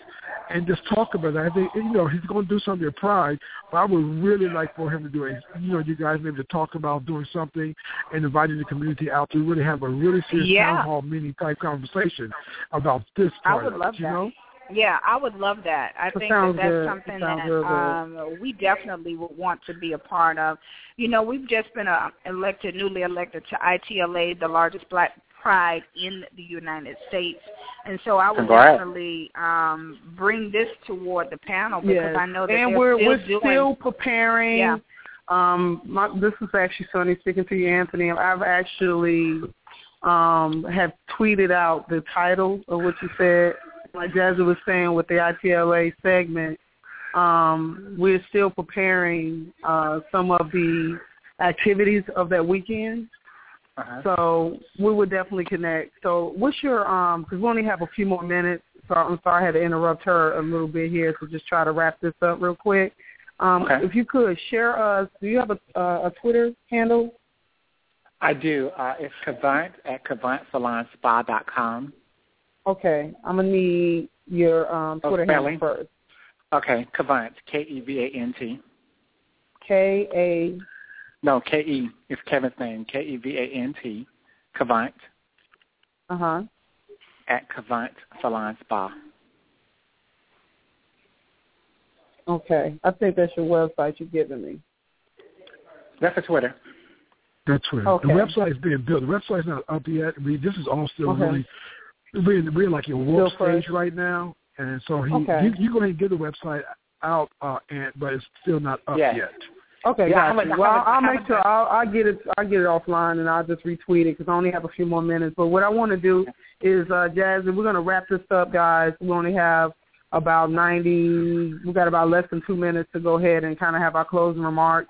and just talk about it. I think you know he's going to do something at Pride, but I would really like for him to do it. You know, you guys maybe to talk about doing something and inviting the community out to really have a really serious Yeah. town hall meeting type conversation about this I part would of love it, you that. know? Yeah, I would love that. I That think that that's good. something That sounds that real good. um, we definitely would want to be a part of. You know, we've just been uh, elected, newly elected to ITLA, the largest black pride in the United States, and so I would Congrats. definitely um, bring this toward the panel because Yes. I know that and they're we're still we're doing. still preparing. Yeah. Um, my, this is actually Sonny speaking to you, Anthony. I've actually um have tweeted out the title of what you said. Like Jazzie was saying with the ITLA segment, um, we're still preparing uh, some of the activities of that weekend. Uh-huh. So we would definitely connect. So what's your um? Because we only have a few more minutes. So I'm sorry I had to interrupt her a little bit here to just try to wrap this up real quick. Um, Okay. If you could share us, do you have a uh, a Twitter handle? I do. Uh, it's Kevant at KevantSalonSpa.com. Okay, I'm gonna need your um, Oh, Twitter spelling? handle first. Okay, Kevant, K-E-V-A-N-T. K A. No, K-E. It's Kevin's name, K-E-V-A-N-T. Kevant Uh huh. at Kevant Salon Spa. Okay, I think that's your website you're giving me. That's a Twitter. That's right. Okay. The website is being built. The website's not up yet. We, this is all still Okay. really, we're, we're like in warp stage right now. And so he, Okay. you, you go ahead and get the website out, uh, and but it's still not up Yeah. yet. Okay, Yeah, I gotcha. haven't- well, I haven't- I'll make sure I'll, I'll get it. I'll get it offline and I'll just retweet it because I only have a few more minutes. But what I want to do is, uh, Jazzie, we're gonna wrap this up, guys. We only have about ninety. We got about less than two minutes to go ahead and kind of have our closing remarks.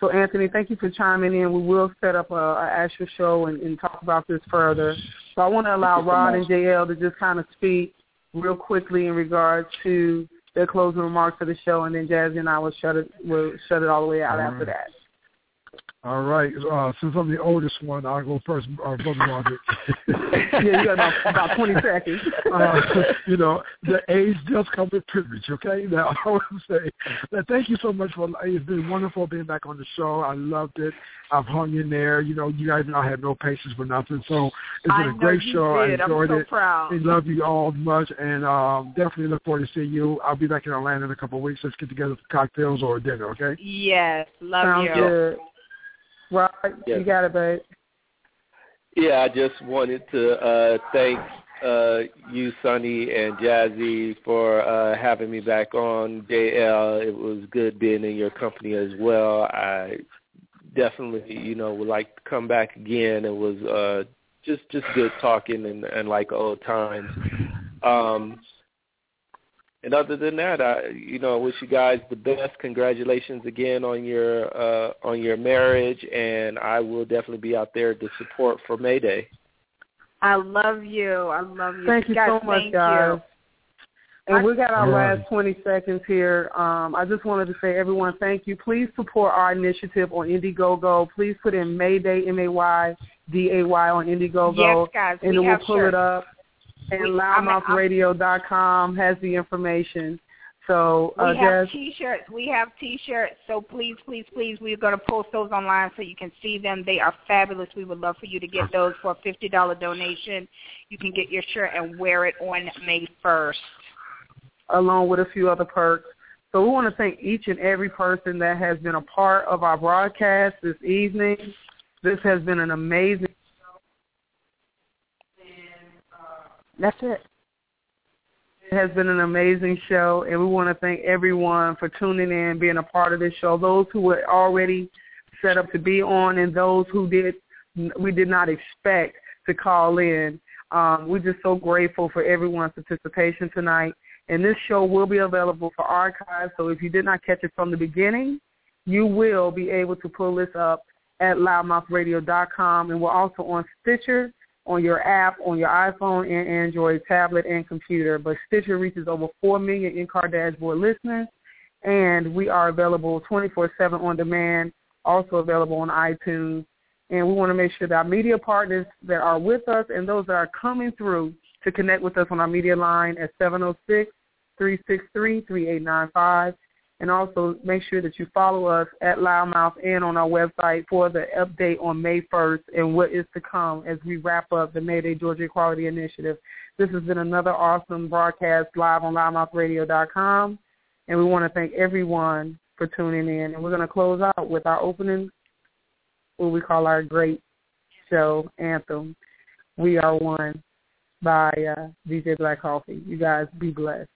So, Anthony, thank you for chiming in. We will set up a, a actual show and, and talk about this further. So, I want to allow Thank you so Rod and JL to just kind of speak real quickly in regards to their closing remarks for the show, and then Jazzie and I will shut it. Will shut it all the way out All after right. that. All right. Uh, since I'm the oldest one, I'll go first, uh, Brother Roderick. yeah, you got about, about 20 seconds. uh, you know, the age does come with privilege, okay? Now, I want to say that thank you so much for, it's been wonderful being back on the show. I loved it. I've hung in there. You know, you guys know I have no patience for nothing. So it's been I a know great you show. did. I I'm so it. proud. I love you all much, and um, definitely look forward to seeing you. I'll be back in Atlanta in a couple of weeks. Let's get together for cocktails or dinner, okay? Yes, love Sounds you. good. Right, Yes. you got it, babe. Yeah, I just wanted to uh, thank uh, you, Sonny, and Jazzie for uh, having me back on. JL, it was good being in your company as well. I definitely, you know, would like to come back again. It was uh, just just good talking and, and like old times. Um, and other than that, I you know wish you guys the best. Congratulations again on your uh, on your marriage, and I will definitely be out there to support for May Day. I love you. I love you. Thank you guys, so much, thank guys. You. And we got our last 20 seconds here. Um, I just wanted to say, everyone, thank you. Please support our initiative on Indiegogo. Please put in Mayday, M-A-Y-D-A-Y on Indiegogo. Yes, guys. And we then we'll have pull shirts. it up. And loudmouthradio.com has the information. So, uh, We have Jazz, T-shirts. We have T-shirts. So please, please, please, we're going to post those online so you can see them. They are fabulous. We would love for you to get those for a fifty dollar donation. You can get your shirt and wear it on May first. along with a few other perks. So we want to thank each and every person that has been a part of our broadcast this evening. This has been an amazing That's it. It has been an amazing show, and we want to thank everyone for tuning in, being a part of this show. Those who were already set up to be on, and those who did we did not expect to call in. Um, we're just so grateful for everyone's participation tonight. And this show will be available for archives. So if you did not catch it from the beginning, you will be able to pull this up at loudmouthradio.com, and we're also on Stitcher on your app, on your iPhone and Android tablet and computer. But Stitcher reaches over 4 million in-car dashboard listeners, and we are available 24-7 on demand, also available on iTunes. And we want to make sure that our media partners that are with us and those that are coming through to connect with us on our media line at 706-363-3895. And also make sure that you follow us at LouddMouth and on our website for the update on May 1st and what is to come as we wrap up the MayDay Georgia Equality Initiative. This has been another awesome broadcast live on loudmouthradio.com. And we want to thank everyone for tuning in. And we're going to close out with our opening, what we call our great show anthem, We Are One by uh, DJ Black Coffee. You guys be blessed.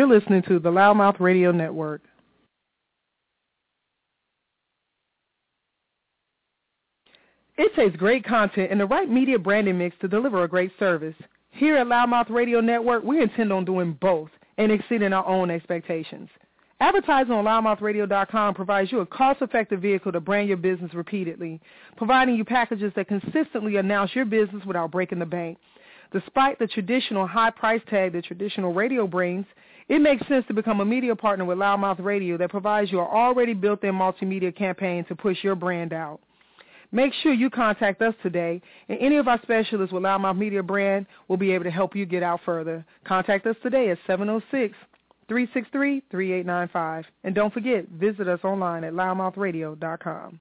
You're listening to the LouddMouth Radio Network. It takes great content and the right media branding mix to deliver a great service. Here at LouddMouth Radio Network, we intend on doing both and exceeding our own expectations. Advertising on loudmouthradio.com provides you a cost-effective vehicle to brand your business repeatedly, providing you packages that consistently announce your business without breaking the bank. Despite the traditional high price tag that traditional radio brings, it makes sense to become a media partner with LouddMouth Radio that provides you an already built-in multimedia campaign to push your brand out. Make sure you contact us today, and any of our specialists with LouddMouth Media Brand will be able to help you get out further. Contact us today at 706-363-3895. And don't forget, visit us online at loudmouthradio.com.